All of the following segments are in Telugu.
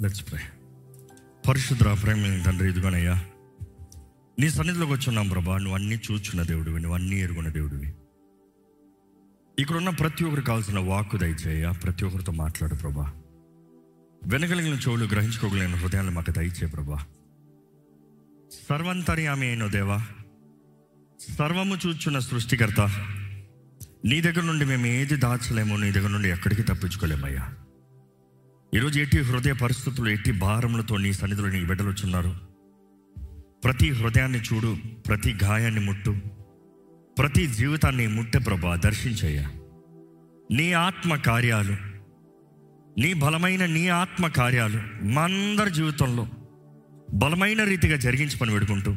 లెట్స్ ప్రే పరిశుద్ర ప్రేమ తండ్రి ఇదిగోనయ్యా. నీ సన్నిధిలోకి వచ్చున్నాం ప్రభా. నువ్వు అన్నీ చూచున్న దేవుడివి నువ్వు అన్నీ ఎరుగున్న దేవుడివి. ఇక్కడున్న ప్రతి ఒక్కరికి కావాల్సిన వాక్కు దయచేయ ప్రతి ఒక్కరితో మాట్లాడు ప్రభా. వెనగలిగిన చెవులు గ్రహించుకోగలిగిన హృదయాన్ని మాకు దయచే ప్రభా. సర్వంతర్యామి అయిన దేవా. సర్వము చూచున్న సృష్టికర్త. నీ దగ్గర నుండి మేము ఏది దాచలేమో నీ దగ్గర నుండి ఎక్కడికి తప్పించుకోలేమయ్యా. ఈరోజు ఎట్టి హృదయ పరిస్థితులు ఎట్టి భారములతో నీ సన్నిధిలో నీ బిడ్డలుచున్నారు ప్రతి హృదయాన్ని చూడు ప్రతి గాయాన్ని ముట్టు ప్రతి జీవితాన్ని ముట్టె ప్రభా దర్శించయ్యా. నీ ఆత్మ కార్యాలు నీ బలమైన నీ ఆత్మ కార్యాలు మా అందరి జీవితంలో బలమైన రీతిగా జరిగించమని వేడుకుంటూ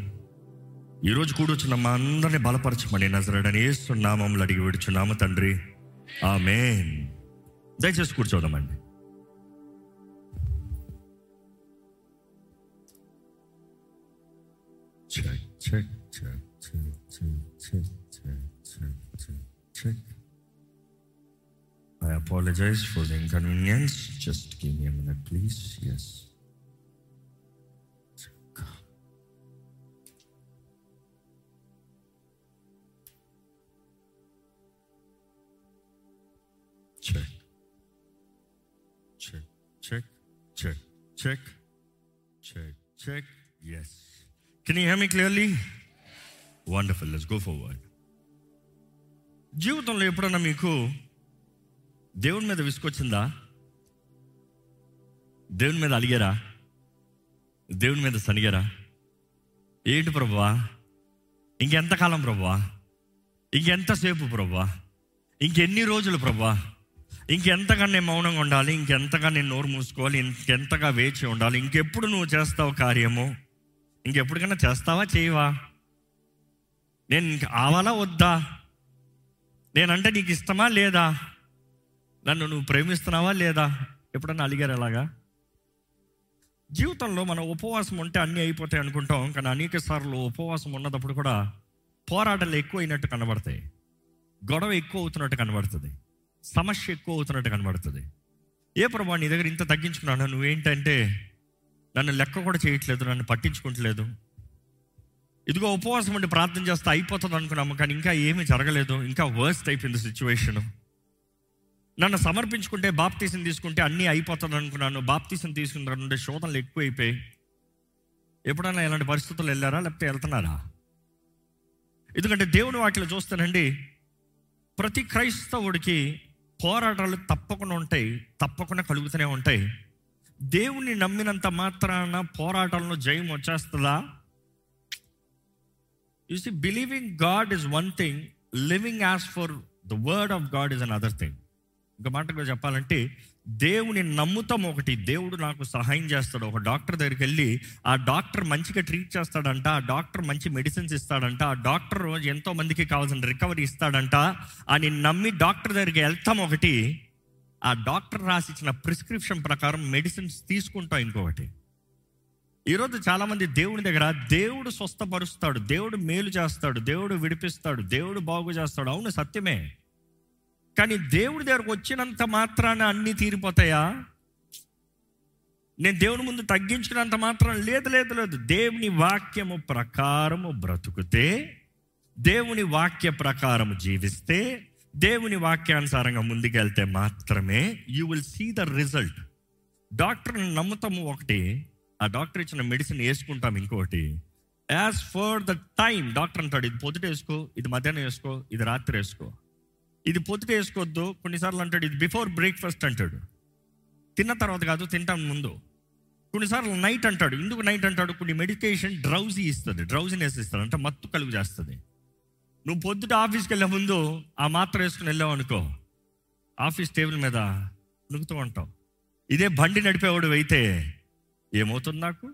ఈరోజు కూడొచ్చిన మా అందరిని బలపరచమని నజరడని ఏస్తున్నామములు అడిగి విడుచున్నాము తండ్రి. ఆమె దయచేసి కూర్చోదామండి. Check, check, check, check, check, check, check, check, check, check. I apologize for the inconvenience. Just give me a minute, please. Yes. Check. Check. Check, check, check, check, check, check. Yes. Can you hear me clearly wonderful let's go forward జీవితంలో ఎప్పుడన్నా మీకు దేవుని మీద విసుకొచ్చిందా దేవుని మీద అలిగారా? దేవుని మీద సనిగారా? ఏంటి ప్రభువా? ఇంకెంతకాలం ప్రభువా? ఇంకెంతసేపు ప్రభువా? ఇంకెన్ని రోజులు ప్రభువా? ఇంకెంతగా నేను మౌనంగా ఉండాలి ఇంకెంతగా నేను నోరు మూసుకోవాలి ఇంకెంతగా వేచి ఉండాలి ఇంకెప్పుడు నువ్వు చేస్తావు కార్యము? ఇంకెప్పటికైనా చేస్తావా? చేయవా? నేను ఇంక ఆవాలా వద్దా? నేనంటే నీకు ఇష్టమా లేదా? నన్ను నువ్వు ప్రేమిస్తున్నావా లేదా? ఎప్పుడన్నా అలిగారు అలాగా? జీవితంలో మన ఉపవాసం ఉంటే అన్నీ అయిపోతాయి అనుకుంటాం కానీ అనేక సార్లు ఉపవాసం ఉన్నప్పుడు కూడా పోరాటాలు ఎక్కువ అయినట్టు కనబడతాయి. గొడవ ఎక్కువ అవుతున్నట్టు కనబడుతుంది. సమస్య ఎక్కువ అవుతున్నట్టు కనబడుతుంది. ఏ ప్రభా నీ దగ్గర ఇంత తగ్గించుకున్నాను నువ్వేంటంటే నన్ను లెక్క కూడా చేయట్లేదు నన్ను పట్టించుకుంటలేదు. ఇదిగో ఉపవాసం ఉండి ప్రార్థన చేస్తే అయిపోతుంది అనుకున్నాము కానీ ఇంకా ఏమీ జరగలేదు. ఇంకా వర్స్ట్ అయిపోయింది సిచ్యువేషను నన్ను సమర్పించుకుంటే బాప్తీసం తీసుకుంటే అన్నీ అయిపోతుంది అనుకున్నాను. బాప్తీసం తీసుకున్న నుండి శోధనలు ఎక్కువైపోయి ఎప్పుడైనా ఇలాంటి పరిస్థితులు వెళ్ళారా లేకపోతే వెళ్తున్నారా? ఎందుకంటే దేవుని వాటిలో చూస్తానండి ప్రతి క్రైస్తవుడికి పోరాటాలు తప్పకుండా ఉంటాయి తప్పకుండా కలుగుతూనే ఉంటాయి. దేవుణ్ణి నమ్మినంత మాత్రాన పోరాటంలో జయం వచ్చేస్తుందా? You see believing God is one thing living as per the word of God is another thing ఇంక మాటగా చెప్పాలంటే దేవుని నమ్ముతాం ఒకటి దేవుడు నాకు సహాయం చేస్తాడు. ఒక డాక్టర్ దగ్గరికి వెళ్ళి ఆ డాక్టర్ మంచిగా ట్రీట్ చేస్తాడంట ఆ డాక్టర్ మంచి మెడిసిన్స్ ఇస్తాడంట ఆ డాక్టర్ ఎంతో మందికి కావాల్సిన రికవరీ ఇస్తాడంట అని నమ్మి డాక్టర్ దగ్గరికి వెళ్తాం ఒకటి. ఆ డాక్టర్ రాసిచ్చిన ప్రిస్క్రిప్షన్ ప్రకారం మెడిసిన్స్ తీసుకుంటాం ఇంకొకటి. ఈరోజు చాలామంది దేవుని దగ్గర దేవుడు స్వస్థపరుస్తాడు దేవుడు మేలు చేస్తాడు దేవుడు విడిపిస్తాడు దేవుడు బాగు చేస్తాడు. అవును సత్యమే. కానీ దేవుడి దగ్గరకు వచ్చినంత మాత్రాన అన్నీ తీరిపోతాయా? నేను దేవుని ముందు తగ్గించుకున్నంత మాత్రం లేదు లేదు లేదు. దేవుని వాక్యము ప్రకారము బ్రతుకుతే దేవుని వాక్య ప్రకారము జీవిస్తే దేవుని వాక్యానుసారంగా ముందుకెళ్తే మాత్రమే you will see the result డాక్టర్ని నమ్ముతాము ఒకటి ఆ డాక్టర్ ఇచ్చిన మెడిసిన్ వేసుకుంటాం ఇంకొకటి as per the time doctor అంటాడు ఇది పొద్దుట వేసుకో ఇది మధ్యాహ్నం వేసుకో ఇది రాత్రి వేసుకో. ఇది పొద్దుట వేసుకోవద్దు కొన్నిసార్లు అంటాడు ఇది బిఫోర్ బ్రేక్ఫాస్ట్ అంటాడు. తిన్న తర్వాత కాదు తింటాం ముందు. కొన్నిసార్లు నైట్ అంటాడు ఎందుకు నైట్ అంటాడు? కొన్ని మెడికేషన్ డ్రౌజీ ఇస్తుంది డ్రౌజీనెస్ ఇస్తుంది అంటే మత్తు కలుగు చేస్తుంది. నువ్వు పొద్దుట ఆఫీస్కి వెళ్ళే ముందు ఆ మాత్ర వేసుకుని వెళ్ళావు అనుకో. ఆఫీస్ టేబుల్ మీద నుకుతూ ఉంటావు. ఇదే బండి నడిపేవాడు అయితే ఏమవుతుంది నాకు?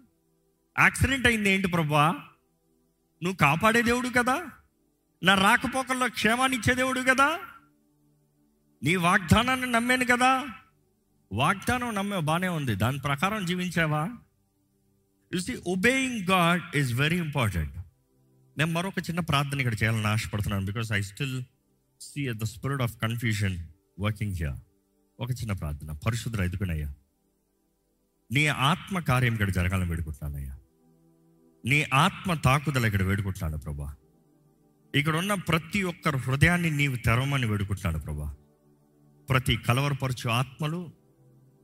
యాక్సిడెంట్ అయింది ఏంటి ప్రభా? నువ్వు కాపాడే దేవుడు కదా? నా రాకపోకల్లో క్షేమాన్ని ఇచ్చే దేవుడు కదా? నీ వాగ్దానాన్ని నమ్మాను కదా? వాగ్దానం నమ్మే బాగానే ఉంది. దాని ప్రకారం జీవించావా? You see obeying God is very important నేను మరొక చిన్న ప్రార్థన ఇక్కడ చేయాలని ఆశపడుతున్నాను because I still see the spirit of confusion working here ఒక చిన్న ప్రార్థన. పరిశుద్ధులు ఎదుగునయ్యా. నీ ఆత్మ కార్యం ఇక్కడ జరగాలని వేడుకుంటున్నానయ్యా. నీ ఆత్మ తాకుదల ఇక్కడ వేడుకుంటున్నాను ప్రభా. ఇక్కడ ఉన్న ప్రతి ఒక్కరి హృదయాన్ని నీవు తెరవమని వేడుకుంటున్నాడు ప్రభా. ప్రతి కలవరపరచు ఆత్మలు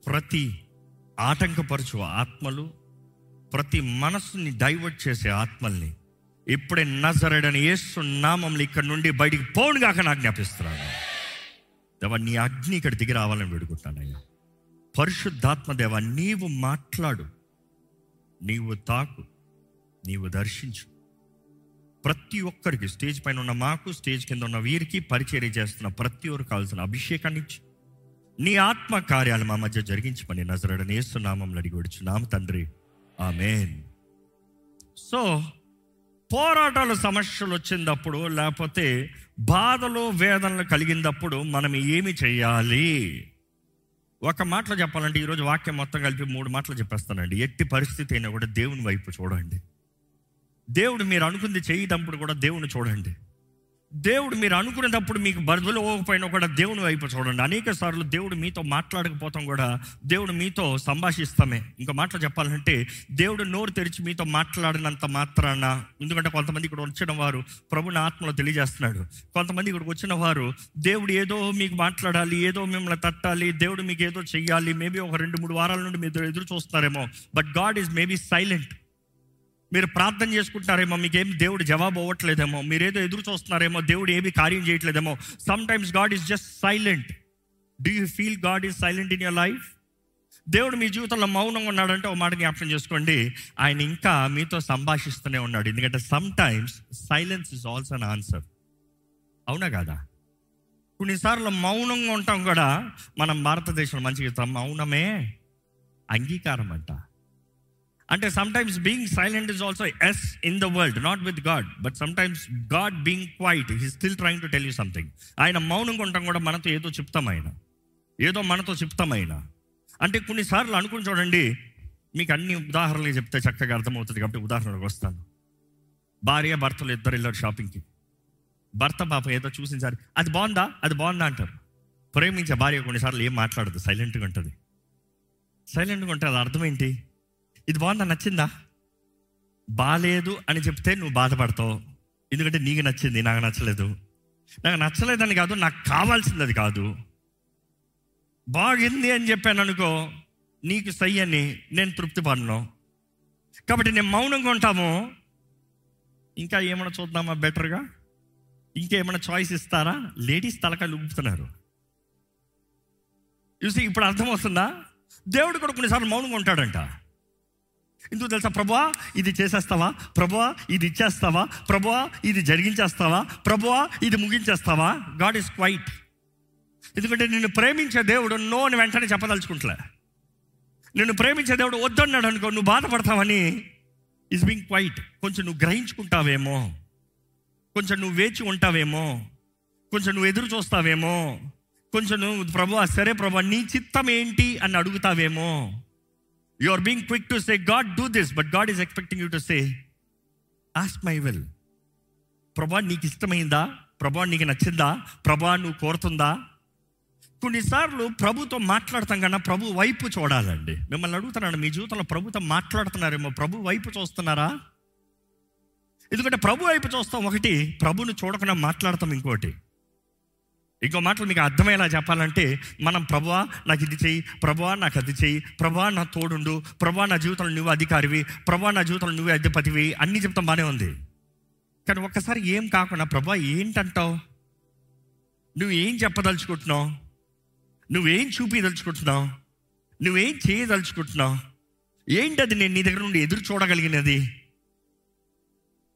ప్రతి ఆటంకపరచు ఆత్మలు ప్రతి మనస్సుని డైవర్ట్ చేసే ఆత్మల్ని ఇప్పుడే నజరడని యేసు నామంలో ఇక్కడ నుండి బయటికి పోనుగాక నాకు జ్ఞాపిస్తున్నాను దేవా నీ అగ్ని ఇక్కడ దిగి రావాలని వేడుకుంటానయ్యా పరిశుద్ధాత్మ దేవ నీవు మాట్లాడు. నీవు తాకు. నీవు దర్శించు. ప్రతి ఒక్కరికి స్టేజ్ పైన ఉన్న మాకు స్టేజ్ కింద ఉన్న వీరికి పరిచర్య చేస్తున్న ప్రతి ఒక్కరు కావాల్సిన అభిషేకాన్ని ఇచ్చి నీ ఆత్మ కార్యాలు మా మధ్య జరిగించమని నజరడని నామంలో అడిగి నామ తండ్రి. ఆమెన్. సో పోరాటాలు సమస్యలు వచ్చినప్పుడు లేకపోతే బాధలు వేదనలు కలిగినప్పుడు మనం ఏమి చేయాలి? ఒక మాటలో చెప్పాలంటే ఈరోజు వాక్యం మొత్తం కలిపి మూడు మాటలు చెప్పేస్తానండి. ఎట్టి పరిస్థితి అయినా కూడా దేవుని వైపు చూడండి. దేవుడు మీరు అనుకుంది చేయటప్పుడు కూడా దేవుని చూడండి. దేవుడు మీరు అనుకునేటప్పుడు మీకు బదులు పోకపోయినా కూడా దేవుని వైపు చూడండి. అనేక సార్లు దేవుడు మీతో మాట్లాడకపోతాం కూడా దేవుడు మీతో సంభాషిస్తామే. ఇంకా మాటలు చెప్పాలంటే దేవుడు నోరు తెరిచి మీతో మాట్లాడినంత మాత్రాన ఎందుకంటే కొంతమంది ఇక్కడ వచ్చిన వారు ప్రభుని ఆత్మలో తెలియజేస్తున్నాడు. కొంతమంది ఇక్కడికి వచ్చిన వారు దేవుడు ఏదో మీకు మాట్లాడాలి ఏదో మిమ్మల్ని తట్టాలి దేవుడు మీకు ఏదో చెయ్యాలి మేబీ ఒక రెండు మూడు వారాల నుండి మీరు ఎదురు చూస్తారేమో but God is maybe silent. మీరు ప్రార్థన చేసుకుంటారేమో మీకేం దేవుడు జవాబు అవ్వట్లేదేమో మీరేదో ఎదురు చూస్తున్నారేమో దేవుడు ఏమి కార్యం చేయట్లేదేమో. Sometimes God is just silent do you feel God is silent in your life దేవుడు మీ జీవితంలో మౌనంగా ఉన్నాడంటే ఒక మాట జ్ఞాపకం చేసుకోండి. ఆయన ఇంకా మీతో సంభాషిస్తూనే ఉన్నాడు. ఎందుకంటే sometimes silence is also an answer అవునా కదా? కొన్నిసార్లు మౌనంగా ఉంటాం కూడా మనం భారతదేశంలో మంచిగా మౌనమే అంగీకారం అంట అంటే sometimes being silent is also yes in the world not with God but sometimes God being quiet he still trying to tell you something ఆయన మౌనంగా ఉంటాం కూడా మనతో ఏదో చెప్తాం ఆయన. ఏదో మనతో చెప్తాం ఆయన. అంటే కొన్నిసార్లు అనుకుని చూడండి మీకు అన్ని ఉదాహరణలు చెప్తే చక్కగా అర్థమవుతుంది కాబట్టి ఉదాహరణకు వస్తాను. భార్య భర్తలు ఇద్దరు వెళ్ళారు షాపింగ్కి భర్త పాప ఏదో చూసిన సరే అది బాగుందా? అది బాగుందా అంటారు. ప్రేమించే భార్య కొన్నిసార్లు ఏం మాట్లాడదు సైలెంట్గా ఉంటుంది. సైలెంట్గా ఉంటుంది అది అర్థం ఏంటి? ఇది బాగుందా? నచ్చిందా? బాగాలేదు అని చెప్తే నువ్వు బాధపడతావు. ఎందుకంటే నీకు నచ్చింది నాకు నచ్చలేదు. నాకు నచ్చలేదని కాదు నాకు కావాల్సింది అది కాదు. బాగుంది అని చెప్పాను అనుకో నీకు సై అని నేను తృప్తి పడను. కాబట్టి నేను మౌనంగా ఉంటాము. ఇంకా ఏమైనా చూద్దామా బెటర్గా? ఇంకేమైనా చాయిస్ ఇస్తారా? లేడీస్ తలకాయలు ఊపుతున్నారు. చూసి ఇప్పుడు అర్థమవుతుందా? దేవుడు కూడా కొన్నిసార్లు మౌనంగా ఉంటాడంట. ఎందుకు తెలుసా ప్రభువా? ఇది చేసేస్తావా? ప్రభువా ఇది ఇచ్చేస్తావా? ప్రభువా ఇది జరిగించేస్తావా? ప్రభువా ఇది ముగించేస్తావా? గాడ్ ఈస్ క్వైట్ ఎందుకంటే నిన్ను ప్రేమించే దేవుడు నో అని వెంటనే చెప్పదలుచుకుంటలే. నిన్ను ప్రేమించే దేవుడు వద్దన్నాడు అనుకో నువ్వు బాధపడతావని ఈజ్ బీంగ్ క్వైట్ కొంచెం నువ్వు గ్రహించుకుంటావేమో? కొంచెం నువ్వు వేచి ఉంటావేమో? కొంచెం నువ్వు ఎదురు చూస్తావేమో? కొంచెం నువ్వు ప్రభు సరే ప్రభు నీ చిత్తం ఏంటి అని అడుగుతావేమో? You are being quick to say God do this but God is expecting you to say ask my will ప్రభా నీకు ఇష్టమైందా ప్రభా నీకు నచ్చిందా ప్రభా నువ్వు కోరుతుందా? కొన్నిసార్లు ప్రభుతో మాట్లాడతాం కన్నా ప్రభు వైపు చూడాలండి. మిమ్మల్ని అడుగుతున్నాను మీ జీవితంలో ప్రభుతో మాట్లాడుతున్నారేమో? ప్రభు వైపు చూస్తున్నారా? ఎందుకంటే ప్రభు వైపు చూస్తాం ఒకటి ప్రభుని చూడకుండా మాట్లాడతాం ఇంకోటి. ఇంకో మాటలు మీకు అర్థమయ్యేలా చెప్పాలంటే మనం ప్రభా నాకు ఇది చెయ్యి ప్రభా నాకు అది చెయ్యి ప్రభా నా తోడుండు ప్రభా నా జీవితంలో నువ్వు అధికారివి ప్రభా నా జీవితంలో నువ్వే అధిపతివి అన్నీ చెప్తాం బాగానే ఉంది. కానీ ఒక్కసారి ఏం కాకుండా ప్రభా ఏంటంటావు? నువ్వు ఏం చెప్పదలుచుకుంటున్నావు? నువ్వేం చూపించదలుచుకుంటున్నావు నువ్వేం చేయదలుచుకుంటున్నావు? ఏంటది నేను నీ దగ్గర నుండి ఎదురు చూడగలిగినది?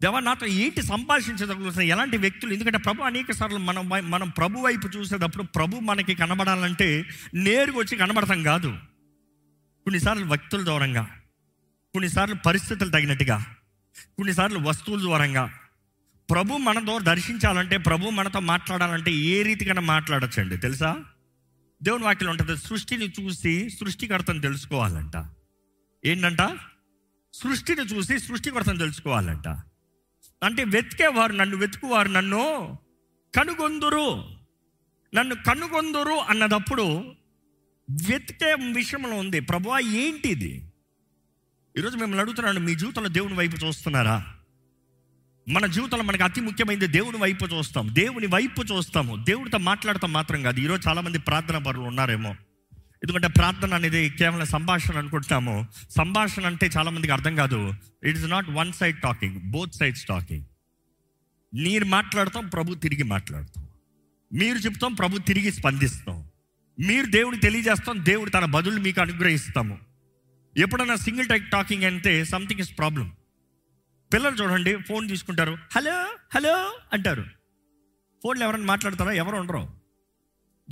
దేవా నాతో ఏంటి సంభాషించదలుగుతున్నా ఎలాంటి వ్యక్తులు? ఎందుకంటే ప్రభు అనేక సార్లు మనం వై- మనం ప్రభు వైపు చూసేటప్పుడు ప్రభు మనకి కనబడాలంటే నేరుగా వచ్చి కనబడతాం కాదు. కొన్నిసార్లు వ్యక్తుల దూరంగా కొన్నిసార్లు పరిస్థితులు తగినట్టుగా కొన్నిసార్లు వస్తువుల దూరంగా ప్రభు మనతో దర్శించాలంటే ప్రభు మనతో మాట్లాడాలంటే ఏ రీతికైనా మాట్లాడచ్చండి. తెలుసా? దేవుని వాక్యం ఉంటుంది సృష్టిని చూసి సృష్టికర్తను తెలుసుకోవాలంట. ఏంటంట? సృష్టిని చూసి సృష్టికర్తను తెలుసుకోవాలంట. అంటే వెతికేవారు నన్ను వెతుకువారు నన్ను కనుగొందురు. నన్ను కనుగొందురు అన్నదప్పుడు వెతికే విషయంలో ఉంది. ప్రభువా ఏంటిది? ఈరోజు మిమ్మల్ని అడుగుతున్నాను మీ జీవితంలో దేవుని వైపు చూస్తున్నారా? మన జీవితంలో మనకి అతి ముఖ్యమైనది దేవుని వైపు చూస్తాం. దేవుని వైపు చూస్తాము. దేవుడితో మాట్లాడతాం మాత్రం కాదు. ఈరోజు చాలామంది ప్రార్థన పరులు ఉన్నారేమో. ఎందుకంటే ప్రార్థన అనేది కేవలం సంభాషణ అనుకుంటాము. సంభాషణ అంటే చాలామందికి అర్థం కాదు. It is not one side talking both sides talking మీరు మాట్లాడతాం ప్రభు తిరిగి మాట్లాడతాం. మీరు చెప్తాం ప్రభు తిరిగి స్పందిస్తాం. మీరు దేవుడికి తెలియజేస్తాం దేవుడు తన బదులు మీకు అనుగ్రహిస్తాము. ఎప్పుడైనా సింగిల్ టైక్ టాకింగ్ అంటే సంథింగ్ ఇస్ ప్రాబ్లం పిల్లలు చూడండి ఫోన్ తీసుకుంటారు హలో హలో అంటారు. ఫోన్లో ఎవరైనా మాట్లాడతారా? ఎవరు ఉండరు.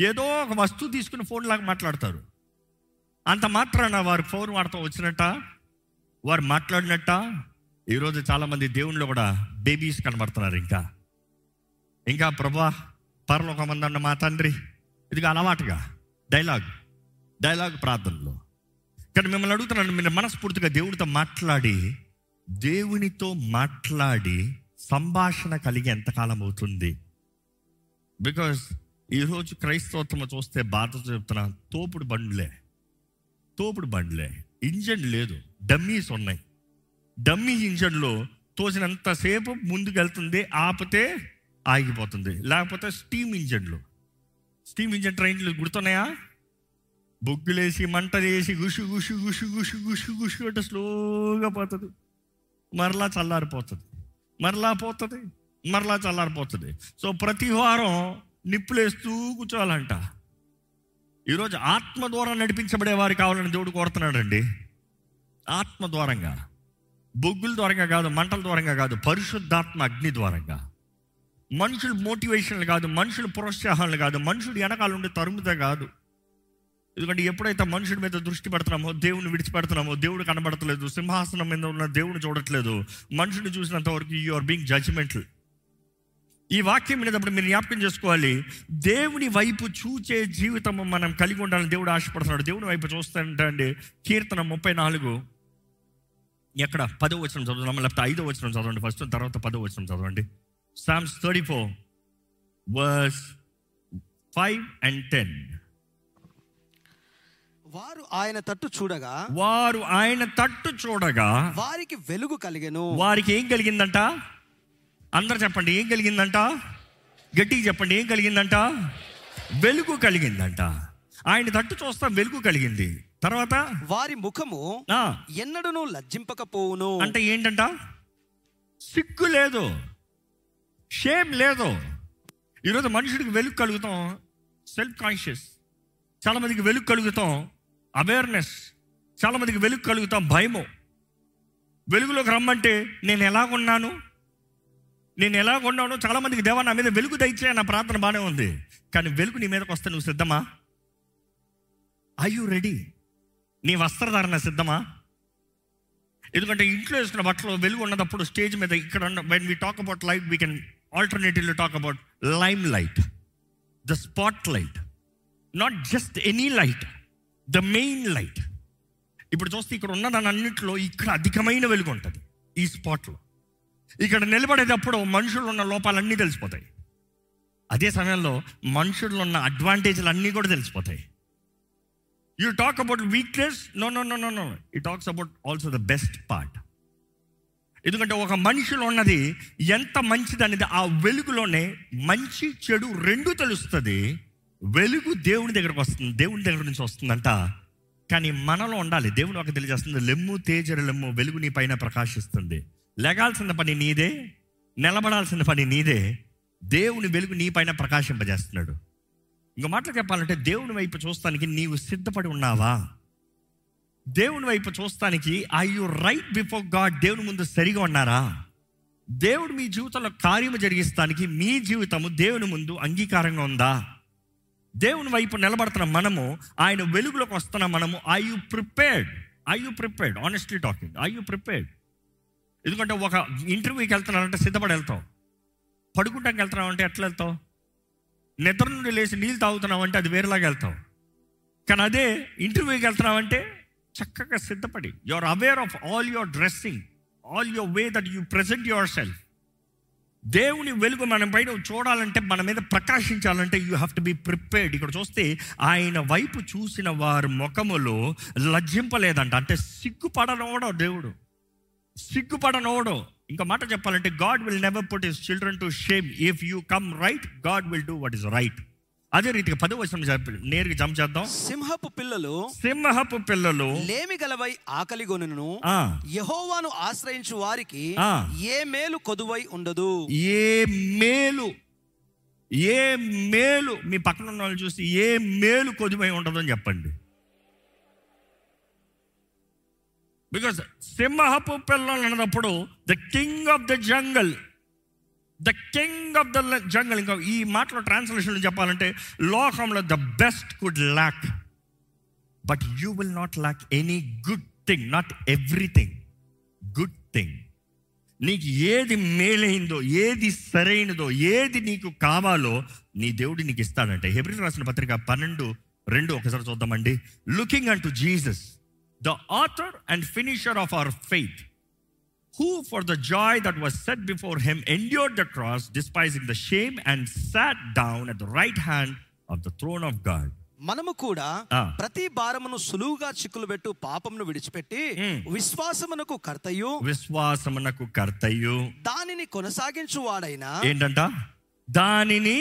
ఏదో ఒక వస్తువు తీసుకుని ఫోన్లాగా మాట్లాడతారు. అంత మాత్రాన వారు ఫోన్ వాడుతూ వచ్చినట్ట? వారు మాట్లాడినట్ట? ఈరోజు చాలామంది దేవుళ్ళు కూడా బేబీస్ కనబడుతున్నారు ఇంకా. ఇంకా ప్రభా పరలోకమందన్న మా తండ్రి ఇదిగా అలవాటుగా డైలాగ్ డైలాగ్ ప్రార్థనలో. కానీ మిమ్మల్ని అడుగుతున్నాను మీరు మనస్ఫూర్తిగా దేవుడితో మాట్లాడి దేవునితో మాట్లాడి సంభాషణ కలిగి ఎంతకాలం అవుతుంది? బికాస్ ఈరోజు క్రైస్తవత్వం చూస్తే బాధతో చెప్తున్నా తోపుడు బండ్లే. తోపుడు బండ్లే. ఇంజన్ లేదు. డమ్మీస్ ఉన్నాయి. డమ్మీ ఇంజన్లో తోసినంతసేపు ముందుకెళ్తుంది ఆపితే ఆగిపోతుంది. లేకపోతే స్టీమ్ ఇంజన్లు. స్టీమ్ ఇంజన్ ట్రైన్లు గుర్తున్నాయా? బొగ్గులేసి మంటలేసి గుషు గుషు గుషు గుషు గుషు గుషు అంటే స్లోగా పోతుంది. మరలా చల్లారిపోతుంది. మరలా పోతుంది. మరలా చల్లారిపోతుంది. సో ప్రతి వారం నిప్పులేస్తూ కూర్చోవాలంట. ఈరోజు ఆత్మ ద్వారా నడిపించబడే వారు కావాలని దేవుడు కోరుతున్నాడండి. ఆత్మ ద్వారంగా బొగ్గుల ద్వారంగా కాదు మంటల ద్వారంగా కాదు పరిశుద్ధాత్మ అగ్ని ద్వారంగా. మనుషులు మోటివేషన్లు కాదు మనుషులు ప్రోత్సాహాలు కాదు మనుషుడు వెనకాల ఉండి తరుముతే కాదు. ఎందుకంటే ఎప్పుడైతే మనుషుడి మీద దృష్టి పెడుతున్నామో దేవుని విడిచిపెడుతున్నామో దేవుడు కనబడతలేదు సింహాసనం మీద ఉన్న దేవుని చూడట్లేదు మనుషుని చూసినంత వరకు యు ఆర్ బీయింగ్ జడ్జిమెంటల్ ఈ వాక్యం వినేటప్పుడు మీరు జ్ఞాపకం చేసుకోవాలి. దేవుని వైపు చూచే జీవితం మనం కలిగి ఉండాలని దేవుడు ఆశపడుతున్నాడు. దేవుని వైపు చూస్తానంటే కీర్తన ముప్పై నాలుగు. ఎక్కడ? పదో వచ్చిన చదువుదాం లేకపోతే ఐదో వచ్చిన చదవండి ఫస్ట్ తర్వాత పదో వచ్చిన చదవండి. Psalms thirty four verse five and ten వారు ఆయన తట్టు చూడగా వారు ఆయన తట్టు చూడగా వారికి వెలుగు కలిగెను. వారికి ఏం కలిగిందంట? అందరు చెప్పండి ఏం కలిగిందంట? గట్టిగా చెప్పండి ఏం కలిగిందంట? వెలుగు కలిగిందంట. ఆయన తట్టు చూస్తా వెలుగు కలిగింది. తర్వాత? వారి ముఖము ఆ, ఎన్నడూను లజ్జింపకపోవును. అంటే ఏంటంట? సిగ్గు లేదు. షేమ్ లేదు. ఈరోజు మనుషుడికి వెలుగు కలుగుతాం. సెల్ఫ్ కాన్షియస్ చాలా మందికి వెలుగు కలుగుతాం. అవేర్నెస్ చాలా మందికి వెలుగు కలుగుతాం. భయము. వెలుగులోకి రమ్మంటే నేను ఎలాగున్నాను? నేను ఎలాగున్నాను చాలా మందికి దేవా నా మీద వెలుగు దయచే నా ప్రార్థన బాగానే ఉంది. కానీ వెలుగు నీ మీదకి వస్తే నువ్వు సిద్ధమా? ఐ యు రెడీ నీ వస్త్రధారణ సిద్ధమా? ఎందుకంటే ఇంట్లో వేసుకున్న బట్టలు వెలుగు ఉన్నప్పుడు స్టేజ్ మీద ఇక్కడ ఉన్న when we talk about light we can alternatively talk about limelight the spotlight not just any light the main light ఇప్పుడు చూస్తే ఇక్కడ ఉన్న దాని అన్నింటిలో ఇక్కడ అధికమైన వెలుగు ఉంటుంది. ఈ స్పాట్లో ఇక్కడ నిలబడేటప్పుడు మనుషులు ఉన్న లోపాలన్నీ తెలిసిపోతాయి. అదే సమయంలో మనుషుల్లో ఉన్న అడ్వాంటేజ్లు అన్నీ కూడా తెలిసిపోతాయి. You talk about weakness no no no no no he talks about also the best part ఎందుకంటే ఒక మనిషిలో ఉన్నది ఎంత మంచిది అనేది ఆ వెలుగులోనే మంచి చెడు రెండు తెలుస్తుంది. వెలుగు దేవుని దగ్గరకు వస్తుంది దేవుని దగ్గర నుంచి వస్తుందంట. కానీ మనలో ఉండాలి. దేవుడు ఒక తెలియజేస్తుంది లెమ్ము తేజర లెమ్ము వెలుగు నీ పైన ప్రకాశిస్తుంది. లెగాల్సిన పని నీదే నిలబడాల్సిన పని నీదే. దేవుని వెలుగు నీ పైన ప్రకాశింపజేస్తున్నాడు. ఇంకో మాటలు చెప్పాలంటే దేవుని వైపు చూస్తానికి నీవు సిద్ధపడి ఉన్నావా? దేవుని వైపు చూస్తానికి I you right before God దేవుని ముందు సరిగా ఉన్నారా? దేవుడు మీ జీవితంలో కార్యము జరిగిస్తానికి మీ జీవితము దేవుని ముందు అంగీకారంగా ఉందా? దేవుని వైపు నిలబడుతున్న మనము ఆయన వెలుగులోకి వస్తున్న మనము I you prepared I you prepared honestly talking I you prepared ఎందుకంటే ఒక ఇంటర్వ్యూకి వెళ్తున్నారంటే సిద్ధపడి వెళ్తావు. పడుకుంటానికి వెళ్తున్నావంటే ఎట్లా వెళ్తావు? నిద్ర నుండి లేచి నీళ్ళు తాగుతున్నావంటే అది వేరేలాగా వెళ్తావు. కానీ అదే ఇంటర్వ్యూకి వెళ్తున్నావంటే చక్కగా సిద్ధపడి. You are aware of all your dressing all your way that you present yourself దేవుని వెలుగు మనం పైన చూడాలంటే మన మీద ప్రకాశించాలంటే you have to be prepared ఇక్కడ చూస్తే ఆయన వైపు చూసిన వారి ముఖములో లజ్జింపలేదంట. అంటే సిగ్గుపడనోడో దేవుడు. సిగ్గుపడనోడో. ఇంకా మాట చెప్పాలంటే God will never put his children to shame if you come right God will do what is right అదే రీతిగా పదో వచనం చెప్పి నేరుగా జంప్ చేద్దాం. సింహపు పిల్లలు సింహపు పిల్లలు లేమి గలవై ఆకలిగొనును ఆ, యహోవాను ఆశ్రయించు వారికి. ఏ మేలు కొదువై ఉండదు. ఏ మేలు ఏ మేలు మీ పక్కన ఉన్న వాళ్ళు చూసి ఏ మేలు కొద్దిమై ఉండదని చెప్పండి. బికాస్ సింహపు పిల్లలు అన్నప్పుడు the king of the jungle the king of the jungle ఇంకా ఈ మాటలో ట్రాన్స్లేషన్ చెప్పాలంటే లోకంలో the best could lack but you will not lack any good thing not everything good thing నీకు ఏది మేలైందో ఏది సరైనదో ఏది నీకు కావాలో నీ దేవుడు నీకు ఇస్తాడంటే. హెబ్రిల్ రాసిన పత్రిక పన్నెండు రెండు ఒకసారి చూద్దామండి. Looking unto to Jesus The author and finisher of our faith who for the joy that was set before him endured the cross, despising the shame, and sat down at the right hand of the throne of God. మనము కూడా ఆ. ప్రతి భారమును సులువుగా చిక్కులు పెట్టు పాపమును విడిచిపెట్టి మ్. విశ్వాసమునకు కర్తయు విశ్వాసమునకు కర్తయ్యు దానిని కొనసాగించు వాడైనా ఏంటంట దానిని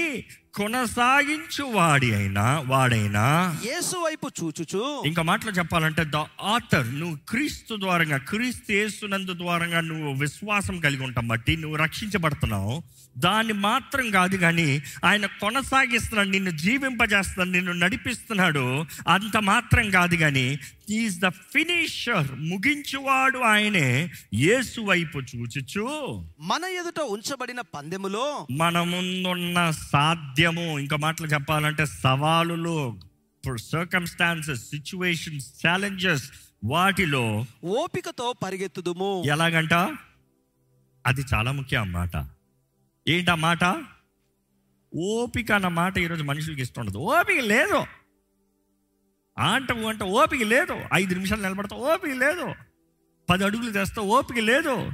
కొనసాగించు వాడి అయినా వాడైనా యేసు వైపు చూచుచు. ఇంకా మాటలు చెప్పాలంటే ద ఆథర్ నువ్వు క్రీస్తు ద్వారంగా క్రీస్తు యేసునందు ద్వారంగా నువ్వు విశ్వాసం కలిగి ఉంటాం బట్టి నువ్వు రక్షించబడుతున్నావు. దాన్ని మాత్రం కాదు కానీ ఆయన కొనసాగిస్తున్నాడు నిన్ను జీవింపజేస్తున్నాడు నిన్ను నడిపిస్తున్నాడు. అంత మాత్రం కాదు కానీ ఈజ్ ద ఫినిషర్ ముగించువాడు ఆయనే యేసు వైపు చూచుచు. మన ఎదుట ఉంచబడిన పందెములో మన ముందున్న సాధ్యము ఇంకా మాటలు చెప్పాలంటే సవాలులు సర్కమ్స్టాన్సెస్ సిచ్యువేషన్స్ ఛాలెంజెస్ వాటిలో ఓపికతో పరిగెత్తుదుము. ఎలాగంట? అది చాలా ముఖ్యం అన్నమాట. ఏంటి ఆ మాట? ఓపిక అన్న మాట ఈరోజు మనుషులకి ఇష్టం ఉండదు. ఓపిక లేదు. ఆంట అంటే ఓపిక లేదు. ఐదు నిమిషాలు నిలబడతా ఓపిక లేదు. పది అడుగులు తెస్తే ఓపిక లేదు.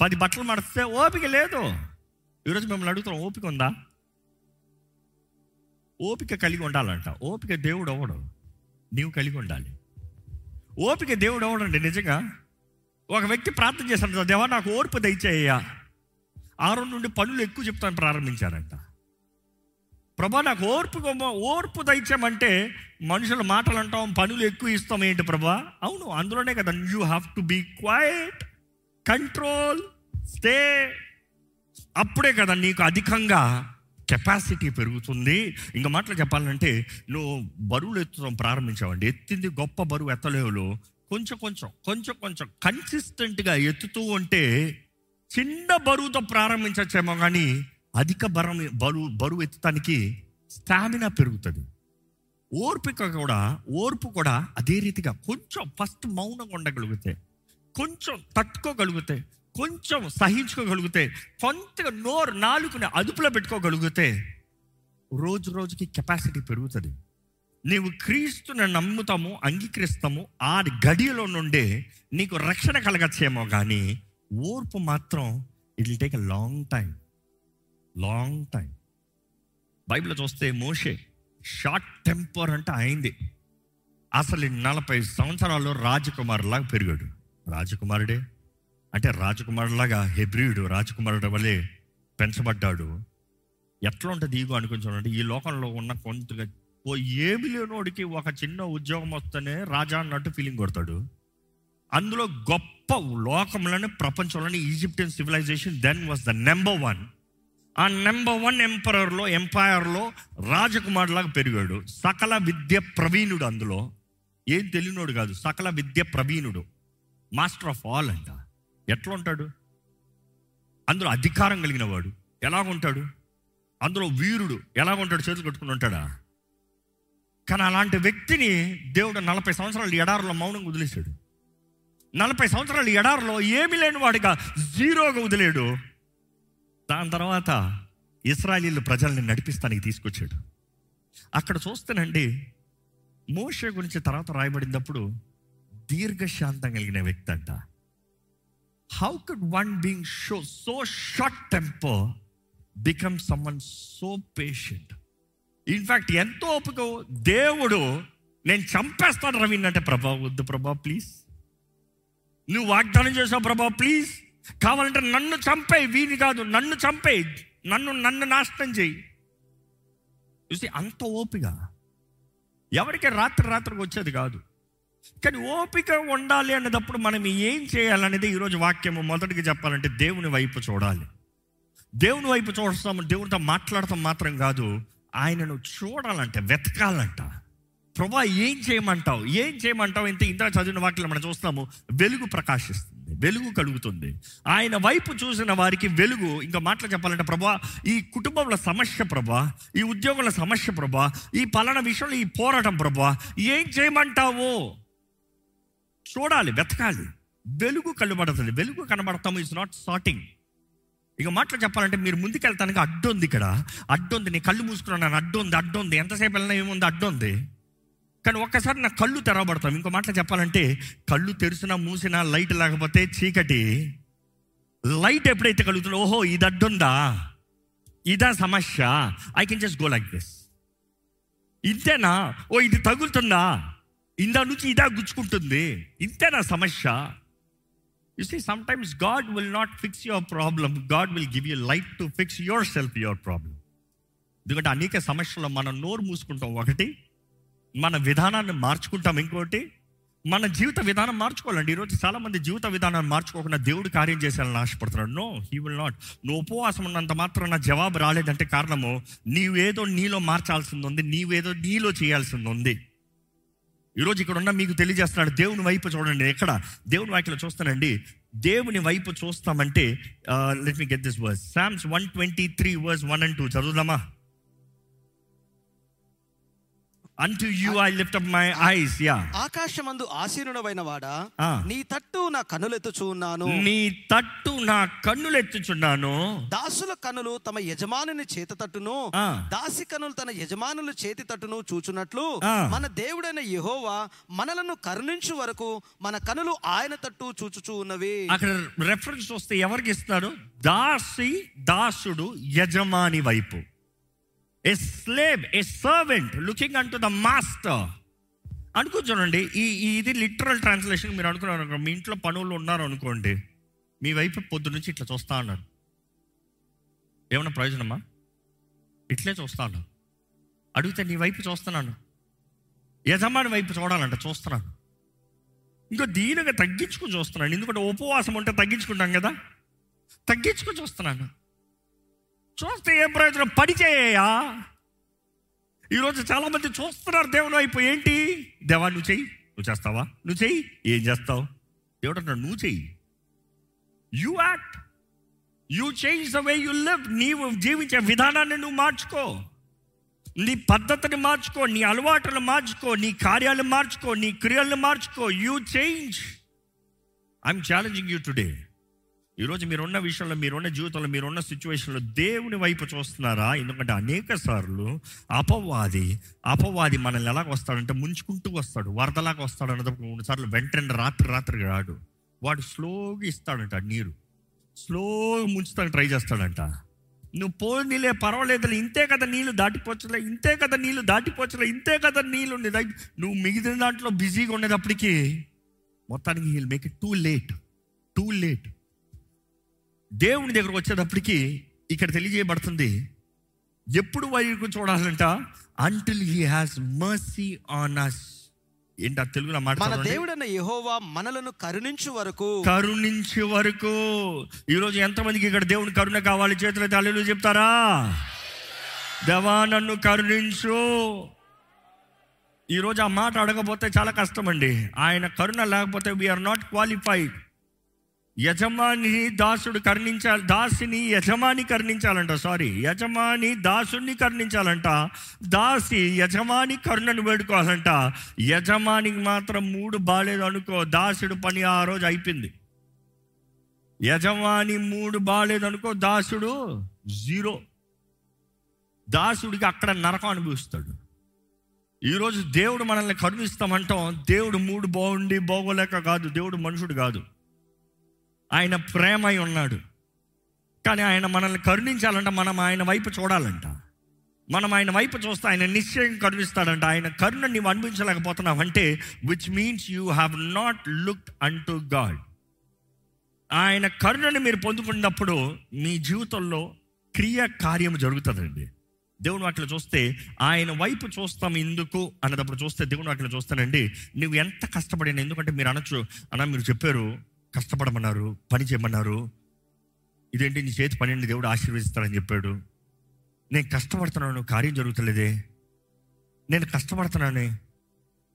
పది బట్టలు మడిస్తే ఓపిక లేదు. ఈరోజు మిమ్మల్ని అడుగుతాం ఓపిక ఉందా? ఓపిక కలిగి ఉండాలంట. ఓపిక దేవుడు అవడు నీవు కలిగి ఉండాలి. ఓపిక దేవుడు అవ్వడండి నిజంగా ఒక వ్యక్తి ప్రార్థన చేశాడు దేవా నాకు ఓర్పు దయచేయ్యా. ఆరు నుండి పనులు ఎక్కువ చెప్తాను ప్రారంభించారంట. ప్రభా నాకు ఓర్పు ఓర్పు దయచేయమంటే మనుషుల మాటలు అంటాం పనులు ఎక్కువ ఇస్తాం ఏంటి ప్రభా? అవును అందులోనే కదా. You have to be quiet control stay అప్పుడే కదా నీకు అధికంగా కెపాసిటీ పెరుగుతుంది. ఇంకా మాటలు చెప్పాలంటే నువ్వు బరువులు ఎత్తడం ప్రారంభించావండి. ఎత్తింది గొప్ప బరువు ఎత్తలేవులు. కొంచెం కొంచెం కొంచెం కొంచెం కన్సిస్టెంట్గా ఎత్తుతూ ఉంటే చిన్న బరువుతో ప్రారంభించచ్చేమో కానీ అధిక బరువు బరువు బరువు ఎత్తడానికి స్టామినా పెరుగుతుంది. ఓర్పిక కూడా ఓర్పు కూడా అదే రీతిగా కొంచెం ఫస్ట్ మౌనంగా ఉండగలిగితే కొంచెం తట్టుకోగలిగితే కొంచెం సహించుకోగలిగితే కొంతగా నోరు నాలుగుని అదుపులో పెట్టుకోగలిగితే రోజు రోజుకి కెపాసిటీ పెరుగుతుంది. నీవు క్రీస్తుని నమ్ముతాము అంగీకరిస్తాము ఆ గడియలో నుండే నీకు రక్షణ కలగచ్చేమో కానీ ఓర్పు మాత్రం it will take a long time. Long time. బైబిల్లో చూస్తే మోషే షార్ట్ టెంపర్ అంటే అయింది. అసలు నలభై సంవత్సరాల్లో రాజకుమారులాగా పెరిగాడు. రాజకుమారుడే. అంటే రాజకుమారులాగా హెబ్రియుడు రాజకుమారుడు వలె పెంచబడ్డాడు. ఎట్లా ఉంటుంది ఈగో అనుకుంటున్నాడు ఈ లోకంలో ఉన్న కొంతగా ఓ ఏమి లేనోడికి ఒక చిన్న ఉద్యోగం వస్తేనే రాజా అన్నట్టు ఫీలింగ్ కొడతాడు. అందులో గొప్ప లోకంలోనే ప్రపంచంలోనే Egyptian civilization then was the number one ఆ నెంబర్ వన్ ఎంపరర్లో ఎంపైర్లో రాజకుమారులాగా పెరిగాడు. సకల విద్య ప్రవీణుడు అందులో. ఏం తెలియనోడు కాదు సకల విద్య ప్రవీణుడు. మాస్టర్ ఆఫ్ ఆల్ అంట. ఎట్లా ఉంటాడు అందులో అధికారం కలిగిన వాడు ఎలాగుంటాడు? అందులో వీరుడు ఎలాగుంటాడు? చేతులు కట్టుకుని ఉంటాడా? కానీ అలాంటి వ్యక్తిని దేవుడు నలభై సంవత్సరాలు ఎడారిలో మౌనంగా వదిలేశాడు. నలభై సంవత్సరాలు ఎడారిలో ఏమీ లేని వాడిగా జీరోగా వదిలేడు. దాని తర్వాత ఇస్రాయలీలు ప్రజల్ని నడిపిస్తానికి తీసుకొచ్చాడు. అక్కడ చూస్తేనండి మోషే గురించి తర్వాత రాయబడినప్పుడు దీర్ఘశాంతం కలిగిన వ్యక్తి అంట. How could one being so so short temper become someone so patient in fact ఎంతో ఓపిక దేవుడు నేను చంపేస్తాను రవి అంటే ప్రభా వద్దు ప్రభా ప్లీజ్ నువ్వు వాగ్దానం చేసావు ప్రభా ప్లీజ్ కావాలంటే నన్ను చంపేయి వీని కాదు నన్ను చంపేయి నన్ను నన్ను నాశనం చేయి. చూసి అంత ఓపిక ఎవరికి రాత్రి రాత్రికి వచ్చేది కాదు. కానీ ఓపిక ఉండాలి అన్నదప్పుడు మనం ఏం చేయాలనేది ఈరోజు వాక్యము మొదటిగా చెప్పాలంటే దేవుని వైపు చూడాలి. దేవుని వైపు చూస్తాము దేవునితో మాట్లాడటం మాత్రం కాదు ఆయనను చూడాలంటే వెతకాలంట. ప్రభా ఏం చేయమంటావు? ఏం చేయమంటావు? ఇంత ఇంత చదివిన వాక్యం మనం చూస్తాము వెలుగు ప్రకాశిస్తుంది వెలుగు కలుగుతుంది. ఆయన వైపు చూసిన వారికి వెలుగు. ఇంకా మాటలు చెప్పాలంటే ప్రభా ఈ కుటుంబంలో సమస్య ప్రభా ఈ ఉద్యోగుల సమస్య ప్రభా ఈ పలానా విషయంలో ఈ పోరాటం ప్రభా ఏం చేయమంటావు? చూడాలి వెతకాలి. వెలుగు కనబడుతుంది. వెలుగు కనబడతాము ఇస్ నాట్ సార్టింగ్ ఇక మాటలు చెప్పాలంటే మీరు ముందుకెళ్తానికి అడ్డు ఉంది ఇక్కడ. అడ్డు ఉంది నేను కళ్ళు మూసుకున్నాను అడ్డు ఉంది అడ్డు ఉంది ఎంతసేపు వెళ్ళినా ఏముంది? అడ్డు ఉంది కానీ ఒక్కసారి నా కళ్ళు తెరవబడతాం. ఇంకో మాటలు చెప్పాలంటే కళ్ళు తెరిచినా మూసినా లైట్ లేకపోతే చీకటి. లైట్ ఎప్పుడైతే కలుగుతుందో ఓహో ఇది అడ్డుందా? ఇదా సమస్య. I can just go like this ఇంతేనా ఓ ఇది తగులుతుందా? ఇందా నుంచి ఇదా గుచ్చుకుంటుంది. ఇంతేనా సమస్య? You see sometimes God will not fix your problem God will give you light to fix yourself your problem ఎందుకంటే అనేక సమస్యలు మనం నోరు మూసుకుంటాం. ఒకటి మన విధానాన్ని మార్చుకుంటాం. ఇంకోటి మన జీవిత విధానం మార్చుకోవాలండి. ఈరోజు చాలామంది జీవిత విధానాన్ని మార్చుకోకుండా దేవుడు కార్యం చేసేయాలని ఆశపడుతున్నాడు నో హీ విల్ నాట్ నువ్వు ఉపవాసం ఉన్నంత మాత్రం నా జవాబు రాలేదంటే కారణము నీవేదో నీలో మార్చాల్సింది ఉంది నీవేదో నీలో చేయాల్సింది ఉంది. ఈరోజు ఇక్కడ ఉన్న మీకు తెలియజేస్తున్నాడు దేవుని వైపు చూడండి. ఎక్కడ? దేవుని వాక్యలో చూస్తానండి. దేవుని వైపు చూస్తామంటే let me get this verse Psalms one twenty three verse one and two చదువుదామా? Unto you I lift up my eyes yeah ఆకాశమందు ఆసీనుడమైన వాడా. నీ తట్టు నా కన్నులెత్తుచూ ఉన్నాను నీ తట్టు నా కన్నులు ఎత్తుచున్నాను దాసుల కన్నులు తమ యజమానుని చేత తట్టును. దాసి కన్నులు తన యజమానుల చేతి తట్టును చూచున్నట్లు. మన దేవుడైన యెహోవా మనలను కరుణించు వరకు మన కనులు ఆయన తట్టు చూచుచూ ఉన్నవి అక్కడ రెఫరెన్స్ వస్తే ఎవరికి ఇస్తారు దాసి దాసుడు యజమాని వైపు a slave a servant looking unto the master అనుకో ఈ ఇది లిటరల్ ట్రాన్స్లేషన్ మీరు అనుకున్నారు మీ ఇంట్లో పనులు ఉన్నారు అనుకోండి మీ వైపు పొద్దు నుంచి ఇట్లా చూస్తా అన్నారు. ఏమన్నా ప్రయోజనమా? ఇట్లే చూస్తాను అడిగితే నీ వైపు చూస్తున్నాను. యజమాని వైపు చూడాలంట చూస్తున్నాను. ఇంకో దీనిగా తగ్గించుకుని చూస్తున్నాను. ఎందుకంటే ఉపవాసం ఉంటే తగ్గించుకుంటాం కదా? తగ్గించుకుని చూస్తున్నాను. చూస్తే ఏం ప్రయోజనం? పని చేయ్యా ఈరోజు చాలామంది చూస్తున్నారు దేవుని వైపు. ఏంటి? దేవా నువ్వు చెయ్యి. నువ్వు చేస్తావా? నువ్వు చెయ్యి. ఏం చేస్తావు? దేవుడు అంటాడు నువ్వు చెయ్యి. You act you change the way you live నీవు జీవించే విధానాన్ని నువ్వు మార్చుకో. నీ పద్ధతిని మార్చుకో. నీ అలవాటును మార్చుకో. నీ కార్యాలు మార్చుకో. నీ క్రియలను మార్చుకో. You change I'm challenging you today ఈరోజు మీరున్న విషయంలో మీరున్న జీవితంలో మీరున్న సిచ్యువేషన్లో దేవుని వైపు చూస్తున్నారా? ఎందుకంటే అనేక సార్లు అపవాది అపవాది మనల్ని ఎలాగ వస్తాడంటే ముంచుకుంటూ వస్తాడు. వరదలాగా వస్తాడు అన్నప్పుడు మూడు సార్లు వెంటనే రాత్రి రాత్రి రాడు వాడు స్లోగా ఇస్తాడంట నీరు. స్లోగా ముంచుతానికి ట్రై చేస్తాడంట. నువ్వు పోనీలే పర్వాలేదు ఇంతే కదా నీళ్ళు దాటిపోవచ్చులే ఇంతే కదా నీళ్ళు దాటిపోవచ్చులే ఇంతే కదా నీళ్ళు ఉండేది నువ్వు మిగిలిన దాంట్లో బిజీగా ఉండేటప్పటికి మొత్తానికి he'll make it too late too late దేవుని దగ్గరకు వచ్చేటప్పటికి ఇక్కడ తెలియజేయబడుతుంది ఎప్పుడు వైపు చూడాలంట? Until he has mercy on us ఏంటి ఆ తెలుగులో మాట మన. దేవుడైన యెహోవా మనలను కరుణించు వరకు. కరుణించే వరకు. ఈరోజు ఎంతమందికి ఇక్కడ దేవుని కరుణ కావాలి? చేతుల తల్లిలు చెప్తారా? దేవా నన్ను కరుణించు. ఈరోజు ఆ మాట అడగపోతే చాలా కష్టం అండి ఆయన కరుణ లేకపోతే వీఆర్ నాట్ క్వాలిఫైడ్ యజమాని దాసుడు కర్ణించాలి దాసిని యజమాని కర్ణించాలంట సారీ యజమాని దాసుని కర్ణించాలంట దాసి యజమాని కరుణను వేడుకోవాలంట. యజమానికి మాత్రం మూడు బాగాలేదు అనుకో దాసుడు పని ఆ రోజు అయిపోయింది. యజమాని మూడు బాగాలేదు అనుకో దాసుడు జీరో. దాసుడికి అక్కడ నరకం అనుభవిస్తాడు. ఈరోజు దేవుడు మనల్ని కరుణిస్తామంటాం దేవుడు మూడు బాగుండి బాగోలేక కాదు దేవుడు మనుషుడు కాదు. ఆయన ప్రేమై ఉన్నాడు. కానీ ఆయన మనల్ని కరుణించాలంట మనం ఆయన వైపు చూడాలంట. మనం ఆయన వైపు చూస్తే ఆయన నిశ్చయం కరుణిస్తాడంట. ఆయన కరుణ నీవు అనిపించలేకపోతున్నావు అంటే which means you have not looked unto God ఆయన కరుణను మీరు పొందుకున్నప్పుడు మీ జీవితంలో క్రియ కార్యం జరుగుతుందండి. దేవుని వాటిలో చూస్తే ఆయన వైపు చూస్తాం ఎందుకు అన్నదప్పుడు చూస్తే దేవుని వాటిలో చూస్తానండి నువ్వు ఎంత కష్టపడిన ఎందుకంటే మీరు అనొచ్చు అన్న మీరు చెప్పారు కష్టపడమన్నారు పని చేయమన్నారు. ఇదేంటి నీ చేతి పనిని దేవుడు ఆశీర్వదిస్తాడని చెప్పాడు. నేను కష్టపడుతున్నాను కార్యం జరుగుతలేదే. నేను కష్టపడుతున్నానే.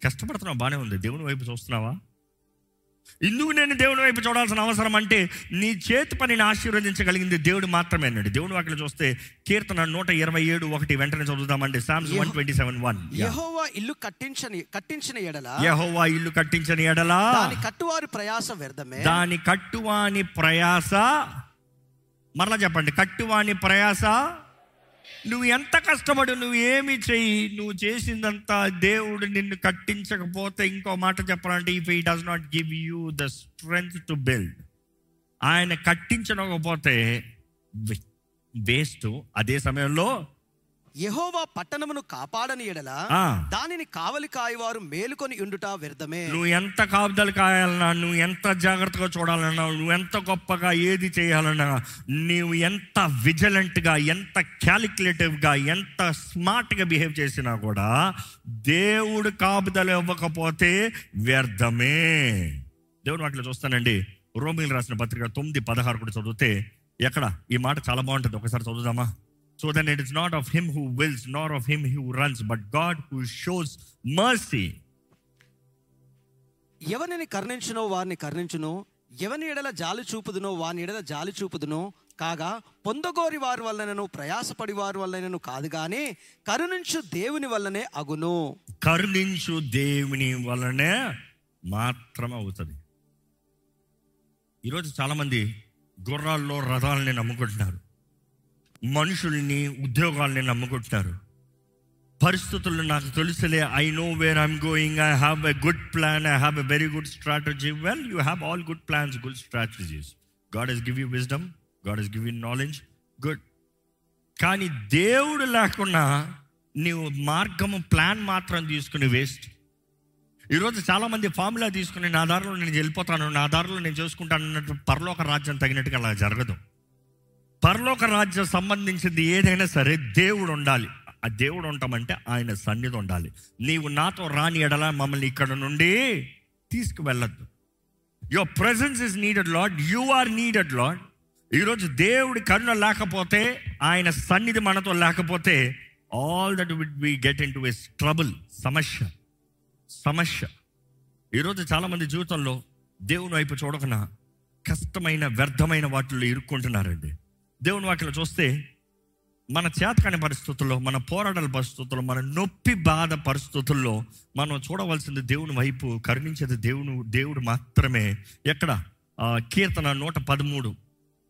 కష్టపడుతున్నావు బాగానే ఉంది. దేవుని వైపు చూస్తున్నావా? ఎందుకు నేను దేవుని వైపు చూడాల్సిన అవసరం అంటే నీ చేతి పనిని ఆశీర్వదించగలిగింది దేవుడు మాత్రమే అన్నాడు. దేవుని వాటిలో చూస్తే కీర్తన నూట ఇరవై ఏడు ఒకటి వెంటనే చదువుదామండి. Psalms one twenty seven one. యెహోవా ఇల్లు కట్టించని కట్టించిన ఎడల యహోవా ఇల్లు కట్టించని ఎడలా దాని కట్టువారి ప్రయాస వ్యర్థమే. దాని కట్టువాని ప్రయాస మరలా చెప్పండి. కట్టువాని ప్రయాస నువ్వు ఎంత కష్టపడు నువ్వు ఏమి చెయ్యి నువ్వు చేసిందంతా దేవుడు నిన్ను కట్టించకపోతే ఇంకో మాట చెప్పాలంటే if he does not give you the strength to build ఆయన కట్టించకపోతే వేస్ట్ అదే సమయంలో యెహోవా పట్టణమును కాపాడని ఎడల. దానిని కావలి కాయవారు మేలుకొని ఉండుట వ్యర్థమే. నువ్వు ఎంత కాపుదలు కాయాలన్నా నువ్వు ఎంత జాగ్రత్తగా చూడాలన్నా నువ్వు ఎంత గొప్పగా ఏది చేయాలన్నా నువ్వు ఎంత విజిలెంట్గా ఎంత క్యాలిక్యులేటివ్గా ఎంత స్మార్ట్గా బిహేవ్ చేసినా కూడా దేవుడు కాపుదలు ఇవ్వకపోతే వ్యర్థమే. దేవుడు వాటిలో చూస్తానండి. రోమిల్ రాసిన పత్రిక తొమ్మిది పదహారు కూడా చదివితే ఎక్కడ? ఈ మాట చాలా బాగుంటుంది. ఒకసారి చదువుదామా? So then it is not of him who wills not of him who runs but God who shows mercy ఎవరిని కరుణించునో వారిని కరుణించును. ఎవని ఎడల జాలి చూపుదునో వాని ఎడల జాలి చూపుదును కాగా పొందగోరి వారి వల్లనను ప్రయాసపడి వారి వల్లనను కాదు కానీ కరుణించు దేవుని వల్లనే అగును. కరుణించు దేవుని వలనే మాత్రం అవుతుంది. ఈరోజు చాలామంది గుర్రాల్లో రథాలని నమ్ముకుంటున్నారు. మనుషుల్ని ఉద్యోగాల్ని నమ్ముకుంటున్నారు పరిస్థితులు నాకు తెలుసులే. I know where I'm going I have a good plan I have a very good strategy well you have all good plans good strategies God is give you wisdom God is give you knowledge good కానీ దేవుడు లేకుండా నీవు మార్గము ప్లాన్ మాత్రం తీసుకుని వేస్ట్ ఈరోజు చాలామంది ఫార్ములా తీసుకుని నా దారిలో నేను వెళ్ళిపోతాను నా దారిలో నేను చేసుకుంటాను అన్నట్టు పరలోక రాజ్యం తగినట్టుగా అలా జరగదు. పరలోక రాజ్యం సంబంధించింది ఏదైనా సరే దేవుడు ఉండాలి. ఆ దేవుడు ఉంటామంటే ఆయన సన్నిధి ఉండాలి. నీవు నాతో రాని ఎడల మమ్మల్ని ఇక్కడ నుండి తీసుకువెళ్ళద్దు. Your presence is needed Lord you are needed Lord ఈరోజు దేవుడి కరుణ లేకపోతే ఆయన సన్నిధి మనతో లేకపోతే all that we'd be get into us trouble సమస్య సమస్య. ఈరోజు చాలామంది జీవితంలో దేవుని వైపు చూడకుండా కష్టమైన వ్యర్థమైన వాటిల్లో ఇరుక్కుంటున్నారండి. దేవుని వాటిలో చూస్తే మన చేతకాని పరిస్థితుల్లో మన పోరాటాల పరిస్థితుల్లో మన నొప్పి బాధ పరిస్థితుల్లో మనం చూడవలసింది దేవుని వైపు కరుణించేది దేవుని దేవుడు మాత్రమే. ఎక్కడ? ఆ, కీర్తన నూట పదమూడు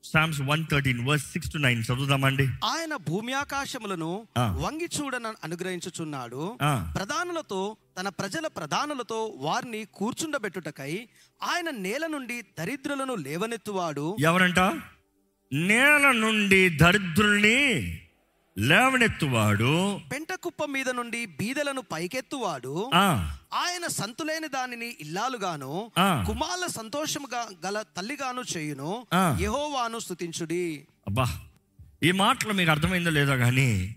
Psalms one thirteen verse six to nine చదువుదామండి. ఆయన భూమి ఆకాశములను. వంగి చూడన అనుగ్రహించుచున్నాడు. ప్రధానులతో తన ప్రజల ప్రధానులతో వారిని కూర్చుండబెట్టుటకై ఆయన నేల నుండి దరిద్రులను లేవనెత్తువాడు. ఎవరంట? నేల నుండి దరిద్రుల్ని లేవనెత్తువాడు. పెంట కుప్ప మీద నుండి బీదలను పైకెత్తువాడు. ఆయన సంతులేని దానిని ఇల్లాలుగాను. కుమారుల సంతోషముగా గల తల్లిగాను చేయును. యెహోవాను స్తుతించుడి. అబ్బా ఈ మాటలు మీకు అర్థమైందో లేదో కానీ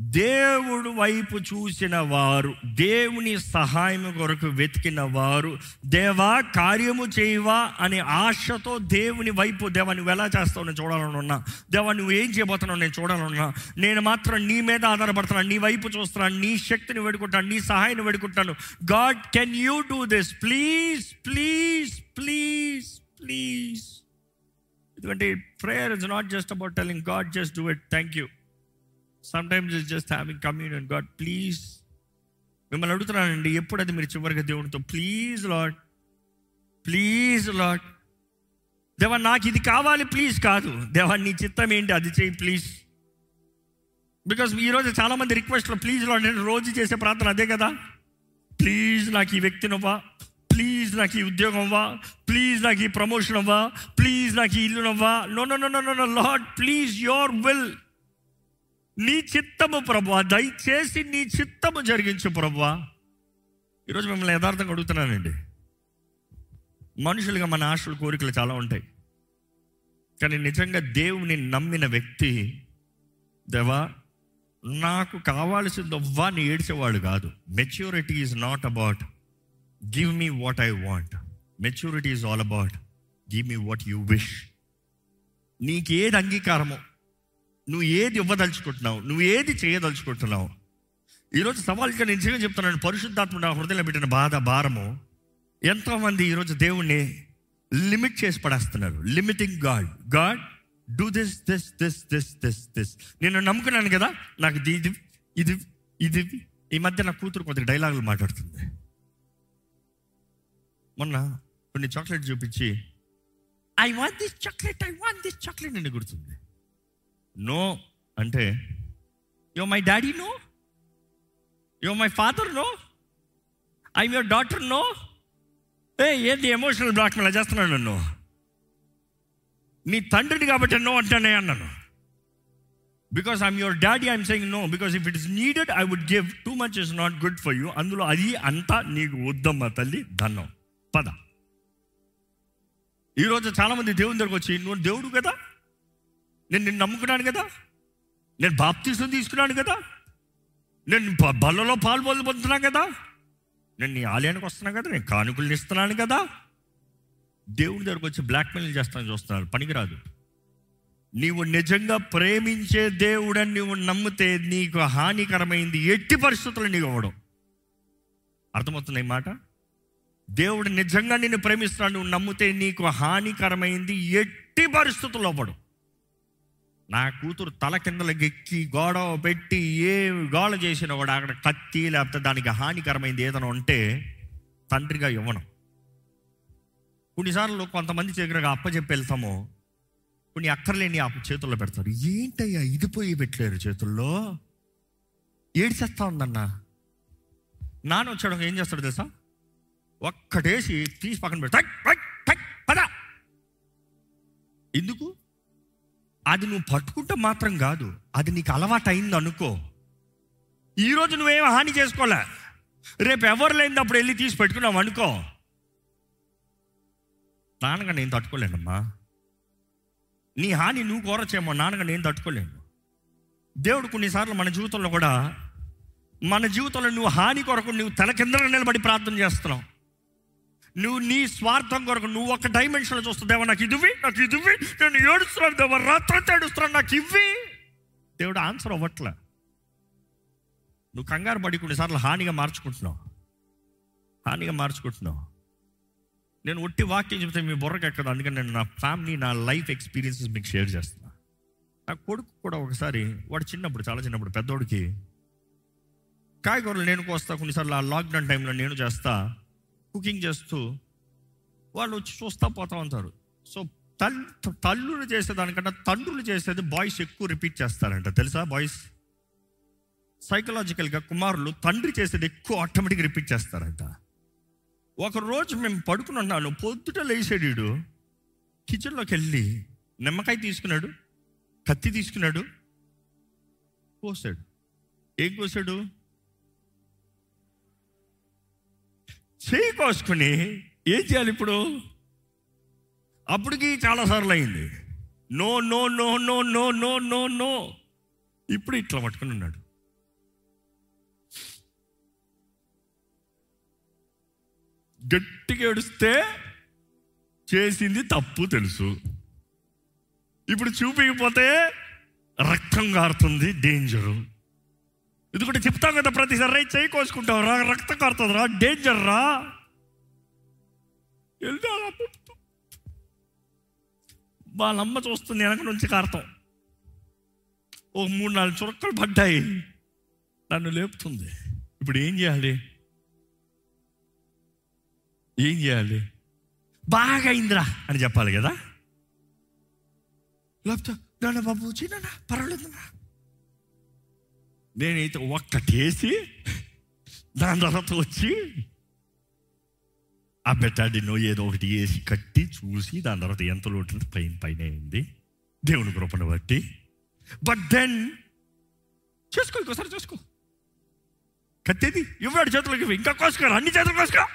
దేవుడు వైపు చూసిన వారు దేవుని సహాయం కొరకు వెతికిన వారు దేవా కార్యము చేయవా అనే ఆశతో దేవుని వైపు దేవా నువ్వు ఎలా చేస్తావు నేను చూడాలని ఉన్నా దేవా నువ్వు ఏం చేయబోతున్నావు నేను చూడాలన్నా నేను మాత్రం నీ మీద ఆధారపడుతున్నాను నీ వైపు చూస్తున్నాను నీ శక్తిని వేడుకుంటాను నీ సహాయాన్ని వేడుకుంటాను. God can you do this please please please please ఎందుకంటే prayer is not just about telling God just do it thank you sometimes is just having communion God please మిమ్మల్ని అడుగుతున్నానండి ఎప్పుడు అది మీరు చివరిగా దేవునితో ప్లీజ్ లాడ్ ప్లీజ్ లాడ్ దేవా నాకు ఇది కావాలి ప్లీజ్ కాదు. దేవా నీ చిత్తం ఏంటి? అది చేయి ప్లీజ్ బికాస్ ఈరోజు చాలామంది రిక్వెస్ట్లో ప్లీజ్ లాడ్ నేను రోజు చేసే ప్రార్థన అదే కదా? ప్లీజ్ నాకు ఈ వ్యక్తినివ్వా ప్లీజ్ నాకు ఈ ఉద్యోగం అవ్వా ప్లీజ్ నాకు ఈ ప్రమోషన్ అవ్వా ప్లీజ్ నాకు ఈ ఇల్లు నవ్వా no no no no no Lord please your will నీ చిత్తము ప్రభా దయచేసి నీ చిత్తము జరిగించు ప్రభా ఈరోజు మిమ్మల్ని యథార్థంగా అడుగుతున్నానండి. మనుషులుగా మన ఆశలు కోరికలు చాలా ఉంటాయి. కానీ నిజంగా దేవుని నమ్మిన వ్యక్తి దేవా నాకు కావాల్సింది అవ్వాన్ని ఏడ్చేవాడు కాదు. Maturity is not about give me what I want maturity is all about give me what you wish నీకు ఏది అంగీకారమో నువ్వు ఏది ఇవ్వదలుచుకుంటున్నావు? నువ్వు ఏది చేయదలుచుకుంటున్నావు? ఈరోజు సవాల్గా నేను నిజంగా చెప్తున్నాను పరిశుద్ధాత్మ నా హృదయంలో పెట్టిన బాధ భారము ఎంతోమంది ఈరోజు దేవుణ్ణి లిమిట్ చేసి పడేస్తున్నారు. Limiting God God do this this this this this this నేను నమ్ముకున్నాను కదా? నాకు ఇది ఇది ఇది ఈ మధ్య నా కూతురు కొద్దిగా డైలాగులు మాట్లాడుతుంది. మొన్న కొన్ని చాక్లెట్ చూపించి I want this chocolate I want this chocolate నేను గుర్తుంది. నో అంటే yo my daddy no yo my father no I your daughter no ఏ ఏంటి ఎమోషనల్ బ్లాక్మెయిల్ చేస్తున్నాడు నన్ను? నీ తండ్రిని కాబట్టి నో అంటానే అన్నాను. Because I'm your daddy I'm saying no because if it is needed I would give too much is not good for you అందులో అది అంతా నీకు వద్దమ్మా తల్లి ధన్నం పద. ఈరోజు చాలామంది దేవుని దగ్గరకు వచ్చి నువ్వు దేవుడు కదా? నేను నిన్ను నమ్ముకున్నాను కదా. నేను బాప్తీసం తీసుకున్నాను కదా. నేను బ- బల్లలో పాలు పొందుతున్నాను కదా. నేను నీ ఆలయానికి వస్తున్నాను కదా. నేను కానుకలు ఇస్తున్నాను కదా. దేవుడి దగ్గరకు వచ్చి బ్లాక్మెయిల్ చేస్తాను చూస్తున్నారు. పనికిరాదు. నీవు నిజంగా ప్రేమించే దేవుడని నువ్వు నమ్మితే నీకు హానికరమైంది ఎట్టి పరిస్థితులు నీకు అవ్వడం. అర్థమవుతుంది ఈ మాట? దేవుడు నిజంగా నిన్ను ప్రేమిస్తున్నాడు నువ్వు నమ్మితే నీకు హానికరమైంది ఎట్టి పరిస్థితుల్లో అవ్వడం. నా కూతురు తల కిందలకెక్కి గోడ పెట్టి ఏ గోడ చేసినా కూడా అక్కడ కత్తి లేకపోతే దానికి హానికరమైంది ఏదైనా ఉంటే తండ్రిగా ఇవ్వను. కొన్నిసార్లు కొంతమంది దగ్గరగా అప్పచెప్పి వెళ్తాము. కొన్ని అక్కర్లేని ఆ చేతుల్లో పెడతారు. ఏంటయ్యా ఇది పోయి పెట్టలేరు చేతుల్లో? ఏడ్చేస్తా ఉందన్న. నాన్న వచ్చాడు ఏం చేస్తాడు తెలుసా? ఒక్కటేసి తీసి పక్కన పెడతా పద. ఎందుకు? అది నువ్వు పట్టుకుంటే మాత్రం కాదు. అది నీకు అలవాటు అయింది అనుకో ఈరోజు నువ్వేం హాని చేసుకోలే. రేపు ఎవరు లేనిది అప్పుడు వెళ్ళి తీసి పెట్టుకున్నావు అనుకో. నాన్నగా నేను తట్టుకోలేనమ్మా. నీ హాని నువ్వు కోరచేమో నాన్నగా నేను తట్టుకోలేను. దేవుడు కొన్నిసార్లు మన జీవితంలో కూడా మన జీవితంలో నువ్వు హాని కొరకు నువ్వు తల కింద నిలబడి ప్రార్థన చేస్తున్నావు. నువ్వు నీ స్వార్థం కొరకు నువ్వు ఒక డైమెన్షన్లో చూస్తావు నాకు ఇదివి నాకు ఇదివి నేను ఏడుస్తున్నాను. దేవా రాత్రంతా ఏడుస్తున్నాను. నాకు ఇవి దేవుడు ఆన్సర్ అవ్వట్లే. నువ్వు కంగారు పడి కొన్నిసార్లు హానిగా మార్చుకుంటున్నావు. హానిగా మార్చుకుంటున్నావు. నేను ఒట్టి వాక్యం చెప్తే మీ బుర్రకి ఎక్కదు. అందుకని నేను నా ఫ్యామిలీ నా లైఫ్ ఎక్స్పీరియన్సెస్ మీకు షేర్ చేస్తున్నా. నా కొడుకు కూడా ఒకసారి వాడు చిన్నప్పుడు చాలా చిన్నప్పుడు పెద్దోడికి కాయగూరలు నేను కోస్తా కొన్నిసార్లు ఆ లాక్డౌన్ టైంలో నేను చేస్తా. కుకింగ్ చేస్తూ వాళ్ళు వచ్చి చూస్తూ పోతా ఉంటారు. సో తల్ తల్లులు చేసేదానికంటే తండ్రులు చేసేది బాయ్స్ ఎక్కువ రిపీట్ చేస్తారంట. తెలుసా బాయ్స్? సైకలాజికల్గా కుమారులు తండ్రి చేసేది ఎక్కువ ఆటోమేటిక్ రిపీట్ చేస్తారంట. ఒక రోజు మేము పడుకుని ఉన్నాను. పొద్దుట లేచాడు కిచెన్లోకి వెళ్ళి నిమ్మకాయ తీసుకున్నాడు కత్తి తీసుకున్నాడు కోసాడు. ఏం కోసాడు? చేయి కోసుకుని ఏం చేయాలి ఇప్పుడు? అప్పటికి చాలాసార్లు అయింది no no no no no no no no. ఇప్పుడు ఇట్లా పట్టుకుని ఉన్నాడు. గట్టిగా ఏడుస్తే చేసింది తప్పు తెలుసు. ఇప్పుడు చూపించకపోతే రక్తం కారుతుంది డేంజరు. ఇది కూడా చెప్తాం కదా ప్రతిసారి రైట్ చేయి కోసుకుంటాం రా రక్తం కారుతుంది రా డేంజర్ రా. వాళ్ళమ్మ చూస్తుంది వెనక నుంచి కారతం. ఓ మూడు నాలుగు చురక్కలు పడ్డాయి. నన్ను లేపుతుంది. ఇప్పుడు ఏం చేయాలి? ఏం చేయాలి? బాగా అయిందిరా అని చెప్పాలి కదా? లేకపోతే నాన్న బాబు చిన్న పర్వాలేదన్నా నేనైతే ఒక్కటేసి దాని తర్వాత వచ్చి ఆ బెటాడినో ఏదో ఒకటి వేసి కట్టి చూసి దాని తర్వాత ఎంత లోటు పైన పైన అయింది దేవుని కృపను బట్టి. బట్ దెన్ చేసుకో ఇంకోసారి చేసుకో. కట్టేది ఇవ్వడు చేతులకి ఇంకా కోసుకోరు అన్ని చేతులు కోసుకో.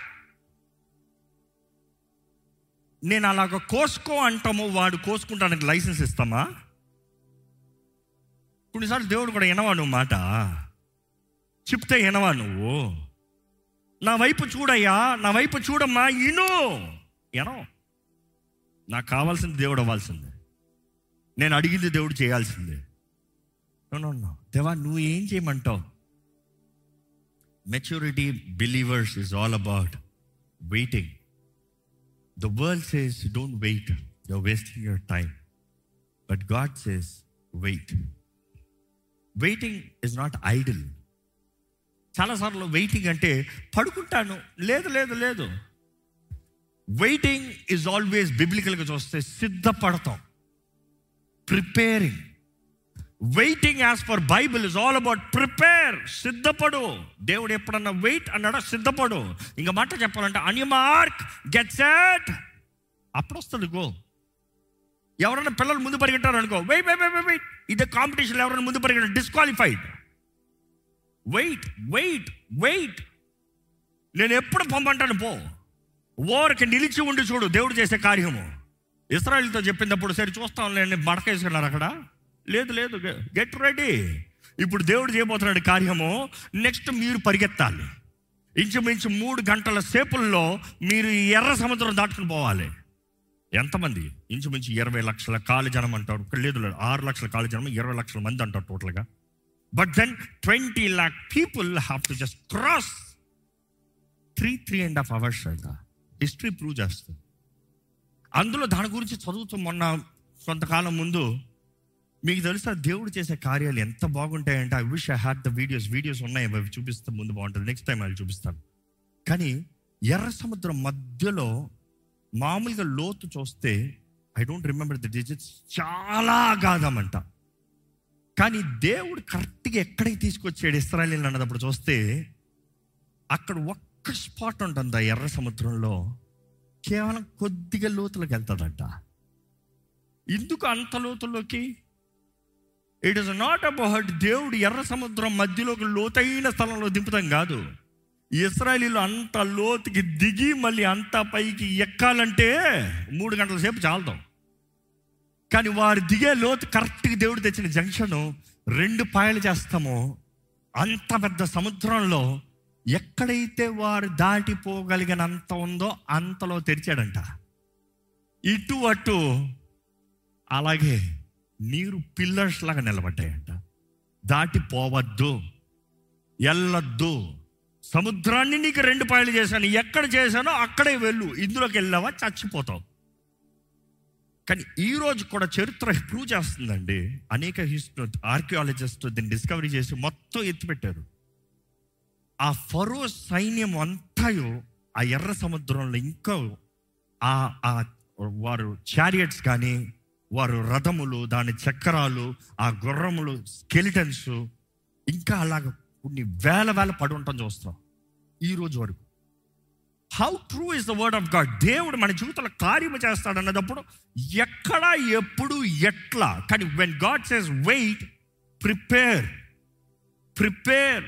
నేను అలాగ కోసుకో అంటాము వాడు కోసుకుంటానికి లైసెన్స్ ఇస్తామా? కొన్నిసార్లు దేవుడు కూడా వినవా నువ్వు మాట? చెప్తే వినవా నువ్వు? నా వైపు చూడయ్యా నా వైపు చూడమ్మా ఇను! ఎనో నాకు కావాల్సింది దేవుడు అవ్వాల్సిందే. నేను అడిగింది దేవుడు చేయాల్సిందే. నో దేవా నువ్వు ఏం చేయమంటావు? Maturity believers is all about waiting the world says don't wait you're wasting your time but God says wait waiting is not idle చాలాసార్లు వెయిటింగ్ అంటే పడుకుంటాను. లేదు లేదు లేదు. వెయిటింగ్ ఈజ్ ఆల్వేస్ బిబ్లికల్గా చూస్తే సిద్ధపడతాం. Preparing waiting as for Bible is all about prepare సిద్ధపడు. దేవుడు ఎప్పుడన్నా వెయిట్ అన్నాడో? సిద్ధపడు. ఇంకా మాట చెప్పాలంటే అన్ మార్క్ గెట్ సెట్ అప్పుడు వస్తుంది గో ఎవరైనా పిల్లలు ముందు పరిగెట్టారు అనుకో వెయిట్ వెయిట్ వెయిట్ వెయిట్ ఇదే కాంపిటీషన్ ఎవరైనా ముందు పరిగెట్టారు డిస్క్వాలిఫైడ్ వెయిట్ వెయిట్ వెయిట్ నేను ఎప్పుడు పంపంటాను పో. ఓరికి నిలిచి ఉండి చూడు దేవుడు చేసే కార్యము. ఇస్రాయల్తో చెప్పినప్పుడు సరే చూస్తాను లేని మడకేసుకున్నారు అక్కడ. లేదు లేదు గెట్ రెడీ ఇప్పుడు దేవుడు చేయబోతున్నాడు కార్యము నెక్స్ట్ మీరు పరిగెత్తాలి. ఇంచుమించు మూడు గంటల సేపుల్లో మీరు ఈ ఎర్ర సముద్రం దాటుకుని పోవాలి. ఎంతమంది? ఇంచుమించు ఇరవై లక్షల కాలి జనం అంటారు. లేదు లేదు. ఆరు లక్షల కాలు జనం ఇరవై లక్షల మంది అంటారు టోటల్గా. But then twenty lakh people have to just cross three three and half hours అయితే హిస్టరీ ప్రూవ్ చేస్తుంది అందులో దాని గురించి చదువుతూ మొన్న కొంతకాలం ముందు మీకు తెలుసా దేవుడు చేసే కార్యాలు ఎంత బాగుంటాయంటే I wish I had the videos videos ఉన్నాయి అవి చూపిస్తే ముందు బాగుంటుంది. నెక్స్ట్ టైం అది చూపిస్తాను. కానీ ఎర్ర సముద్రం మధ్యలో మామూలుగా లోతు చూస్తే I don't remember the digits చాలా అగాధమంట కానీ దేవుడు కరెక్ట్గా ఎక్కడికి తీసుకొచ్చాడు ఇస్రాయలీలు అన్నదప్పుడు చూస్తే అక్కడ ఒక్క స్పాట్ ఉంటుంది ఆ ఎర్ర సముద్రంలో. కేవలం కొద్దిగా లోతులకు వెళ్తుందంట ఎందుకు అంత లోతుల్లోకి? ఇట్ ఇస్ నాట్ అబౌట్ దేవుడు ఎర్ర సముద్రం మధ్యలోకి లోతైన స్థలంలో దింపుతాం కాదు. ఇస్రాయలీలు అంత లోతుకి దిగి మళ్ళీ అంత పైకి ఎక్కాలంటే మూడు గంటల సేపు చాలదాం. కానీ వారు దిగే లోతు కరెక్ట్గా దేవుడు తెచ్చిన జంక్షను రెండు పాయలు చేస్తామో. అంత పెద్ద సముద్రంలో ఎక్కడైతే వారు దాటిపోగలిగినంత ఉందో అంతలో తెరిచాడంట. ఇటు అటు అలాగే నీరు పిల్లర్స్ లాగా నిలబడ్డాయంట. దాటిపోవద్దు ఎల్లొద్దు. సముద్రాన్ని నీకు రెండు పాయలు చేశాను. ఎక్కడ చేశానో అక్కడే వెళ్ళు. ఇందులోకి వెళ్ళావా? చచ్చిపోతావు. కానీ ఈ రోజు కూడా చరిత్ర ప్రూవ్ చేస్తుందండి. అనేక హిస్టో ఆర్కియాలజిస్ట్ దీన్ని డిస్కవరీ చేసి మొత్తం ఎత్తిపెట్టారు. ఆ ఫరో సైన్యం అంతాయో ఆ ఎర్ర సముద్రంలో ఇంకా ఆ ఆ వారు చారియట్స్ కానీ వారు రథములు దాని చక్రాలు ఆ గుర్రములు స్కెలిటన్స్ ఇంకా అలాగ కొన్ని వేల వేల పడి ఉంటాం చూస్తాం ఈ రోజు వరకు. How true is the word of God దేవుడు మన జీవితంలో కార్యము చేస్తాడు అన్నదప్పుడు ఎక్కడ ఎప్పుడు ఎట్లా? కానీ when God says wait prepare prepare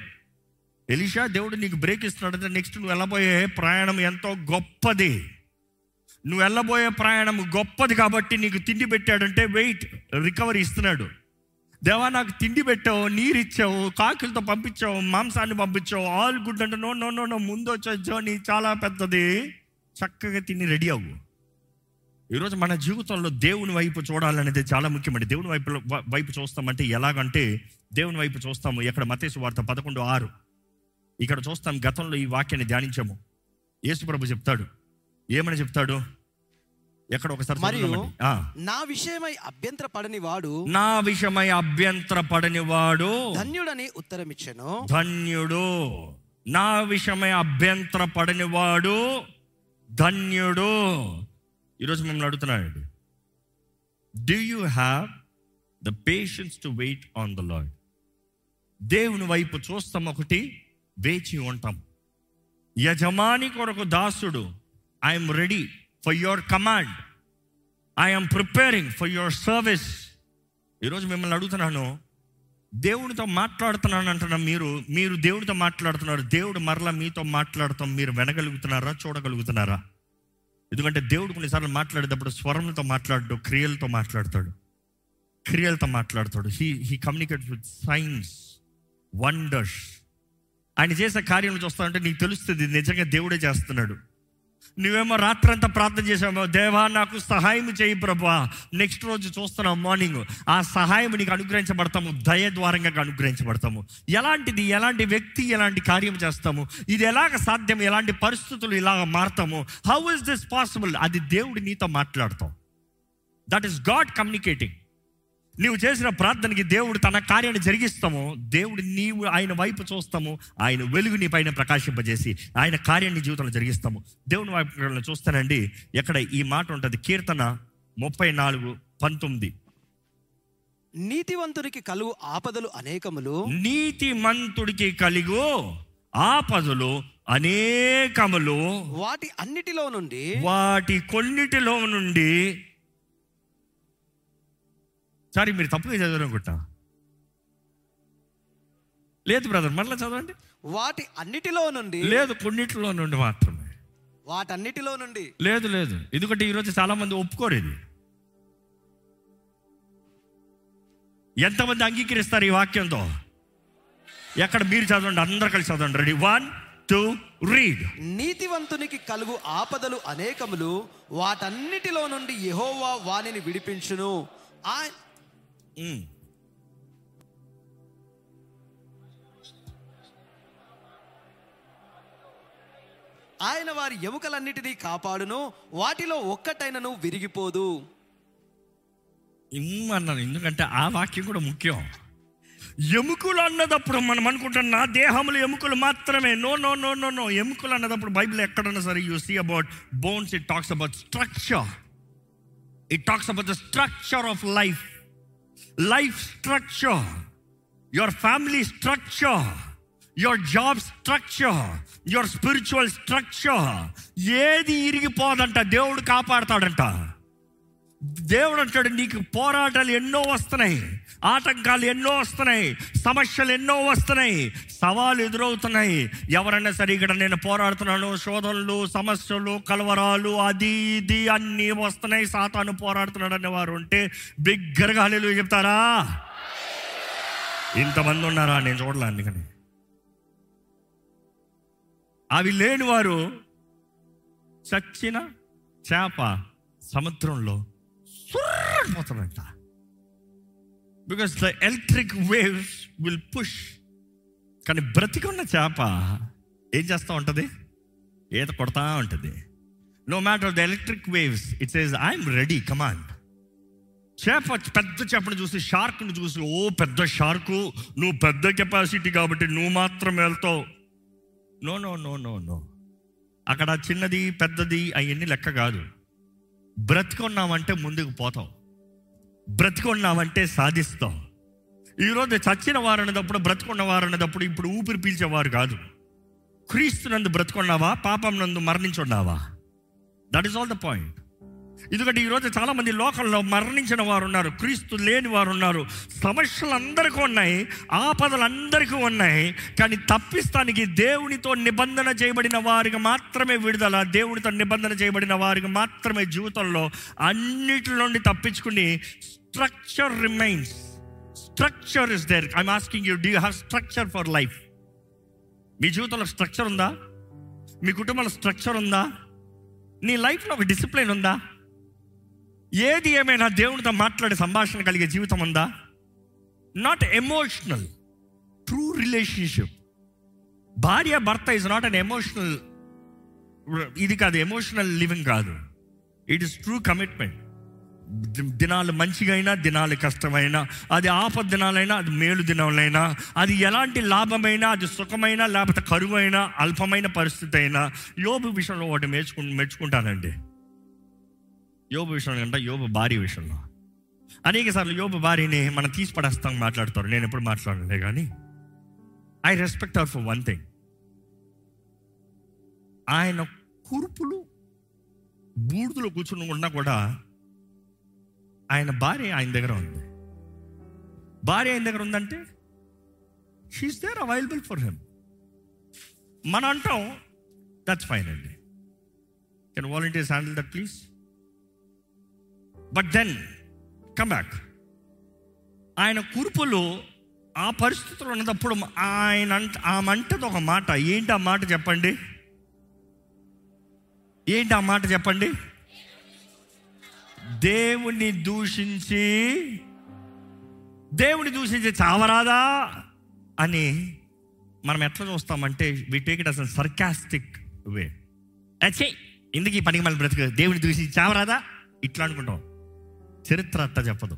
Elisha దేవుడు నీకు బ్రేక్ ఇస్తున్నాడంటే నెక్స్ట్ నువ్వు వెళ్ళబోయే ప్రయాణం ఎంతో గొప్పది. నువ్వు వెళ్ళబోయే ప్రయాణం గొప్పది కాబట్టి నీకు తిండి పెట్టాడంటే వెయిట్ రికవరీ ఇస్తున్నాడు. దేవా నాకు తిండి పెట్టావు నీరు ఇచ్చావు కాకులతో పంపించావు మాంసాన్ని పంపించావు ఆల్ గుడ్ అంటే నో నో నో నో ముందు వచ్చే జర్నీ చాలా పెద్దది. చక్కగా తిని రెడీ అవ్వు. ఈరోజు మన జీవితంలో దేవుని వైపు చూడాలనేది చాలా ముఖ్యమండి. దేవుని వైపు వైపు చూస్తామంటే ఎలాగంటే దేవుని వైపు చూస్తాము. ఇక్కడ మతేసు వార్త పదకొండు ఆరు. ఇక్కడ చూస్తాం గతంలో ఈ వాక్యాన్ని ధ్యానించాము. యేసుప్రభు చెప్తాడు. ఏమని చెప్తాడు? ఎక్కడ ఒకసారి మరియు. నా విషయమై అభ్యంతర పడని వాడు నా విషయమై అభ్యంతర పడని వాడు ధన్యుడని ఉత్తరమిచ్చెను. ధన్యుడు. నా విషయమై అభ్యంతర పడని వాడు ధన్యుడు. ఈరోజు మిమ్మల్ని అడుగుతున్నాడు do you have the patience to wait on the Lord దేవుని వైపు చూస్తాం ఒకటి వేచి ఉంటాం. యజమాని కొరకు దాసుడు I'm ready for your command I'm preparing for your service ఈరోజు మిమ్మల్ని అడుగుతున్నాను దేవుడితో మాట్లాడుతున్నాను అంటున్నా మీరు మీరు దేవుడితో మాట్లాడుతున్నారు దేవుడు మరలా మీతో మాట్లాడతాం మీరు వినగలుగుతున్నారా చూడగలుగుతున్నారా? ఎందుకంటే దేవుడు కొన్నిసార్లు మాట్లాడేటప్పుడు స్వరంతో మాట్లాడు క్రియలతో మాట్లాడతాడు. క్రియలతో మాట్లాడతాడు. He he communicate with signs wonders ఆయన చేసే కార్యం చూస్తానంటే నీకు తెలుస్తుంది నిజంగా దేవుడే చేస్తున్నాడు. నువ్వేమో రాత్రంతా ప్రార్థన చేసావు దేవా నాకు సహాయం చేయి ప్రభా. నెక్స్ట్ రోజు చూస్తున్నావు మార్నింగ్ ఆ సహాయం నీకు అనుగ్రహించబడతాము దయ ద్వారంగా అనుగ్రహించబడతాము. ఎలాంటిది ఎలాంటి వ్యక్తి ఎలాంటి కార్యం చేస్తాము ఇది ఎలాగ సాధ్యం ఎలాంటి పరిస్థితులు ఇలాగ మారతాము హౌ ఇస్ దిస్ పాసిబుల్ అది దేవుడు నీతో మాట్లాడతాం. దట్ ఈస్ గాడ్ కమ్యూనికేటింగ్ నీవు చేసిన ప్రార్థనకి దేవుడు తన కార్యాన్ని జరిగిస్తాము. దేవుడు నీవు ఆయన వైపు చూస్తాము. ఆయన వెలుగు నీ పైన ప్రకాశింపజేసి ఆయన కార్యాన్ని జీవితంలో జరిగిస్తాము. దేవుని వైపు చూస్తానండి. ఎక్కడ ఈ మాట ఉంటుంది. కీర్తన ముప్పై నాలుగు పంతొమ్మిది. నీతివంతునికి కలుగు ఆపదలు అనేకములు. నీతి మంతుడికి కలిగు ఆపదలు అనేకములు. వాటి అన్నిటిలో నుండి వాటి కొన్నిటిలో నుండి సారీ మీరు తప్పుగా చదివారు అనుకుంటా. లేదు బ్రదర్ మళ్ళీ చదవండి. వాటి అన్నిటిలో నుండి లేదు కొన్నిటిలో నుండి మాత్రమే. వాటన్నిటిలో నుండి లేదు లేదు. ఎందుకంటే ఈరోజు చాలా మంది ఒప్పుకోరు ఇది. ఎంతమంది అంగీకరిస్తారు ఈ వాక్యంతో? ఎక్కడ మీరు చదవండి అందరు కలిసి చదవండి. రెడీ వన్ టూ రీడ్ నీతివంతునికి కలుగు ఆపదలు అనేకములు వాటన్నిటిలో నుండి యెహోవా వానిని విడిపించును. ఆయన వారి ఎముకలన్నిటినీ కాపాడును వాటిలో ఒక్కటైనను విరిగిపోదు. అన్నాను ఎందుకంటే ఆ వాక్యం కూడా ముఖ్యం. ఎముకలు అన్నదప్పుడు మనం అనుకుంటాం నా దేహములు ఎముకలు మాత్రమే. No no no no no ఎముకలు అన్నదప్పుడు బైబిల్ ఎక్కడన్నా సరే you see about bones it talks about structure it talks about the structure of life life structure your family structure your job structure your spiritual structure ఏది ఇరిగిపోదంట దేవుడు కాపాడతాడంట. దేవుడు అంటాడు నీకు పోరాటాలు ఎన్నో వస్తున్నాయి. ఆటంకాలు ఎన్నో వస్తున్నాయి సమస్యలు ఎన్నో వస్తున్నాయి సవాలు ఎదురవుతున్నాయి. ఎవరైనా సరే ఇక్కడ నేను పోరాడుతున్నాను శోధనలు సమస్యలు కలవరాలు అది ఇది అన్నీ వస్తున్నాయి సాతాను పోరాడుతున్నాడు అనేవారు ఉంటే బిగ్గరగా హలీలు చెప్తారా? ఇంతమంది ఉన్నారా? నేను చూడలే అందుకని. అవి లేని వారు చచ్చిన చేప సముద్రంలో పోతాడంట because the electric waves will push కానీ బ్రతికున్న చేప ఏం చేస్తూ ఉంటుంది? ఈత కొడతా ఉంటుంది. No matter the electric waves it's is I'm ready command చేప పెద్ద చేపను చూసి షార్క్ను చూసి ఓ పెద్ద షార్కు నువ్వు పెద్ద కెపాసిటీ కాబట్టి నువ్వు మాత్రం వెళ్తావు. No no no no no అక్కడ చిన్నది పెద్దది అవన్నీ లెక్క కాదు. బ్రతికున్నామంటే ముందుకు పోతాం బ్రతికున్నామంటే సాధిస్తాం. ఈరోజు చచ్చిన వారు అనేటప్పుడు బ్రతుకున్న వారు అనేటప్పుడు ఇప్పుడు ఊపిరి పీల్చేవారు కాదు. క్రీస్తునందు బ్రతుకున్నావా? పాపం నందు మరణించున్నావా? That is all the point ఎందుకంటే ఈరోజు చాలామంది లోకంలో మరణించిన వారు ఉన్నారు క్రీస్తు లేని వారు ఉన్నారు సమస్యలు అందరికీ ఉన్నాయి ఆపదలు అందరికీ ఉన్నాయి కానీ తప్పిస్తానికి దేవునితో నిబంధన చేయబడిన వారికి మాత్రమే విడుదల దేవునితో నిబంధన చేయబడిన వారికి మాత్రమే జీవితంలో అన్నిటి నుండి తప్పించుకుని structure remains structure is there I'm asking you do have structure for life మీ జీవితంలో స్ట్రక్చర్ ఉందా? మీ కుటుంబంలో స్ట్రక్చర్ ఉందా? నీ లైఫ్లో ఒక డిసిప్లిన్ ఉందా? ఏది ఏమైనా దేవునితో మాట్లాడే సంభాషణ కలిగే జీవితం ఉందా? నాట్ ఎమోషనల్ ట్రూ రిలేషన్షిప్ భార్య భర్త ఇస్ నాట్ అన్ ఎమోషనల్ ఇది కాదు ఎమోషనల్ లివింగ్ కాదు. ఇట్ ఇస్ ట్రూ కమిట్మెంట్ దినాలు మంచిగా అయినా దినాలు కష్టమైనా అది ఆపద దినాలైనా అది మేలు దినాలైనా అది ఎలాంటి లాభమైనా అది సుఖమైనా లేకపోతే కరువైనా అల్పమైన పరిస్థితి అయినా యోబు విషయంలో ఒకటి మెచ్చుకు మెచ్చుకుంటానండి యోబు విషయంలో అంటే యోబు భార్య విషయంలో. అనేక సార్లు యోబు భార్యని మనం తీసి పడేస్తాం మాట్లాడతారు. నేను ఎప్పుడు మాట్లాడలే కానీ I respect our for one thing ఆయన కూర్పులు బూడిదలో కూర్చుని ఉన్నా కూడా ఆయన భార్య ఆయన దగ్గర ఉంది. భార్య ఆయన దగ్గర ఉందంటే she's there available for him మనం అంటాం దట్స్ ఫైన్ అండి. Can volunteers handle that please but then come back ఆయన కురుపులు ఆ పరిస్థితులు ఉన్నప్పుడు ఆయన అంట ఆమె అంటది ఒక మాట. ఏంటి ఆ మాట చెప్పండి? ఏంటి ఆ మాట చెప్పండి? దేవుణ్ణి దూషించి దేవుని దూషించి చావరాదా అని మనం ఎట్లా చూస్తామంటే we take it as sarcastic way అచ్చే ఎందుకు ఈ పనికి మళ్ళీ బ్రతుకు? దేవుని దూషించి చావరాదా? ఇట్లా అనుకుంటాం. చరిత్ర అట్లా చెప్పదు.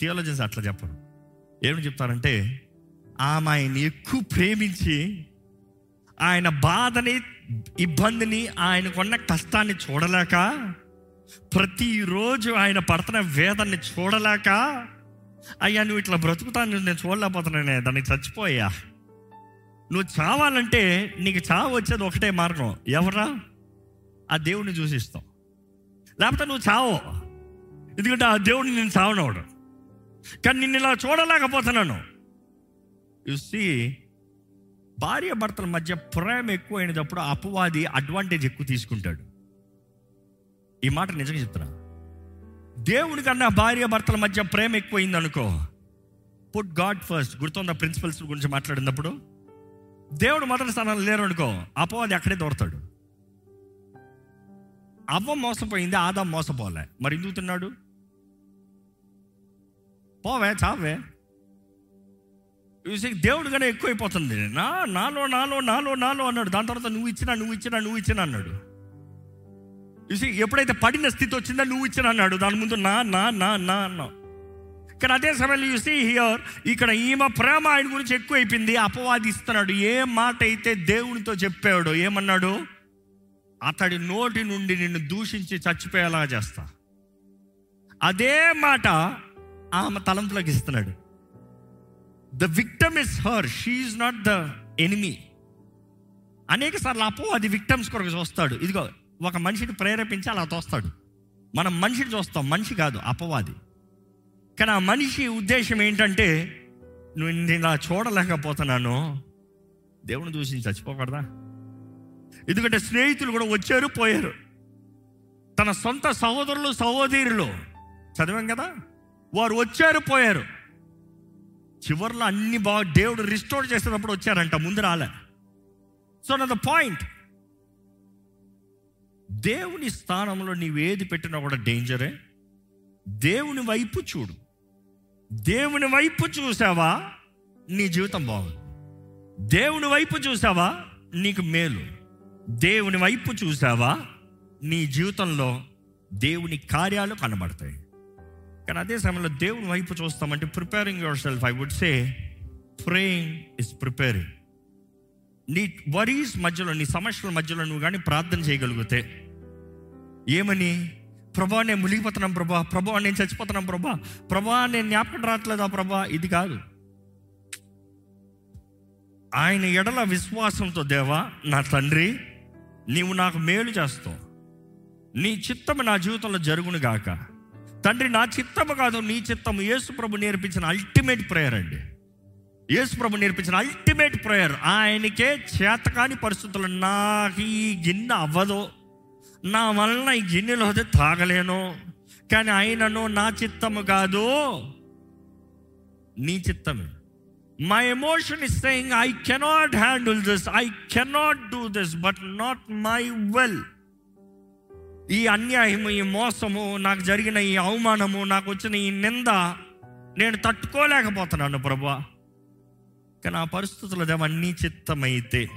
థియాలజీస్ అట్లా చెప్పరు ఏమని చెప్తారంటే ఆమె ఆయన్ని ఎక్కువ ప్రేమించి ఆయన బాధని ఇబ్బందిని ఆయనకున్న కష్టాన్ని చూడలేక ప్రతిరోజు ఆయన పడుతున్న వేదన్ని చూడలేక అయ్యా నువ్వు ఇట్లా బ్రతుకుతాను నేను చూడలేకపోతున్నానే దానికి చచ్చిపోయా. నువ్వు చావాలంటే నీకు చావు వచ్చేది ఒకటే మార్గం. ఎవరా ఆ దేవుడిని చూసిస్తాం లేకపోతే నువ్వు చావు. ఎందుకంటే ఆ దేవుడిని నేను సావనవాడు కానీ నిన్ను ఇలా చూడలేకపోతున్నాను. యు సీ భార్య భర్తల మధ్య ప్రేమ ఎక్కువైనప్పుడు అపవాది అడ్వాంటేజ్ ఎక్కువ తీసుకుంటాడు. ఈ మాట నిజంగా చెప్తున్నా. దేవుడి కన్నా భార్య భర్తల మధ్య ప్రేమ ఎక్కువైంది అనుకో. పుట్ గాడ్ ఫస్ట్ గుర్తున్న ప్రిన్సిపల్స్ గురించి మాట్లాడినప్పుడు? దేవుడు మొదటి స్థానంలో లేరు అనుకో అపవాది అక్కడే దొరతాడు అవ్వ మోసపోయింది ఆదా మోసపోలే. మరి ఎందుకు తిన్నాడు? పోవే చావే. చూసి దేవుడు కన్నా ఎక్కువైపోతుంది నా నాలో నాలో నాలో నాలో అన్నాడు. దాని తర్వాత నువ్వు ఇచ్చినా నువ్వు ఇచ్చినా నువ్వు ఇచ్చినా అన్నాడు. చూసి ఎప్పుడైతే పడిన స్థితి వచ్చిందో నువ్వు ఇచ్చినా అన్నాడు. దాని ముందు నా నా నా నా అన్నావు. కానీ అదే సమయంలో చూసి హియర్ ఇక్కడ ఈమె ప్రేమ ఆయన గురించి ఎక్కువ అయిపోయింది. అపవాది ఇస్తున్నాడు ఏ మాట అయితే దేవునితో చెప్పాడు ఏమన్నాడు? అతడి నోటి నుండి నిన్ను దూషించి చచ్చిపోయేలా చేస్తా. అదే మాట ఆమె తలంపులకు ఇస్తున్నాడు. The victim is her she's not the enemy అనేక సార్లు అపో అది విక్టమ్స్ కొరకు చూస్తాడు. ఇదిగో ఒక మనిషిని ప్రేరేపించి అలా తోస్తాడు. మనం మనిషిని చూస్తాం. మనిషి కాదు అపవాది. కానీ ఆ మనిషి ఉద్దేశం ఏంటంటే నువ్వు నేను ఇలా చూడలేకపోతున్నాను. దేవుని చూసి చచ్చిపోకూడదా? ఎందుకంటే స్నేహితులు కూడా వచ్చారు పోయారు. తన సొంత సహోదరులు సహోదరులు. చదివాం కదా? వారు వచ్చారు పోయారు. చివరిలో అన్ని బాగా దేవుడు రిస్టోర్ చేసేటప్పుడు వచ్చారంట ముందు రాలే. సో నా ద పాయింట్ దేవుని స్థానంలో నీవు ఏది పెట్టినా కూడా డేంజరే దేవుని వైపు చూడు. దేవుని వైపు చూసావా? నీ జీవితం బాగుంది. దేవుని వైపు చూసావా? నీకు మేలు. దేవుని వైపు చూసావా? నీ జీవితంలో దేవుని కార్యాలు కనబడతాయి. కానీ అదే సమయంలో దేవుని వైపు చూస్తామంటే preparing yourself I would say praying is preparing నీ వరీస్ మధ్యలో నీ సమస్యల మధ్యలో నువ్వు కానీ ప్రార్థన చేయగలిగితే ఏమని? ప్రభా నేను మునిగిపోతున్నాం ప్రభా ప్రభా నేను చచ్చిపోతున్నాం ప్రభా ప్రభా నేను జ్ఞాపకం రావట్లేదా ప్రభా? ఇది కాదు. ఆయన ఎడల విశ్వాసంతో దేవా నా తండ్రి నీవు నాకు మేలు చేస్తావు. నీ చిత్తము నా జీవితంలో జరుగును గాక. తండ్రి నా చిత్తము కాదు నీ చిత్తము. యేసు ప్రభు నేర్పించిన అల్టిమేట్ ప్రేయర్ అండి. యేసు ప్రభు నేర్పించిన అల్టిమేట్ ప్రేయర్ ఆయనకే చేతకాని పరిస్థితులు నాకు ఈ గిన్నె అవ్వదు. నా వలన ఈ గిన్నెలో అది తాగలేను. కానీ ఆయనను నా చిత్తము కాదు నీ చిత్తమే. My emotion is saying I cannot handle this I cannot do this but not my will ఈ అన్యాయము ఈ మోసము నాకు జరిగిన ఈ అవమానము నాకు వచ్చిన ఈ నింద నేను తట్టుకోలేకపోతున్నాను ప్రభా. కానీ ఆ పరిస్థితుల్లో దేవ నీ చిత్తమైతే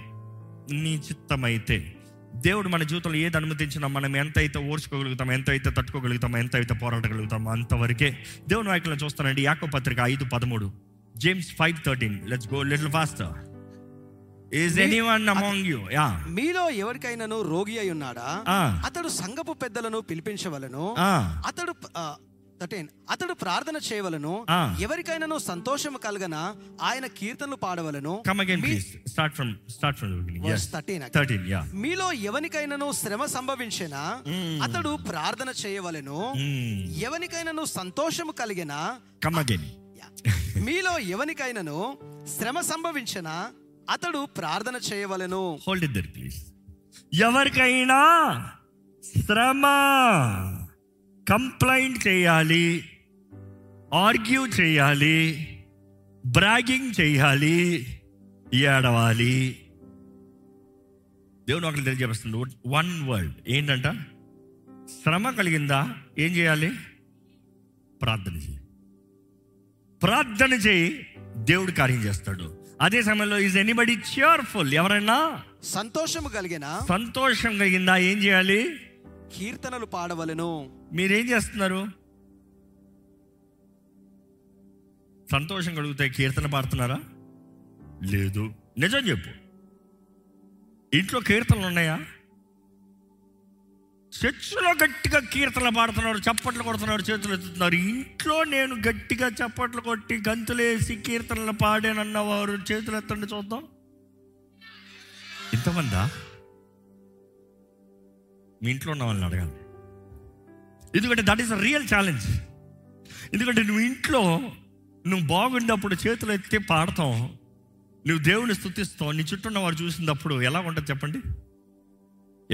నీ చిత్తమైతే దేవుడు మన జీవితంలో ఏది అనుమతించినా మనం ఎంత అయితే ఓర్చుకోగలుగుతాం ఎంత అయితే తట్టుకోగలుగుతాం ఎంత అయితే పోరాడగలుగుతాం అంతవరకే దేవుని వాక్యంలో చూస్తానండి యాకో పత్రిక ఐదు పదమూడు James five thirteen let's go little faster is anyone among you yeah మీలో ఎవరికైనాను రోగి అయి ఉన్నాడా? అతడు సంఘపు పెద్దలను పిలిపించవలను. అతడు ఆ, థర్టీన్. అతడు ప్రార్థన చేయవలను. ఆ. ఎవరికైనాను సంతోషము కలగన ఆయన కీర్తనలు పాడవలను. Come again please start from start from beginning yes. Thirteen 13 yeah మీలో ఎవనికైనాను శ్రమ సంభవించిన? అతడు ప్రార్థన చేయవలెను. ఎవనికైనాను సంతోషము కలిగిన? కమ్ అగైన్ మీలో ఎవనికైనాను శ్రమ సంభవించిన? అతడు ప్రార్థన చేయవలెను. హోల్డ్ ఇట్ దర్ ప్లీజ్ ఎవరికైనా శ్రమ కంప్లైంట్ చేయాలి ఆర్గ్యూ చేయాలి బ్రాగింగ్ చేయాలి ఏడవాలి. దేవుడు ఒకటి తెలియజేస్తుంది వన్ వర్డ్ ఏంటంట? శ్రమ కలిగిందా? ఏం చేయాలి? ప్రార్థన చేయి ప్రార్థన చేయి దేవుడు కార్యం చేస్తాడు. అదే సమయంలో ఈజ్ ఎనీబడి చియర్ఫుల్ ఎవరైనా సంతోషము కలిగిన? సంతోషం కలిగిందా? ఏం చేయాలి? కీర్తనలు పాడవలెను. మీరేం చేస్తున్నారు? సంతోషం కలిగితే కీర్తన పాడుతున్నారా? లేదు. నిజం చెప్పు. ఇంట్లో కీర్తనలు ఉన్నాయా? చర్చిలో గట్టిగా కీర్తనలు పాడుతున్నారు చప్పట్లు కొడుతున్నారు చేతులు ఎత్తుతున్నారు. ఇంట్లో నేను గట్టిగా చప్పట్లు కొట్టి గంతులేసి కీర్తనలు పాడానన్నవారు చేతులు ఎత్తండి చూద్దాం. ఇంతమందా? మీ ఇంట్లో ఉన్న వాళ్ళని అడగాలి. ఎందుకంటే that is a real challenge ఎందుకంటే నువ్వు ఇంట్లో నువ్వు బాగుండప్పుడు చేతులు ఎత్తి పాడతాం నువ్వు దేవుని స్థుతిస్తావు. నీ చుట్టూ ఉన్న వారు చూసినప్పుడు ఎలా ఉంటుంది చెప్పండి?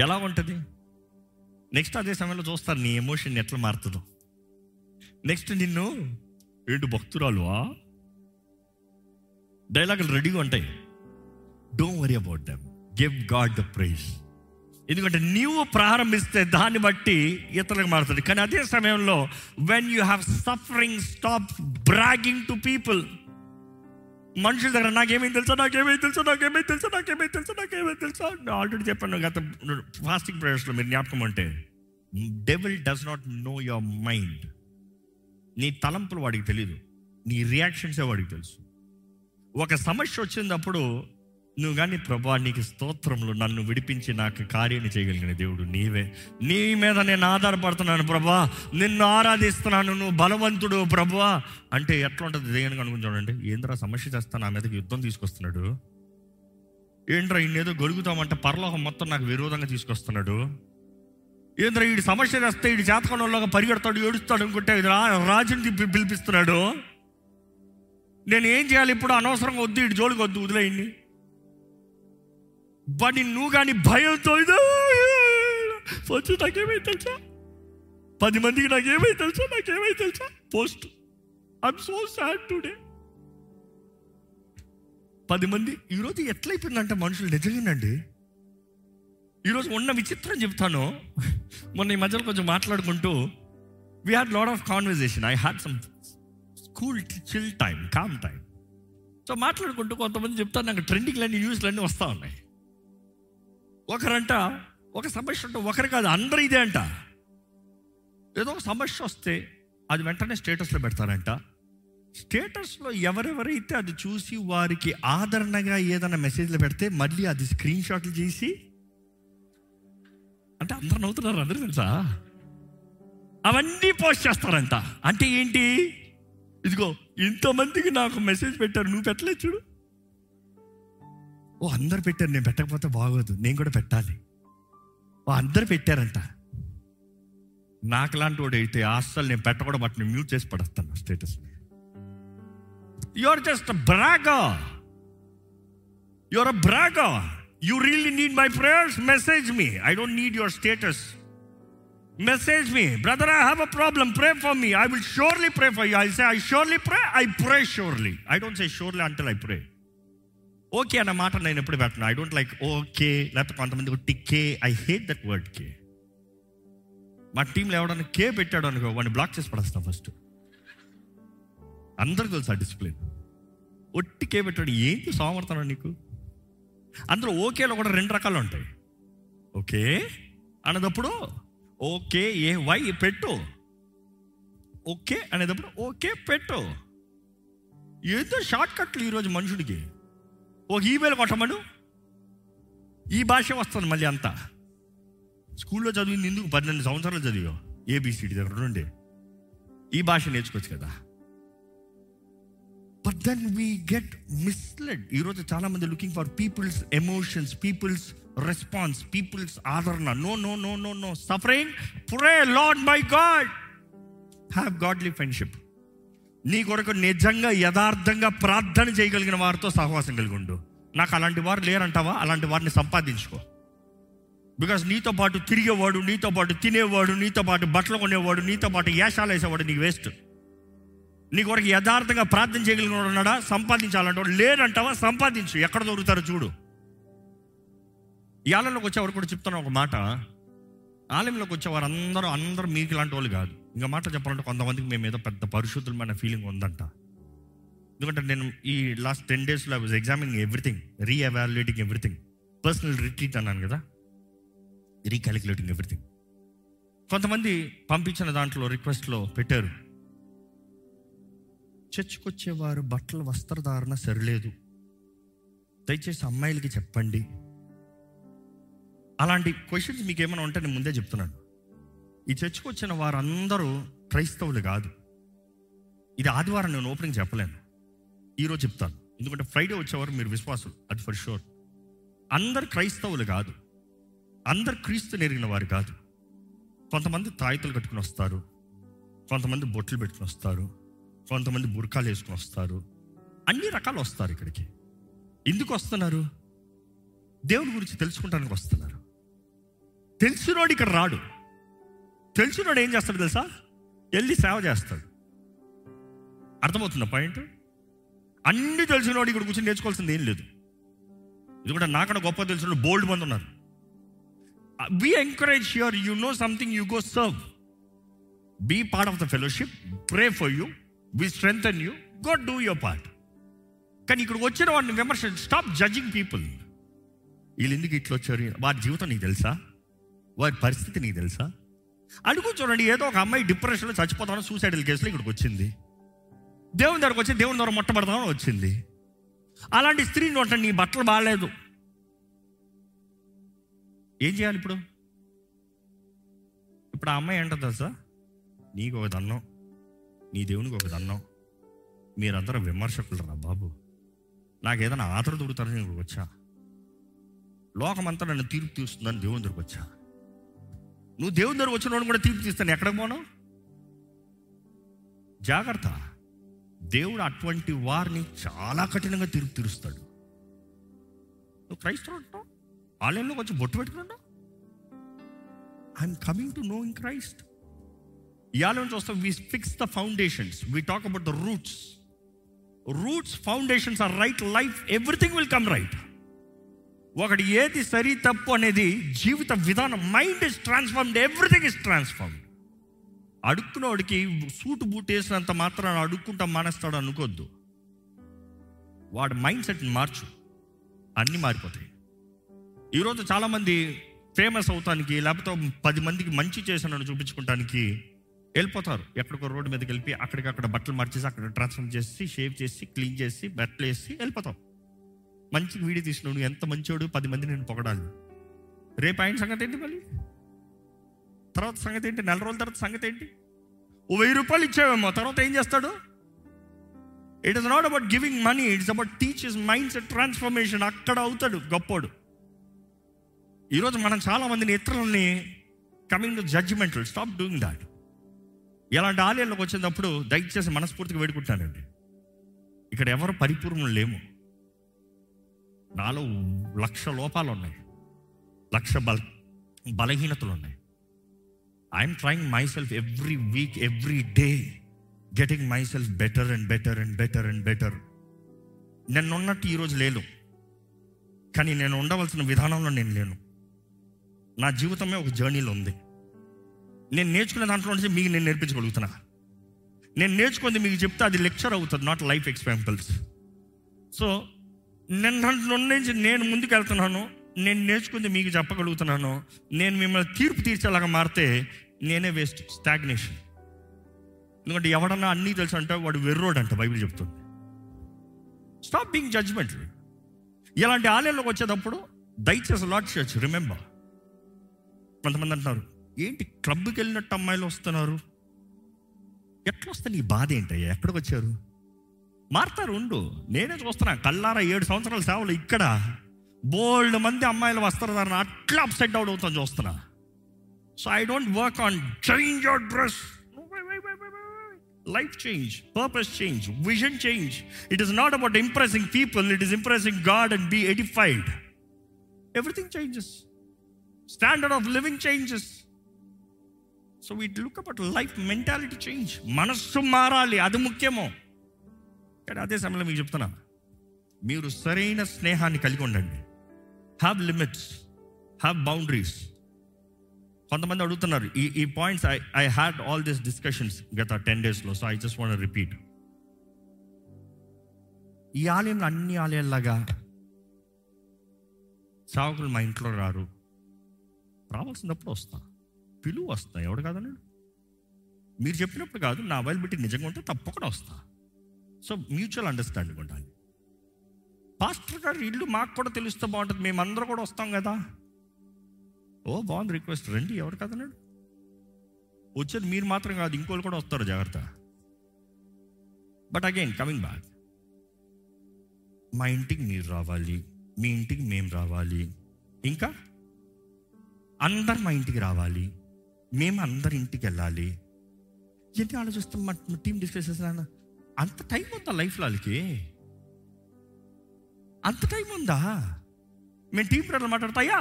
ఎలా ఉంటుంది? నెక్స్ట్ అదే సమయంలో చూస్తారు నీ ఎమోషన్ ఎట్లా మారుతుందో. నెక్స్ట్ నిన్ను ఏంటి భక్తురాలువా? డైలాగులు రెడీగా ఉంటాయి. Don't worry about them give God the praise ఎందుకంటే నీవు ప్రారంభిస్తే దాన్ని బట్టి ఇతరులకు మారుతుంది. కానీ అదే సమయంలో when you have suffering stop bragging to people మనుషుల దగ్గర నాకేమేమి తెలుసా నాకేమేమి తెలుసా నాకేమేమి తెలుసా నాకేమేమి తెలుసా నాకేమేమి తెలుసా ఆల్రెడీ చెప్పాను. గత ఫాస్టింగ్ ప్రేయర్స్లో మీరు జ్ఞాపకం అంటే devil does not know your mind నీ తలంపులు వాడికి తెలియదు నీ రియాక్షన్సే వాడికి తెలుసు. ఒక సమస్య వచ్చినప్పుడు నువ్వు కానీ ప్రభా నీకు స్తోత్రంలో నన్ను విడిపించి నాకు కార్యాన్ని చేయగలిగిన దేవుడు నీవే. నీ మీద నేను ఆధారపడుతున్నాను ప్రభా. నిన్ను ఆరాధిస్తున్నాను నువ్వు బలవంతుడు ప్రభా. అంటే ఎట్లా ఉంటుంది దేవుని అనుకుని చూడండి. ఏంద్రా సమస్య చేస్తా నా మీదకి యుద్ధం తీసుకొస్తున్నాడు. ఏంట్రా ఈయనేదో గొలుగుతామంటే పరలోకం మొత్తం నాకు విరోధంగా తీసుకొస్తున్నాడు. ఏంద్రా ఈ సమస్య చేస్తే ఈ జాతకంలోగా పరిగెడతాడు ఏడుస్తాడు అనుకుంటే ఇది రా రాజుని పిలిపిస్తున్నాడు. నేను ఏం చేయాలి ఇప్పుడు? అనవసరంగా వద్దు ఇటు జోలికి వద్దు వదిలేయండి. వాడిని నువ్వు కానీ భయంతో ఇదో వచ్చి నాకేమై తెలుసా? పది మందికి నాకేమై తెలుసా? నాకేమై తెలుసా? Post. I'm so sad today పది మంది ఈరోజు ఎట్లయిపోయిందంటే మనుషులు? నిజంగానండి. ఈరోజు ఉన్న విచిత్రం చెప్తాను. మొన్న ఈ మధ్యలో కొంచెం మాట్లాడుకుంటూ we had lot of conversation I had some school chill time calm time so మాట్లాడుకుంటూ కొంతమంది చెప్తారు నాకు ట్రెండింగ్లన్నీ న్యూస్లన్నీ వస్తూ ఉన్నాయి. ఒకరంట ఒక సమస్య ఉంటే ఒకరు కాదు అందరు ఇదే అంట. ఏదో ఒక సమస్య వస్తే అది వెంటనే స్టేటస్లో పెడతారంట. స్టేటస్లో ఎవరెవరైతే అది చూసి వారికి ఆదరణగా ఏదైనా మెసేజ్లు పెడితే మళ్ళీ అది స్క్రీన్ షాట్లు చేసి అంటే అందరు నవ్వుతున్నారు అందరూ తెలుసా? అవన్నీ పోస్ట్ చేస్తారంట. అంటే ఏంటి? ఇదిగో ఇంతమందికి నాకు మెసేజ్ పెట్టారు నువ్వు పెట్టలేదు చూడు. ఓ అందరు పెట్టారు. నేను పెట్టకపోతే బాగోదు. నేను కూడా పెట్టాలి. ఓ అందరు పెట్టారంట. నాకు లాంటి వాడు అయితే అస్సలు నేను పెట్టకూడదు. వాటిని మ్యూట్ చేసి పడేస్తాను status you are just brag you are a brag you really need my prayers message me I don't need your status message me brother I have a problem pray for me I will surely pray for you I say I surely pray I pray surely I don't say surely until I pray okay అన్న మాట నేను ఎప్పుడు పెట్టను ఐ డోంట్ లైక్ ఓకే లేకపోతే కొంతమంది టిక్కే I hate that word K. మా టీంలో ఎవడన్నా కే పెట్టాడు అనుకో వాడిని బ్లాక్ చేసి పడేస్తాం ఫస్ట్ అందరికి తెలుసు ఆ డిసిప్లిన్ ఒట్టి కే పెట్టాడు ఏంటి సోమర్థనం నీకు? అందులో ఓకేలో కూడా రెండు రకాలు ఉంటాయి. ఓకే అన్నదప్పుడు ఓకే ఏ వై పెట్టు. ఓకే అనేటప్పుడు ఓకే పెట్టు. ఏదో షార్ట్ కట్లు ఈరోజు మనుషుడికి. ఒక ఈమెయిల్ కొట్టమను. ఈ భాష వస్తుంది మళ్ళీ అంతా. స్కూల్లో చదివింది ఎందుకు పన్నెండు సంవత్సరాలు చదివా ఏబిసిడి దగ్గర నుండి ఈ భాష నేర్చుకోవచ్చు కదా. But then we get misled ఈరోజు చాలా మంది looking for peoples emotions peoples response peoples ఆదరణ. No no no no no suffering pray Lord my God have godly friendship నీ కొరకు నిజంగా యథార్థంగా ప్రార్థన చేయగలిగిన వారితో సహవాసం కలిగి ఉండు. నాకు అలాంటి వారు లేరంటావా? అలాంటి వారిని సంపాదించుకో. బికాస్ నీతో పాటు తిరిగేవాడు నీతో పాటు తినేవాడు నీతో పాటు బట్టలు కొనేవాడు నీతో పాటు యాశాలు వేసేవాడు నీకు వేస్ట్. నీ కొరకు యథార్థంగా ప్రార్థన చేయగలిగిన వాడు ఉన్నాడా? సంపాదించాలంటే లేరంటావా సంపాదించు. ఎక్కడ దొరుకుతారో చూడు. ఈ ఆలయంలోకి వచ్చేవారు కూడా చెప్తాను ఒక మాట. ఆలయంలోకి వచ్చేవారు అందరూ అందరూ మీకు లాంటి వాళ్ళు కాదు. ఇంకా మాట చెప్పాలంటే కొంతమందికి మేము ఏదో పెద్ద పరిశుద్ధమైన ఫీలింగ్ ఉందంట. ఎందుకంటే నేను ఈ లాస్ట్ టెన్ డేస్లో I was examining everything reevaluating everything personal retreat అన్నాను కదా? రీకాలిక్యులేటింగ్ ఎవ్రీథింగ్ కొంతమంది పంపించిన దాంట్లో రిక్వెస్ట్లో పెట్టారు. చర్చకొచ్చేవారు బట్టల వస్త్రధారణ సరిలేదు. దయచేసి అమ్మాయిలకి చెప్పండి. అలాంటి క్వశ్చన్స్ మీకు ఏమైనా ఉంటే నేను ముందే చెప్తున్నాను. ఈ చర్చకు వచ్చిన వారందరూ క్రైస్తవులు కాదు. ఇది ఆదివారం నేను ఓపెనింగ్ చెప్పలేను. ఈరోజు చెప్తాను. ఎందుకంటే ఫ్రైడే వచ్చేవారు మీరు విశ్వాసులు అది ఫర్ షూర్ అందరు క్రైస్తవులు కాదు. అందరు క్రీస్తు నెరిగిన వారు కాదు. కొంతమంది తాయితలు కట్టుకుని వస్తారు. కొంతమంది బొట్లు పెట్టుకుని వస్తారు. కొంతమంది బుర్కాలు వేసుకుని వస్తారు. అన్ని రకాలు వస్తారు ఇక్కడికి. ఎందుకు వస్తున్నారు? దేవుడి గురించి తెలుసుకుంటానికి వస్తున్నారు. తెలిసినోడు ఇక్కడ రాడు. తెలిసినోడు ఏం చేస్తాడు తెలుసా? వెళ్ళి సేవ చేస్తాడు. అర్థమవుతుందా పాయింట్? అన్ని తెలిసినోడు ఇక్కడ కూర్చొని నేర్చుకోవాల్సింది ఏం లేదు. ఎందుకంటే నాకన్నా గొప్ప తెలిసిన బోల్డ్ మంది ఉన్నారు. We encourage your you know something you go serve be part of the fellowship pray for you we strength you go do your part కానీ ఇక్కడ వచ్చిన వాడిని విమర్శ స్టాప్ జడ్జింగ్ పీపుల్ వీళ్ళు ఎందుకు ఇట్లా వచ్చారు? వారి జీవితం నీకు తెలుసా? వారి పరిస్థితి నీకు తెలుసా? అడుగు చూడండి ఏదో ఒక అమ్మాయి డిప్రెషన్లో చచ్చిపోతామని సూసైడల్ కేసులో ఇక్కడికి వచ్చింది. దేవుని దగ్గరకు వచ్చి దేవుని ద్వారా ముట్టబడతామని వచ్చింది. అలాంటి స్త్రీ నోట నీ బట్టలు బాగాలేదు. ఏం చేయాలి ఇప్పుడు? ఇప్పుడు ఆ అమ్మాయి ఏంటో తెలుసా? నీకు ఒక దన్నం నీ దేవునికి ఒక దన్నం మీరందరూ విమర్శకులు రా బాబు? నాకు ఏదైనా ఆదర దొరుకుతారని ఇక్కడికి వచ్చా? లోకమంతా నన్ను తీర్పు తీస్తుందని దేవుని దగ్గరకు వచ్చా? నువ్వు దేవుని దగ్గర వచ్చిన కూడా తీర్పు తీస్తాను. ఎక్కడికి పోను? జాగ్రత్త. దేవుడు అటువంటి వారిని చాలా కఠినంగా తీర్పు తీరుస్తాడు. నువ్వు క్రైస్తవుడు అంటావు ఆలయంలో కొంచెం బొట్టు పెట్టుకున్నావు I'm coming to know in Christ ఈ ఆలయం చూస్తాం we fix the foundations we talk about the roots roots foundations are right life everything will come right ఒకటి ఏది సరి తప్పు అనేది జీవిత విధానం mind is transformed everything is transformed. అడుక్కున్నవాడికి suit boot వేసినంత మాత్రం అడుక్కుంటా మానేస్తాడు అనుకోద్దు. వాడి మైండ్ సెట్ని మార్చు. అన్నీ మారిపోతాయి. ఈరోజు చాలామంది ఫేమస్ అవుతానికి లేకపోతే పది మందికి మంచి చేశానని చూపించుకోవటానికి వెళ్ళిపోతారు. ఎక్కడికో రోడ్డు మీదకి వెళ్ళి అక్కడికక్కడ బట్టలు మార్చేసి అక్కడ ట్రాన్స్ఫర్ చేసి షేవ్ చేసి క్లీన్ చేసి బట్టలు వేసి వెళ్ళిపోతాం. మంచి వీడియో తీసినాడు ఎంత మంచోడు పది మంది నేను పొగడాలి. రేపు ఆయన సంగతి ఏంటి మళ్ళీ? తర్వాత సంగతి ఏంటి? నెల రోజుల తర్వాత సంగతి ఏంటి? ఓ వెయ్యి రూపాయలు ఇచ్చావేమో తర్వాత ఏం చేస్తాడు? It is not about giving money it's about teachers mindset transformation అక్కడ అవుతాడు గొప్పోడు. ఈరోజు మనం చాలామందిని ఇతరులని coming to judgemental stop doing that ఇలాంటి ఆలయాల్లోకి వచ్చినప్పుడు దయచేసి మనస్ఫూర్తిగా వేడుకుంటానండి ఇక్కడ ఎవరు పరిపూర్ణం లేము. నాలో లక్ష లోపాలు ఉన్నాయి లక్ష బల బలహీనతలు ఉన్నాయి I'm trying myself every week every day getting myself better and better and better and better నేను ఉన్నట్టు ఈరోజు లేను. కానీ నేను ఉండవలసిన విధానంలో నేను లేను. నా జీవితమే ఒక జర్నీలో ఉంది. నేను నేర్చుకునే దాంట్లో నుంచి మీకు నేను నేర్పించగలుగుతున్నా. నేను నేర్చుకుంది మీకు చెప్తే అది లెక్చర్ అవుతుంది నాట్ లైఫ్ ఎక్స్పెంపుల్స్ సో నేను నుంచి నేను ముందుకు వెళ్తున్నాను నేను నేర్చుకుంది మీకు చెప్పగలుగుతున్నాను. నేను మిమ్మల్ని తీర్పు తీర్చేలాగా మారితే నేనే వేస్ట్ స్టాగ్నేషన్. ఎందుకంటే ఎవడన్నా అన్నీ తెలుసు అంటే వాడు వెర్రోడు అంట బైబిల్ చెప్తుంది. స్టాప్ బీయింగ్ జడ్జ్మెంట్ ఇలాంటి ఆలయంలోకి వచ్చేటప్పుడు దయచేసి లాట్ చర్చ్ రిమెంబర్ కొంతమంది అంటున్నారు ఏంటి క్లబ్కి వెళ్ళినట్టు అమ్మాయిలు వస్తున్నారు? ఎట్లా వస్తే నీ బాధ ఏంటయ్యా? ఎక్కడికి వచ్చారు? మారుతారు ఉండు నేనే చూస్తున్నా కల్లారా ఏడు సంవత్సరాల సేవలు ఇక్కడ. బోల్డ్ మంది అమ్మాయిలు వస్తారు అట్లా అప్సెట్ అవుట్ అవుతాను చూస్తున్నా. So I don't work on change your dress life change purpose change vision change it is not about impressing people it is impressing God and be edified everything changes standard of living changes so we'd look about life mentality change మనస్సు మారాలి అది ముఖ్యమో. కానీ అదే సమయంలో మీకు చెప్తున్నా. మీరు సరైన స్నేహాన్ని కలిగి ఉండండి. హ్యావ్ లిమిట్స్ హ్యావ్ బౌండరీస్ కొంతమంది అడుగుతున్నారు ఈ ఈ points I I had all this discussions గత టెన్ డేస్లో so I just want repeat ఈ ఆలయంలో అన్ని ఆలయాల్లాగా సేవకులు మా ఇంట్లో రారు. రావాల్సినప్పుడు వస్తా. పిలువ వస్తా. ఎవడు కాదన్నాడు? మీరు చెప్పినప్పుడు కాదు నా అవైలబిలిటీ నిజంగా ఉంటే తప్పకుండా వస్తా. సో మ్యూచువల్ అండర్స్టాండింగ్ ఉండాలి. పాస్టర్ గారు ఇల్లు మాకు కూడా తెలుస్తే బాగుంటుంది. మేమందరం కూడా వస్తాం కదా. ఓ బాగుంది రిక్వెస్ట్. రండి ఎవరు కదన్నాడు వచ్చేది మీరు మాత్రం కాదు ఇంకోళ్ళు కూడా వస్తారు జాగ్రత్త. బట్ అగైన్ కమింగ్ బ్యాక్ మా ఇంటికి మీరు రావాలి మీ ఇంటికి మేము రావాలి. ఇంకా? అందరు మా ఇంటికి రావాలి. మేము అందరి ఇంటికి వెళ్ళాలి. ఎన్ని ఆలోచిస్తాం మా టీం డిస్కస్ చేసిన అంత టైం ఉందా లైఫ్లో వాళ్ళకి? అంత టైం ఉందా? మేము టీం ప్రజలు మాట్లాడతాయా?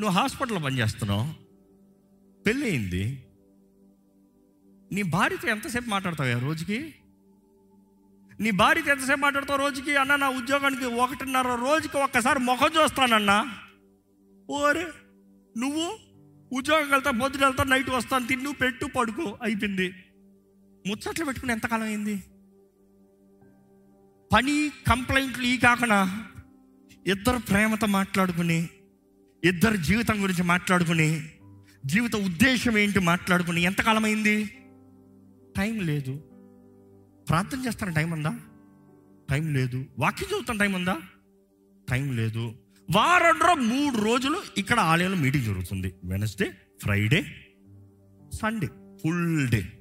నువ్వు హాస్పిటల్లో పనిచేస్తున్నావు. పెళ్ళి అయింది నీ భార్యతో ఎంతసేపు మాట్లాడతావు రోజుకి? నీ భార్యతో ఎంతసేపు మాట్లాడతావు రోజుకి? అన్న నా ఉద్యోగానికి ఒకటిన్నర రోజుకి ఒక్కసారి ముఖం చూస్తానన్నా. ఓరే నువ్వు ఉద్యోగం వెళ్తా పొద్దున వెళ్తా నైట్ వస్తాను తిన్ను పెట్టు పడుకో అయిపోయింది. ముచ్చట్లు పెట్టుకుని ఎంతకాలం అయింది? పని కంప్లైంట్లు ఈ కాకుండా ఇద్దరు ప్రేమతో మాట్లాడుకుని ఇద్దరు జీవితం గురించి మాట్లాడుకుని జీవిత ఉద్దేశం ఏంటి మాట్లాడుకుని ఎంతకాలం అయింది టైం లేదు. ప్రార్థన చేస్తాను టైం ఉందా? టైం లేదు. వాక్యం చదువుతాను టైం ఉందా? టైం లేదు. వారంలో మూడు రోజులు ఇక్కడ ఆలయంలో మీటింగ్ జరుగుతుంది. Wednesday Friday Sunday full day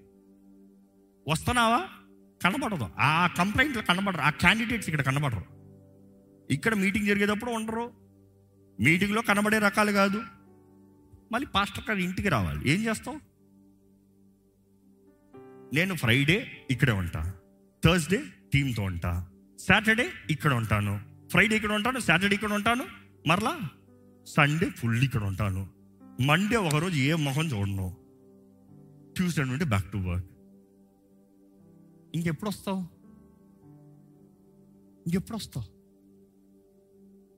వస్తున్నావా? కనబడదు. ఆ కంప్లైంట్లు కనబడరు. ఆ క్యాండిడేట్స్ ఇక్కడ కనబడరు. ఇక్కడ మీటింగ్ జరిగేటప్పుడు ఉండరు. మీటింగ్లో కనబడే రకాలు కాదు. మళ్ళీ పాస్టర్ గారు ఇంటికి రావాలి. ఏం చేస్తావు? నేను ఫ్రైడే ఇక్కడే ఉంటా. థర్స్డే టీంతో ఉంటా. సాటర్డే ఇక్కడ ఉంటాను. ఫ్రైడే ఇక్కడ ఉంటాను. సాటర్డే ఇక్కడ ఉంటాను. మరలా సండే ఫుల్ ఇక్కడ ఉంటాను. మండే ఒకరోజు ఏ మొహం చూడను. ట్యూస్డే నుండి బ్యాక్ టు వర్క్ ఇంకెప్పుడు వస్తావు ఇంకెప్పుడు వస్తావు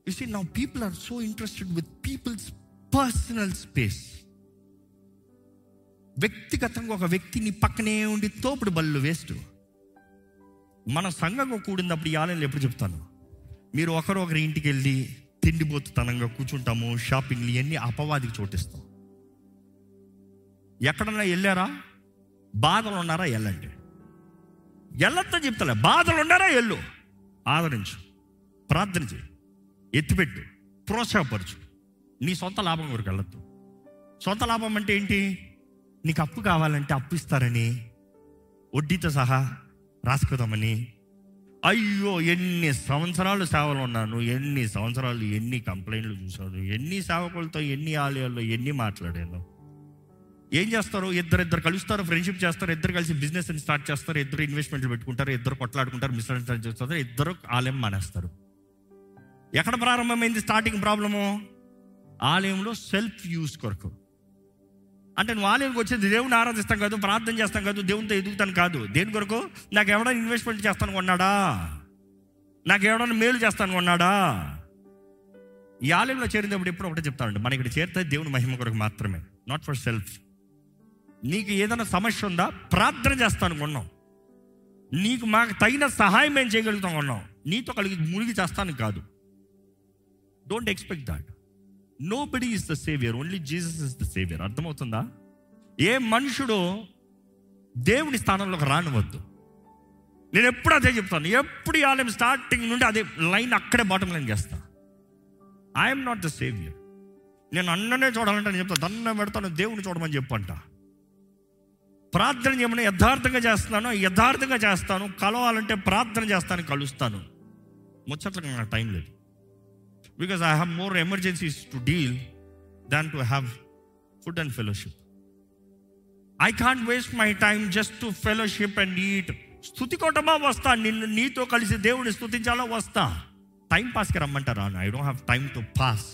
యు సీ నా people are so interested with people's personal space వ్యక్తిగతంగా ఒక వ్యక్తిని పక్కనే ఉండి తోపుడు బళ్ళు వేస్ట్. మన సంఘంగా కూడినప్పుడు ఈ ఆలయంలో ఎప్పుడు చెప్తాను? మీరు ఒకరొకరి ఇంటికి వెళ్ళి తిండిపోతుతనంగా కూర్చుంటాము షాపింగ్లు ఇవన్నీ అపవాదికి చోటిస్తాం. ఎక్కడన్నా వెళ్ళారా? బాధలు ఉన్నారా వెళ్ళండి. ఎల్లత్తా చెప్తలే. బాధలు ఉండరా ఎల్లు? ఆదరించు. ప్రార్థన చేయి. ఎత్తిపెట్టు. ప్రోత్సాహపరచు. నీ సొంత లాభం కొరకు వెళ్ళొద్దు. సొంత లాభం అంటే ఏంటి? నీకు అప్పు కావాలంటే అప్పు ఇస్తారని వడ్డీతో సహా రాసుకుందామని. అయ్యో ఎన్ని సంవత్సరాలు సేవలు ఉన్నాను ఎన్ని సంవత్సరాలు ఎన్ని కంప్లైంట్లు చూశాను ఎన్ని సేవకులతో ఎన్ని ఆలయాల్లో ఎన్ని మాట్లాడాను. ఏం చేస్తారు ఇద్దరు ఇద్దరు కలుస్తారు ఫ్రెండ్షిప్ చేస్తారు ఇద్దరు కలిసి బిజినెస్ స్టార్ట్ చేస్తారు ఇద్దరు ఇన్వెస్ట్మెంట్లు పెట్టుకుంటారు ఇద్దరు కొట్లాడుకుంటారు మిస్అండర్స్టాండ్ చేస్తారు ఇద్దరు ఆలయం మానేస్తారు. ఎక్కడ ప్రారంభమైంది స్టార్టింగ్ ప్రాబ్లము ఆలయంలో సెల్ఫ్ యూస్ కొరకు. అంటే నువ్వు ఆలయంకి వచ్చేది దేవుని ఆరాధిస్తాం కాదు ప్రార్థన చేస్తాం కాదు దేవునితో ఎదుగుతాను కాదు. దేని కొరకు? నాకు ఎవడైనా ఇన్వెస్ట్మెంట్ చేస్తాను కొన్నాడా? నాకు ఎవడైనా మేలు చేస్తాను కొన్నాడా? ఈ ఆలయంలో చేరినప్పుడు ఎప్పుడు ఒకటే చెప్తానండి మన ఇక్కడ చేరితే దేవుని మహిమ కొరకు మాత్రమే నాట్ ఫర్ సెల్ఫ్ నీకు ఏదైనా సమస్య ఉందా? ప్రార్థన చేస్తాను కొన్నాం. నీకు మాకు తగిన సహాయం మేము చేయగలుగుతాం కొన్నాం. నీతో కలిగి మునిగి చేస్తాను కాదు. Don't expect that nobody is the saviour only Jesus is the saviour అర్థమవుతుందా? ఏ మనుషుడు దేవుని స్థానంలోకి రానివద్దు నేను ఎప్పుడు అదే చెప్తాను. ఎప్పుడు ఆలయం స్టార్టింగ్ నుండి అదే లైన్ అక్కడే బాటం లైన్ చేస్తాను ఐఎమ్ నాట్ ద సేవియర్ నేను అన్ననే చూడాలంటే నేను చెప్తాను. దన్న పెడతాను దేవుని చూడమని చెప్పంట. ప్రార్థన చేయమని యథార్థంగా చేస్తున్నాను యథార్థంగా చేస్తాను కలవాలంటే ప్రార్థన చేస్తాను కలుస్తాను. ముచ్చట్లకి నాకు టైం లేదు. Because I have more emergencies to deal than to have food and fellowship I can't waste my time just to fellowship and eat స్థుతి కొట్టమా? వస్తా. నిన్ను నీతో కలిసి దేవుని స్థుతించాలా వస్తా. టైం పాస్కి రమ్మంటారా? I don't have time to pass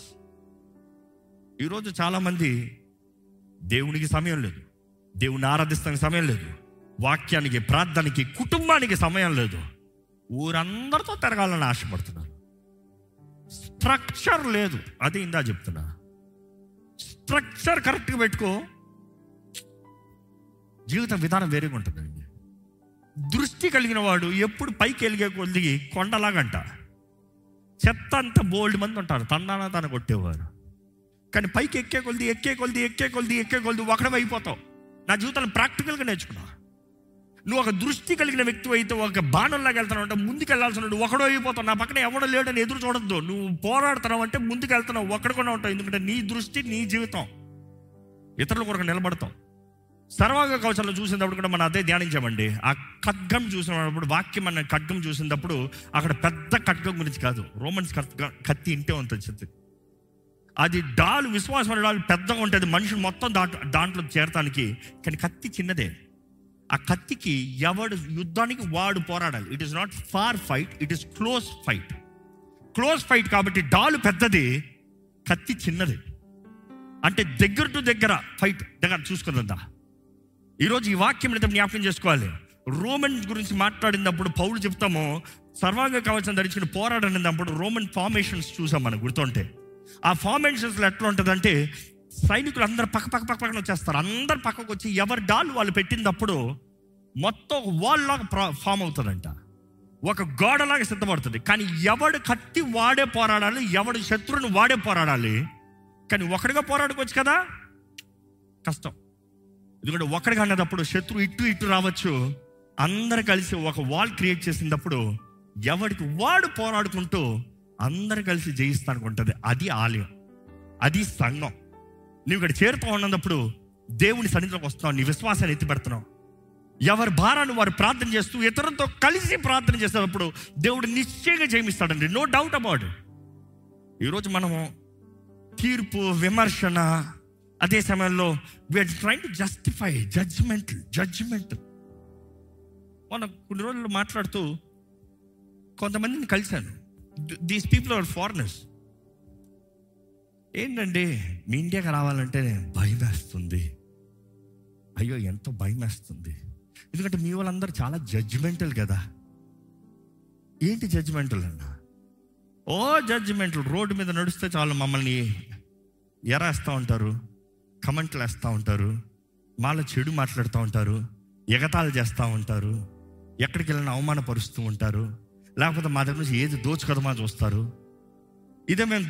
ఈరోజు చాలామంది దేవునికి సమయం లేదు. దేవుణ్ణి ఆరాధిస్తానికి సమయం లేదు. వాక్యానికి ప్రార్థనకి కుటుంబానికి సమయం లేదు. ఊరందరితో తిరగాలని ఆశపడుతున్నారు. స్ట్రక్చర్ లేదు. అది ఇందా చెప్తున్నా. స్ట్రక్చర్ కరెక్ట్గా పెట్టుకో. జీవిత విధానం వేరేగా ఉంటుందండి దృష్టి కలిగిన వాడు ఎప్పుడు పైకి వెలిగే కొద్ది కొండలాగంట. చెత్త అంత బోల్డ్ మంది ఉంటారు. తండాన తన కొట్టేవారు. కానీ పైకి ఎక్కే కొలిది ఎక్కే కొలిది ఎక్కే కొలిది ఎక్కే కొలిది ఒకడే అయిపోతావు నా జీవితంలో ప్రాక్టికల్గా నేర్చుకున్నా. నువ్వు ఒక దృష్టి కలిగిన వ్యక్తి అయితే ఒక బాణంలాగా వెళ్తున్నావు అంటే ముందుకు వెళ్ళాల్సిన ఒకడో అయిపోతావు నా పక్కన ఎవడో లేడని ఎదురు చూడొద్దు. నువ్వు పోరాడుతున్నావు అంటే ముందుకు వెళ్తున్నావు ఒక్కడికొనే ఉంటావు. ఎందుకంటే నీ దృష్టి నీ జీవితం. ఇతరుల కొరకు నిలబడతాం సర్వాంగ కవచంలో చూసినప్పుడు కూడా మనం అదే ధ్యానించామండి. ఆ ఖడ్గం చూసినప్పుడు వాక్యం అన్న ఖడ్గం చూసినప్పుడు అక్కడ పెద్ద ఖడ్గం గురించి కాదు. రోమన్స్ కత్తి ఇంటే ఉంటుంది అది డాలు విశ్వాసం అనే డాలు పెద్దగా ఉంటుంది. మనుషులు మొత్తం దాంట్లో దాంట్లో చేరటానికి. కానీ కత్తి చిన్నదే. ఆ కత్తికి ఎవడు యుద్ధానికి వాడు పోరాడాలి. It is not far fight it is close fight close fight కాబట్టి డాలు పెద్దది కత్తి చిన్నది. అంటే దగ్గర టు దగ్గర ఫైట్ దగ్గర చూసుకుందా ఈరోజు ఈ వాక్యం అయితే జ్ఞాపకం చేసుకోవాలి. రోమన్ గురించి మాట్లాడినప్పుడు పౌరులు చెప్తాము సర్వాంగ కవచం ధరించిన పోరాడినప్పుడు రోమన్ ఫార్మేషన్స్ చూసాం మనం గుర్తుంటే. ఆ ఫార్మేషన్స్లో ఎట్లా ఉంటుందంటే సైనికులు అందరు పక్క పక్క పక్క పక్కన వచ్చేస్తారు. అందరు పక్కకు వచ్చి ఎవరి డాల్ వాళ్ళు పెట్టినప్పుడు మొత్తం ఒక వాల్ లాగా ఫామ్ అవుతుందంట. ఒక గోడలాగా సిద్ధపడుతుంది. కానీ ఎవడు కత్తి వాడే పోరాడాలి ఎవడు శత్రువుని వాడే పోరాడాలి కానీ ఒకడిగా పోరాడుకోవచ్చు కదా? కష్టం. ఎందుకంటే ఒకడిగా అన్నదప్పుడు శత్రువు ఇటు ఇటు రావచ్చు. అందరు కలిసి ఒక వాల్ క్రియేట్ చేసినప్పుడు ఎవడికి వాడు పోరాడుకుంటూ అందరు కలిసి జయిస్తానికి ఉంటుంది. అది ఆలయం. అది సంఘం. నువ్వు ఇక్కడ చేరుతూ ఉన్నప్పుడు దేవుని సన్నిధిలోకి వస్తున్నావు నీ విశ్వాసాన్ని ఎత్తి పెడుతున్నావు ఎవరి భారాన్ని వారు ప్రార్థన చేస్తూ ఇతరులతో కలిసి ప్రార్థన చేసేటప్పుడు దేవుడు నిశ్చయంగా జయమిస్తాడండి. నో డౌట్ అబౌట్ ఈరోజు మనము తీర్పు విమర్శన అదే సమయంలో we're train to justify judgement judgement మనం కొన్ని రోజులు మాట్లాడుతూ కొంతమందిని కలిశాను. దీస్ పీపుల్ ఆర్ ఫారినర్స్ ఏంటండి? మీ ఇండియాకి రావాలంటే భయం వేస్తుంది అయ్యో ఎంతో భయం వేస్తుంది ఎందుకంటే మీ వాళ్ళందరూ చాలా జడ్జిమెంటల్ కదా. ఏంటి జడ్జిమెంటల్ అన్న? ఓ జడ్జిమెంటల్ రోడ్డు మీద నడిస్తే చాలు మమ్మల్ని ఎరేస్తూ ఉంటారు కమెంట్లు వేస్తూ ఉంటారు మాలో చెడు మాట్లాడుతూ ఉంటారు ఎగతాళి చేస్తూ ఉంటారు ఎక్కడికి వెళ్ళినా అవమానపరుస్తూ ఉంటారు. లేకపోతే మా దగ్గర నుంచి ఏది దోచుకదమా చూస్తారు. ఇదే మేము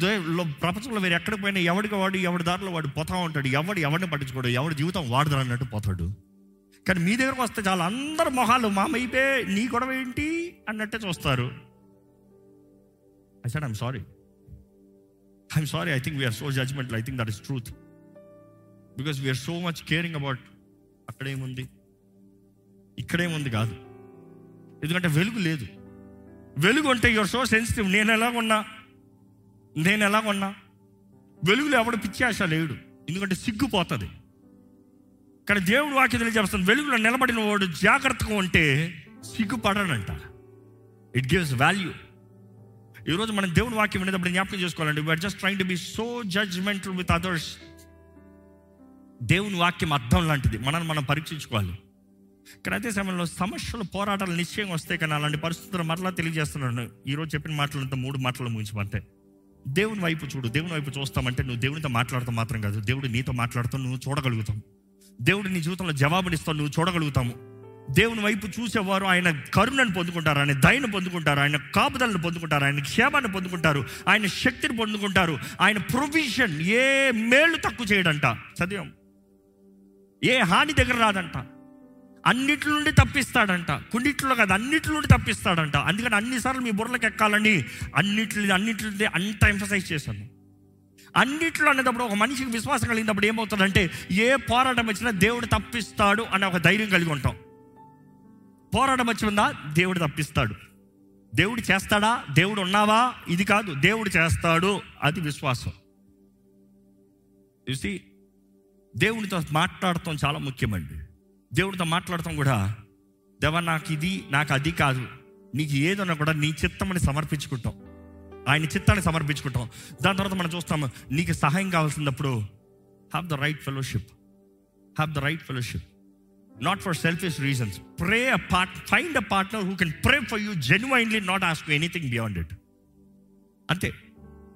ప్రపంచంలో వేరే ఎక్కడికి పోయినా ఎవడికి వాడు ఎవడి దారిలో వాడు పోతా ఉంటాడు ఎవడు ఎవరిని పట్టించుకోడు ఎవడి జీవితం వాడుదరు అన్నట్టు పోతాడు. కానీ మీ దగ్గరకు వస్తే చాలా అందరు మొహాలు మామైపే నీ గొడవ ఏంటి? అన్నట్టే చూస్తారు. I sir I'm sorry I'm sorry I think we're so judgement I think that is truth because we're so much caring about అక్కడేముంది ఇక్కడేముంది కాదు. ఎందుకంటే వెలుగు లేదు. వెలుగు అంటే యువర్ సో సెన్సిటివ్. నేను ఎలాగున్నా నేను ఎలాగున్నా వెలుగులో ఎవడు పిచ్చేసా లేడు. ఎందుకంటే సిగ్గుపోతుంది. కానీ దేవుడు వాక్యం తెలియజేస్తాను వెలుగులో నిలబడిన వాడు జాగ్రత్తగా ఉంటే సిగ్గుపడనంట ఇట్ గివ్స్ వాల్యూ ఈరోజు మనం దేవుని వాక్యం వినేటప్పుడు జ్ఞాపకం చేసుకోవాలండి. We're just train to be so judgemental with others దేవుని వాక్యం అర్థం లాంటిది. మనల్ని మనం పరీక్షించుకోవాలి. కానీ అదే సమయంలో సమస్యలు పోరాటాలు నిశ్చయంగా వస్తాయి కానీ అలాంటి పరిస్థితులు మరలా తెలియజేస్తున్నాను ఈరోజు చెప్పిన మాటలంతా మూడు మాటలు ముగించమంటే. దేవుని వైపు చూడు దేవుని వైపు చూస్తామంటే నువ్వు దేవునితో మాట్లాడతాం మాత్రం కాదు. దేవుడు నీతో మాట్లాడుతావు నువ్వు చూడగలుగుతాం. దేవుడు నీ జీవితంలో జవాబునిస్తావు నువ్వు చూడగలుగుతాము. దేవుని వైపు చూసేవారు ఆయన కరుణను పొందుకుంటారు ఆయన దయను పొందుకుంటారు ఆయన కాపుదలను పొందుకుంటారు ఆయన క్షేమాన్ని పొందుకుంటారు ఆయన శక్తిని పొందుకుంటారు ఆయన ప్రొవిజన్ ఏ మేలు తక్కువ చేయడంట. చదివాం. ఏ హాని దగ్గర రాదంట. అన్నిటి నుండి తప్పిస్తాడంట. కొన్నిట్లో కాదు అన్నిటి నుండి తప్పిస్తాడంట. అందుకని అన్నిసార్లు మీ బుర్రలకు ఎక్కాలని అన్నిటి అన్నిటి అంత ఎంఫసైజ్ చేశాను. అన్నిట్లో అనేటప్పుడు ఒక మనిషికి విశ్వాసం కలిగినప్పుడు ఏమవుతుందంటే ఏ పోరాటం వచ్చినా దేవుడు తప్పిస్తాడు అనే ఒక ధైర్యం కలిగి ఉంటాం. పోరాటం వచ్చిందా? దేవుడు తప్పిస్తాడు. దేవుడు చేస్తాడా? దేవుడు ఉన్నావా? ఇది కాదు దేవుడు చేస్తాడు. అది విశ్వాసం. చూసి దేవునితో మాట్లాడటం చాలా ముఖ్యమండి. దేవుడితో మాట్లాడటం కూడా. దేవ నాకు ఇది నాకు అది కాదు. నీకు ఏదన్నా కూడా నీ చిత్తమని సమర్పించుకుంటాం. ఆయన చిత్తాన్ని సమర్పించుకుంటాం. దాని తర్వాత మనం చూస్తాము నీకు సహాయం కావాల్సినప్పుడు have the right fellowship have the right fellowship not for selfish reasons pray a part find a partner who can pray for you genuinely not ask anything beyond it అంతే.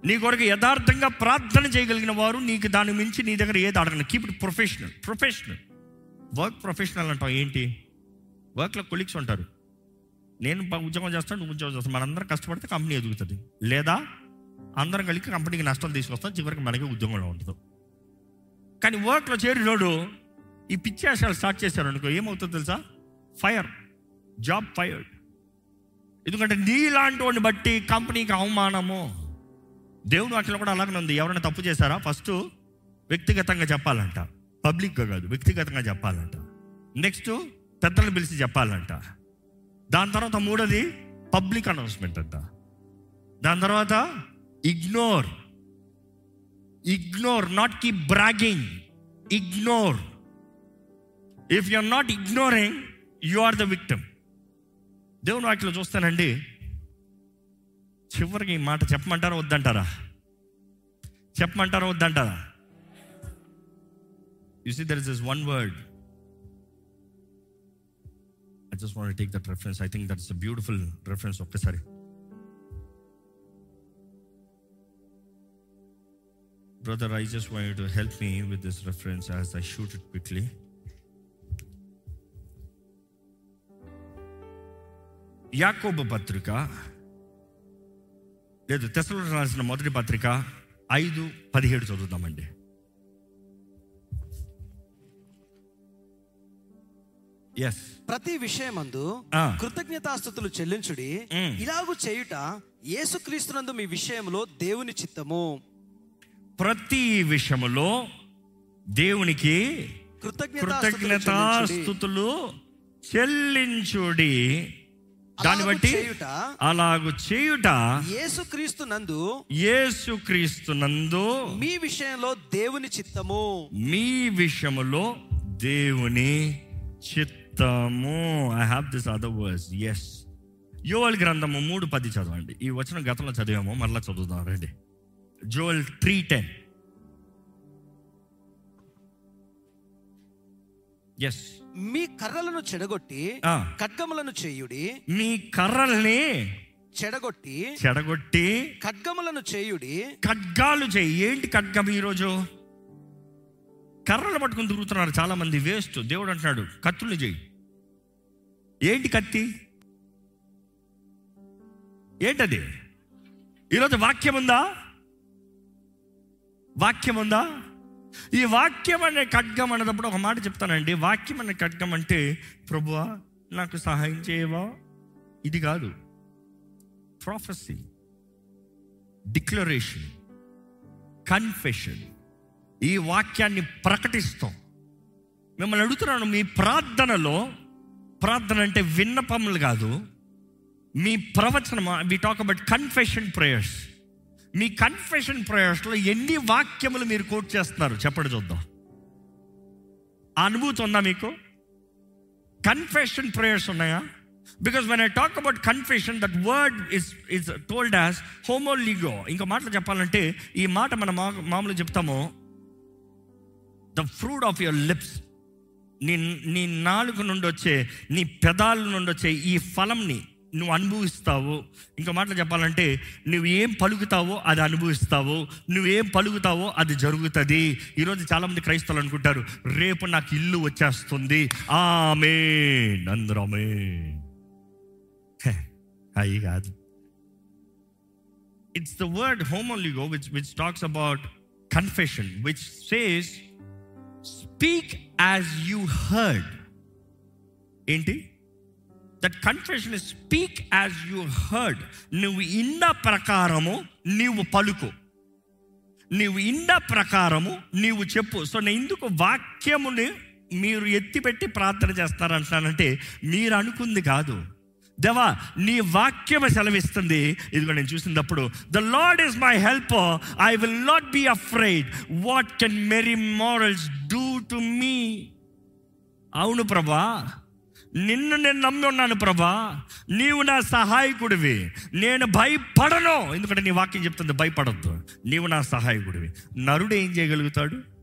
నీ కొరకు యథార్థంగా ప్రార్థన చేయగలిగిన వారు నీకు దాని మించి నీ దగ్గర ఏది అడగను keep it professional professional work professional అంటాం ఏంటి? వర్క్లో కొలీగ్స్ ఉంటారు. నేను ఉద్యోగం చేస్తాను నువ్వు ఉద్యోగం చేస్తాను మనందరం కష్టపడితే కంపెనీ ఎదుగుతుంది. లేదా అందరం కలిసి కంపెనీకి నష్టం తీసుకొస్తాం చివరికి మనకి ఉద్యోగంలో ఉండదు. కానీ వర్క్లో చేరినోడు ఈ పిచ్చేసాలు స్టార్ట్ చేశారు అనుకో ఏమవుతుంది తెలుసా? ఫైర్ జాబ్ ఫైర్డ్ ఎందుకంటే నీలాంటి వాడిని బట్టి కంపెనీకి అవమానము. దేవుడు వాటిలో కూడా అలాగనే ఉంది. ఎవరైనా తప్పు చేశారా? ఫస్ట్ వ్యక్తిగతంగా చెప్పాలంట. పబ్లిక్గా కాదు వ్యక్తిగతంగా చెప్పాలంట. నెక్స్ట్ పెద్దలు పిలిచి చెప్పాలంట. దాని తర్వాత మూడోది పబ్లిక్ అనౌన్స్మెంట్ అంట. దాని తర్వాత ignore. Ignore not keep bragging ignore. If you are not ignoring you are the victim దేవుని వాటిలో చూస్తానండి. చివరికి ఈ మాట చెప్పమంటారా వద్దంటారా? చెప్పమంటారా వద్దంటారా? You see there is is one word I just want take that reference I think that's a beautiful reference ఒక్కసారి Brother, I just want you to help me with this reference as I shoot it quickly. యాకోబు పత్రిక లేదు తెసలు రాసిన మొదటి పత్రిక ఐదు పదిహేడు చదువుతామండి ప్రతి విషయమందు. కృతజ్ఞతాస్థుతులు చెల్లించుడి. ఇలాగు చేయుట యేసుక్రీస్తునందు మీ విషయంలో దేవుని చిత్తము ప్రతి విషయములో దేవునికి కృతజ్ఞతాస్థుతులు చెల్లించుడి. దాన్ని అలాగు బట్టి చేయుట అలాగు చేయుట యేసుక్రీస్తు నందు యేసుక్రీస్తునందు మీ విషయంలో దేవుని చిత్తము మీ విషయములో దేవుని చిత్తము I have this other verse yes యోవల్ గ్రంథము మూడు పది చదవండి. ఈ వచనం గతంలో చదివాము మరలా చదువుదాం రండి. Joel three ten. ఎస్ మీ కర్రలను చెడగొట్టి. ఖడ్గములను చేయుడి. మీ కర్రల్ని చెడగొట్టి చెడగొట్టి ఖడ్గములను చేయుడి. ఖడ్గాలు చేయి. ఏంటి ఖడ్గం ఈరోజు? కర్రలు పట్టుకుని తిరుగుతున్నారు చాలామంది. వేస్ట్ దేవుడు అంటున్నాడు కత్తులు చేయి. ఏంటి కత్తి? ఏంటది? ఈరోజు వాక్యం ఉందా? వాక్యం ఉందా? ఈ వాక్యం అనే ఖడ్గం అనేటప్పుడు ఒక మాట చెప్తానండి. వాక్యం అనే ఖడ్గం అంటే ప్రభువా నాకు సహాయం చేయవా? ఇది కాదు. ప్రాఫెసీ డిక్లరేషన్ కన్ఫెషన్ ఈ వాక్యాన్ని ప్రకటిస్తాం. మిమ్మల్ని అడుగుతున్నాను మీ ప్రార్థనలో ప్రార్థన అంటే విన్నపములు కాదు మీ ప్రవచనం we talk about confession prayers me confession ప్రేయర్స్లో ఎన్ని వాక్యములు మీరు కోట్ చేస్తున్నారు? చెప్పండి చూద్దాం. ఆ అనుభూతి ఉందా మీకు? కన్ఫెషన్ ప్రేయర్స్ ఉన్నాయా? Because when I talk about confession that word is is told as హోమోలిగో ఇంకో మాటలు చెప్పాలంటే ఈ మాట మనం మా మామూలుగా చెప్తాము the fruit of your lips నీ నీ నాలుగు నుండి వచ్చే నీ పెదాల నుండి వచ్చే ఈ ఫలంని నువ్వు అనుభవిస్తావు. ఇంకో మాటలు చెప్పాలంటే నువ్వు ఏం పలుకుతావో అది అనుభవిస్తావు. నువ్వేం పలుకుతావో అది జరుగుతుంది. ఈరోజు చాలామంది క్రైస్తవులు అనుకుంటారు రేపు నాకు ఇల్లు వచ్చేస్తుంది. ఆమె నందరమే అయి కాదు. It's the word go which which talks about confession which says speak as you heard. ఏంటి? That confession speak as you heard నువ్వు ఇన్న ప్రకారము నీవు పలుకు. నీవు ఇండ ప్రకారము నీవు చెప్పు. సో నేను ఎందుకు వాక్యముని మీరు ఎత్తిపెట్టి ప్రార్థన చేస్తారంటున్నానంటే మీరు అనుకుంది కాదు. దేవా నీ వాక్యము సెలవిస్తుంది. ఇదిగో నేను చూసినప్పుడు the Lord is my help I will not be afraid what can mere mortals do to me అవును ప్రభా. నిన్ను నేను నమ్మి ఉన్నాను ప్రభా. నీవు నా సహాయకుడివి. నేను భయపడను. ఎందుకంటే నీ వాక్యం చెప్తుంది భయపడద్దు. నీవు నా సహాయకుడివి. నరుడు ఏం చేయగలుగుతాడు?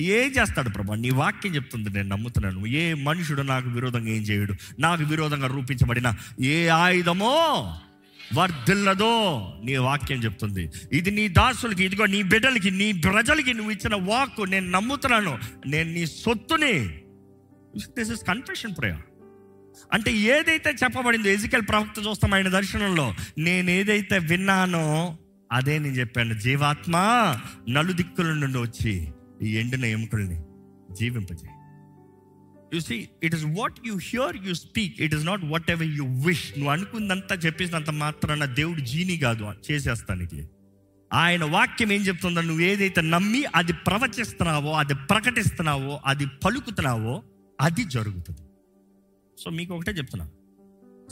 ఏం చేస్తాడు ప్రభా? నీ వాక్యం చెప్తుంది నేను నమ్ముతున్నాను. ఏ మనుషుడు నాకు విరోధంగా ఏం చేయడు? నాకు విరోధంగా రూపించబడిన ఏ ఆయుధమో వర్ధిల్లదో నీ వాక్యం చెప్తుంది. ఇది నీ దాసులకి ఇదిగో నీ బిడ్డలకి నీ ప్రజలకి నువ్వు ఇచ్చిన వాక్ నేను నమ్ముతున్నాను. నేను నీ సొత్తుని దిస్ ఇస్ కన్ఫెషన్ ప్రేయర్ అంటే ఏదైతే చెప్పబడిందో ఎజికల్ ప్రవక్త చూస్తాం ఆయన దర్శనంలో నేను ఏదైతే విన్నానో అదే నేను చెప్పాను. జీవాత్మ నలుదిక్కుల నుండి వచ్చి ఈ ఎండిన ఎముకల్ని జీవింపజేయి. You see it is what you hear you speak it is not whatever you wish నువ్వు అనుకుందంతా చెప్పేసినంత మాత్రాన దేవుడు జీని కాదు చేసేస్తానికి ఆయన వాక్యం ఏం చెప్తుందో నువ్వు ఏదైతే నమ్మి అది ప్రవచిస్తున్నావో అది ప్రకటిస్తున్నావో అది పలుకుతున్నావో అది జరుగుతుంది. సో మీకు ఒకటే చెప్తున్నా.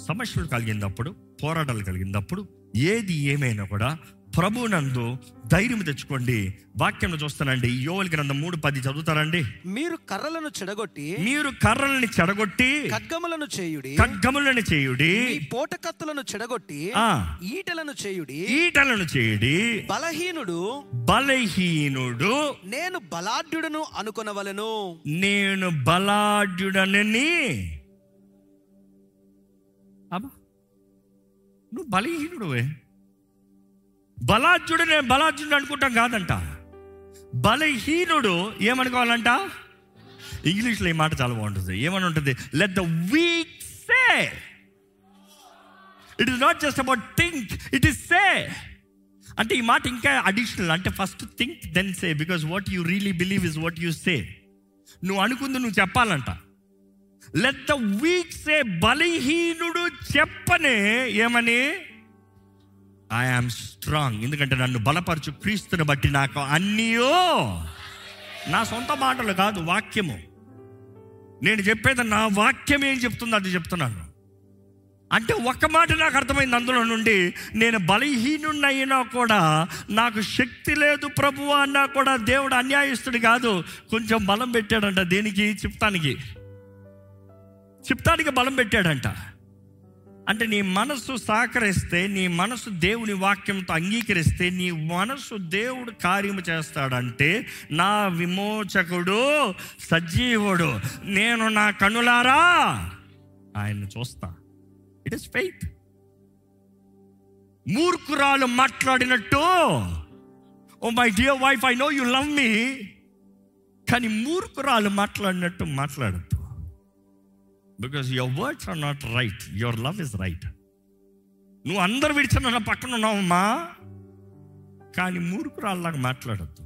సమస్యలు కలిగినప్పుడు పోరాటాలు కలిగినప్పుడు ఏది ఏమైనా కూడా ప్రభునందు ధైర్యం తెచ్చుకోండి. వాక్యంలో చూస్తానండి. యోవల్ గ్రంథం మూడు పది చదువుతారండి మీరు కర్రలను చెడగొట్టి మీరు కర్రల్ని చెడగొట్టి ఖడ్గములను చేయుడి ఖడ్గములను చేయుడి పోటకత్తులను చెడగొట్టి ఈటలను చేయుడి ఈటలను చేయుడి బలహీనుడు బలహీనుడు నేను బలాఢ్యుడను అనుకొనవలెను. నేను బలాఢ్యుడనని. అబ్బా నువ్వు బలహీనుడువే. బలాఢ్యుడు నేను బలాఢ్యుడు అనుకుంటాం కాదంట. బలహీనుడు ఏమనుకోవాలంట? ఇంగ్లీష్లో ఈ మాట చాలా బాగుంటుంది. ఏమని ఉంటుంది let the weak say it is not just about think it is say అంటే ఈ మాట ఇంకా అడిషనల్ అంటే first think then say because what you really believe is what you say నువ్వు అనుకుంది నువ్వు చెప్పాలంట. లెట్ ద వీక్ సే బలహీనుడు చెప్పనే ఏమని? ఐ ఆమ్ స్ట్రాంగ్ ఎందుకంటే నన్ను బలపరచు క్రీస్తుని బట్టి నాకు అన్నీయో నా సొంత మాటలు కాదు వాక్యము. నేను చెప్పేది నా వాక్యం ఏం చెప్తుందో అది చెప్తున్నాను. అంటే ఒక్క మాట నాకు అర్థమైంది అందులో నుండి నేను బలహీనున్నైనా కూడా నాకు శక్తి లేదు ప్రభు అన్నా కూడా దేవుడు అన్యాయస్తుడు కాదు కొంచెం బలం పెట్టాడంట దేనికి? చిప్తానికి. చిప్తానికి బలం పెట్టాడంట. అంటే నీ మనస్సు సహకరిస్తే నీ మనసు దేవుని వాక్యంతో అంగీకరిస్తే నీ మనసు దేవుడు కార్యము చేస్తాడంటే నా విమోచకుడు సజీవుడు. నేను నా కనులారా? ఆయన్ని చూస్తా. ఇట్ ఇస్ ఫెయిత్ మూర్ఖురాలు మాట్లాడినట్టు ఓ my dear wife I know you love me కానీ మూర్ఖురాలు మాట్లాడినట్టు మాట్లాడద్దు. Because your words are not right your love is right నువ్వు అందరు విడిచిన నా పక్కన ఉన్నావమ్మా. కానీ మూర్ఖురాల్లాగా మాట్లాడద్దు.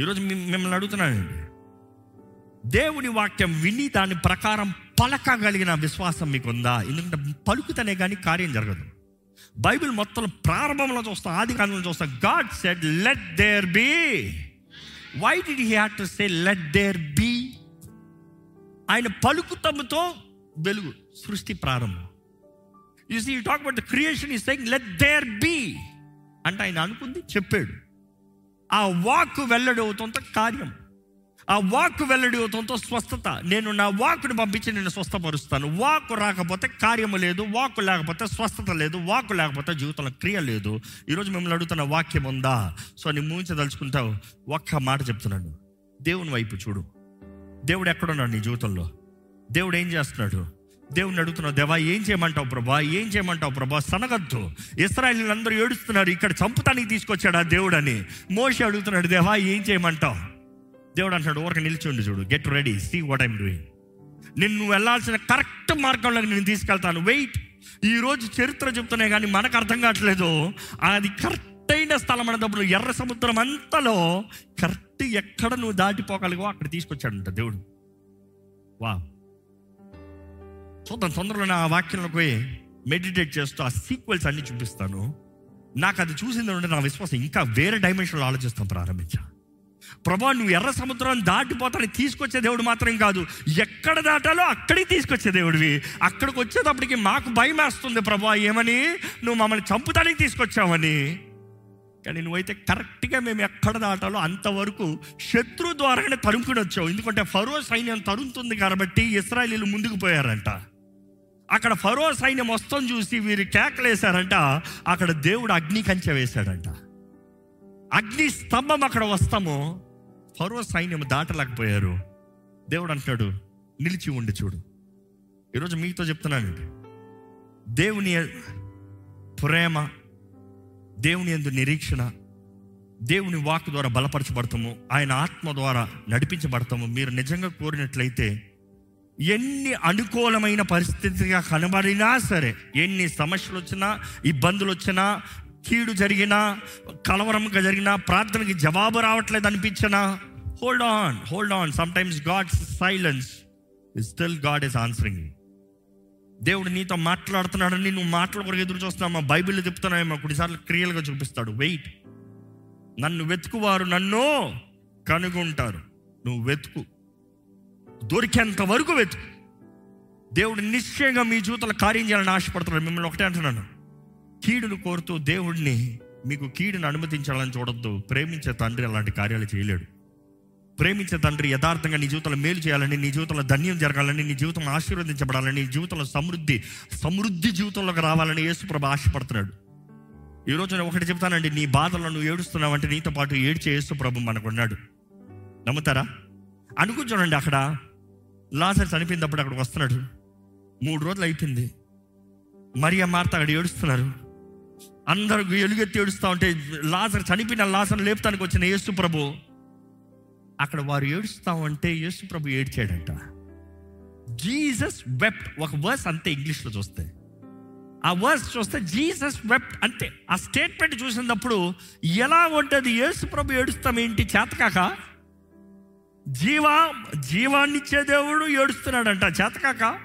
ఈరోజు మిమ్మల్ని అడుగుతున్నానండి. దేవుని వాక్యం విని దాని ప్రకారం పలకగలిగిన విశ్వాసం మీకు ఉందా ఎందుకంటే పలుకుతనే కానీ కార్యం జరగదు. బైబిల్ మొత్తం ప్రారంభంలో చూస్తాం ఆది కాలంలో చూస్తాం God said let there be why did he had to say let there be ఆయన పలుకుతముతో వెలుగు సృష్టి ప్రారంభం. You see you talk about the creation ఈ సెయింగ్ లెట్ దేర్ బీ అంటే ఆయన అనుకుంది చెప్పాడు. ఆ వాక్ వెల్లడి అవుతుంత కార్యం. ఆ వాక్ వెల్లడి అవుతుంతో స్వస్థత. నేను నా వాక్ను పంపించి నేను స్వస్థపరుస్తాను. వాక్ రాకపోతే కార్యము లేదు వాక్ లేకపోతే స్వస్థత లేదు వాక్ లేకపోతే జీవితంలో క్రియ లేదు. ఈరోజు మిమ్మల్ని అడుగుతున్న వాక్యం ఉందా? సో నీ మూయించదలుచుకుంటావు ఒక్క మాట చెప్తున్నాను. దేవుని వైపు చూడు. దేవుడు ఎక్కడున్నాడు నీ జీవితంలో? దేవుడు ఏం చేస్తున్నాడు? దేవుని అడుగుతున్నావు దేవా ఏం చేయమంటావు ప్రభా? ఏం చేయమంటావు ప్రభా? సనగద్దు. ఇస్రాయలీలందరూ ఏడుస్తున్నారు ఇక్కడ చంపుతానికి తీసుకొచ్చాడా దేవుడు అని మోషి అడుగుతున్నాడు దేవా ఏం చేయమంటావు? దేవుడు అంటున్నాడు ఊరికి నిలిచిండి చూడు get ready see what I'm doing నిన్ను నువ్వు వెళ్ళాల్సిన కరెక్ట్ మార్గంలోకి నేను తీసుకెళ్తాను. వెయిట్. ఈ రోజు చరిత్ర చెప్తున్నాయి కానీ మనకు అర్థం కావట్లేదు. అది కరెక్ట్ అయిన స్థలం అనేటప్పుడు ఎర్ర సముద్రం అంతలో కరెక్ట్ ఎక్కడ నువ్వు దాటిపోగలిగో అక్కడ తీసుకొచ్చాడంట దేవుడు. వా చూద్దాం తొందరలో ఆ వాక్యంలో పోయి మెడిటేట్ చేస్తూ ఆ సీక్వెల్స్ అన్ని చూపిస్తాను. నాకు అది చూసింది నా విశ్వాసం ఇంకా వేరే డైమెన్షన్లో ఆలోచిస్తాం ప్రారంభించా ప్రభా నువ్వు ఎర్ర సముద్రం దాటిపోతాను తీసుకొచ్చే దేవుడు మాత్రం కాదు. ఎక్కడ దాటాలో అక్కడికి తీసుకొచ్చే దేవుడివి. అక్కడికి వచ్చేటప్పటికి మాకు భయం వేస్తుంది ప్రభా ఏమని? నువ్వు మమ్మల్ని చంపుతానికి తీసుకొచ్చావని. కానీ నువ్వైతే కరెక్ట్గా మేము ఎక్కడ దాటాలో అంతవరకు శత్రు ద్వారానే తరుముకుని వచ్చావు ఎందుకంటే ఫరో సైన్యం తరుముతుంది కాబట్టి ఇస్రాయలీలు ముందుకు పోయారంట. అక్కడ ఫరో సైన్యం వస్తాం చూసి వీరు కేకలేశారంట. అక్కడ దేవుడు అగ్ని కంచె వేశాడంట. అగ్ని స్తంభం అక్కడ వస్తామో. ఫరో సైన్యం దాటలేకపోయారు. దేవుడు అంటున్నాడు నిలిచి ఉండి చూడు. ఈరోజు మీతో చెప్తున్నానండి. దేవుని ప్రేమ దేవుని ఎందు నిరీక్షణ దేవుని వాక్ ద్వారా బలపరచబడతాము ఆయన ఆత్మ ద్వారా నడిపించబడతాము. మీరు నిజంగా కోరినట్లయితే ఎన్ని అనుకూలమైన పరిస్థితిగా కనబడినా సరే ఎన్ని సమస్యలు వచ్చినా ఇబ్బందులు వచ్చినా కీడు జరిగినా కలవరంగా జరిగినా ప్రార్థనకి జవాబు రావట్లేదు అనిపించినా hold on hold on sometimes God's silence still God is answering దేవుడు నీతో మాట్లాడుతున్నాడని నువ్వు మాటల కొరకు ఎదురు చూస్తున్నామా బైబిల్ చెప్తున్నాయేమో కొన్నిసార్లు క్రియలుగా చూపిస్తాడు. వెయిట్. నన్ను వెతుకువారు నన్ను కనుగొంటారు. నువ్వు వెతుకు. దొరికేంత వరకు వెతుకు. దేవుడు నిశ్చయంగా మీ జీవితంలో కార్యం చేయాలని ఆశపడుతున్నాడు. మిమ్మల్ని ఒకటే అంటున్నాను. కీడును కోరుతూ దేవుడిని మీకు కీడును అనుమతించాలని చూడొద్దు. ప్రేమించే తండ్రి అలాంటి కార్యాలు చేయలేడు. ప్రేమించే తండ్రి యథార్థంగా నీ జీవితంలో మేలు చేయాలని నీ జీవితంలో ధన్యం జరగాలని నీ జీవితంలో ఆశీర్వదించబడాలని నీ జీవితంలో సమృద్ధి సమృద్ధి జీవితంలోకి రావాలని యేసుప్రభ ఆశపడుతున్నాడు. ఈ రోజు నేను ఒకటి చెప్తానండి నీ బాధలను నువ్వు ఏడుస్తున్నావు అంటే నీతో పాటు ఏడ్చే యేసుప్రభు మనకు ఉన్నాడు నమ్ముతారా అనుకుంటానండి అక్కడ. లాసర్ చనిపోయినప్పుడు అక్కడికి వస్తున్నాడు. మూడు రోజులు అయిపోయింది. మరియా మార్త అక్కడ ఏడుస్తున్నారు. అందరూ ఎలుగెత్తి ఏడుస్తూ ఉంటే లాసర్ చనిపోయిన లాజర్ లేపుతానికి వచ్చిన యేసు ప్రభు అక్కడ వారు ఏడుస్తా ఉంటే యేసు ప్రభు ఏడ్చాడంట. జీసస్ వెప్ట్ ఒక వర్స్ అంతే ఇంగ్లీష్లో చూస్తే. ఆ వర్స్ చూస్తే జీసస్ వెప్ట్ అంతే. ఆ స్టేట్మెంట్ చూసినప్పుడు ఎలా ఉంటుంది యేసు ప్రభు ఏడుస్తాం ఏంటి చేతకాక? జీవా జీవాన్నిచ్చే దేవుడు ఏడుస్తున్నాడంట చేతకాక.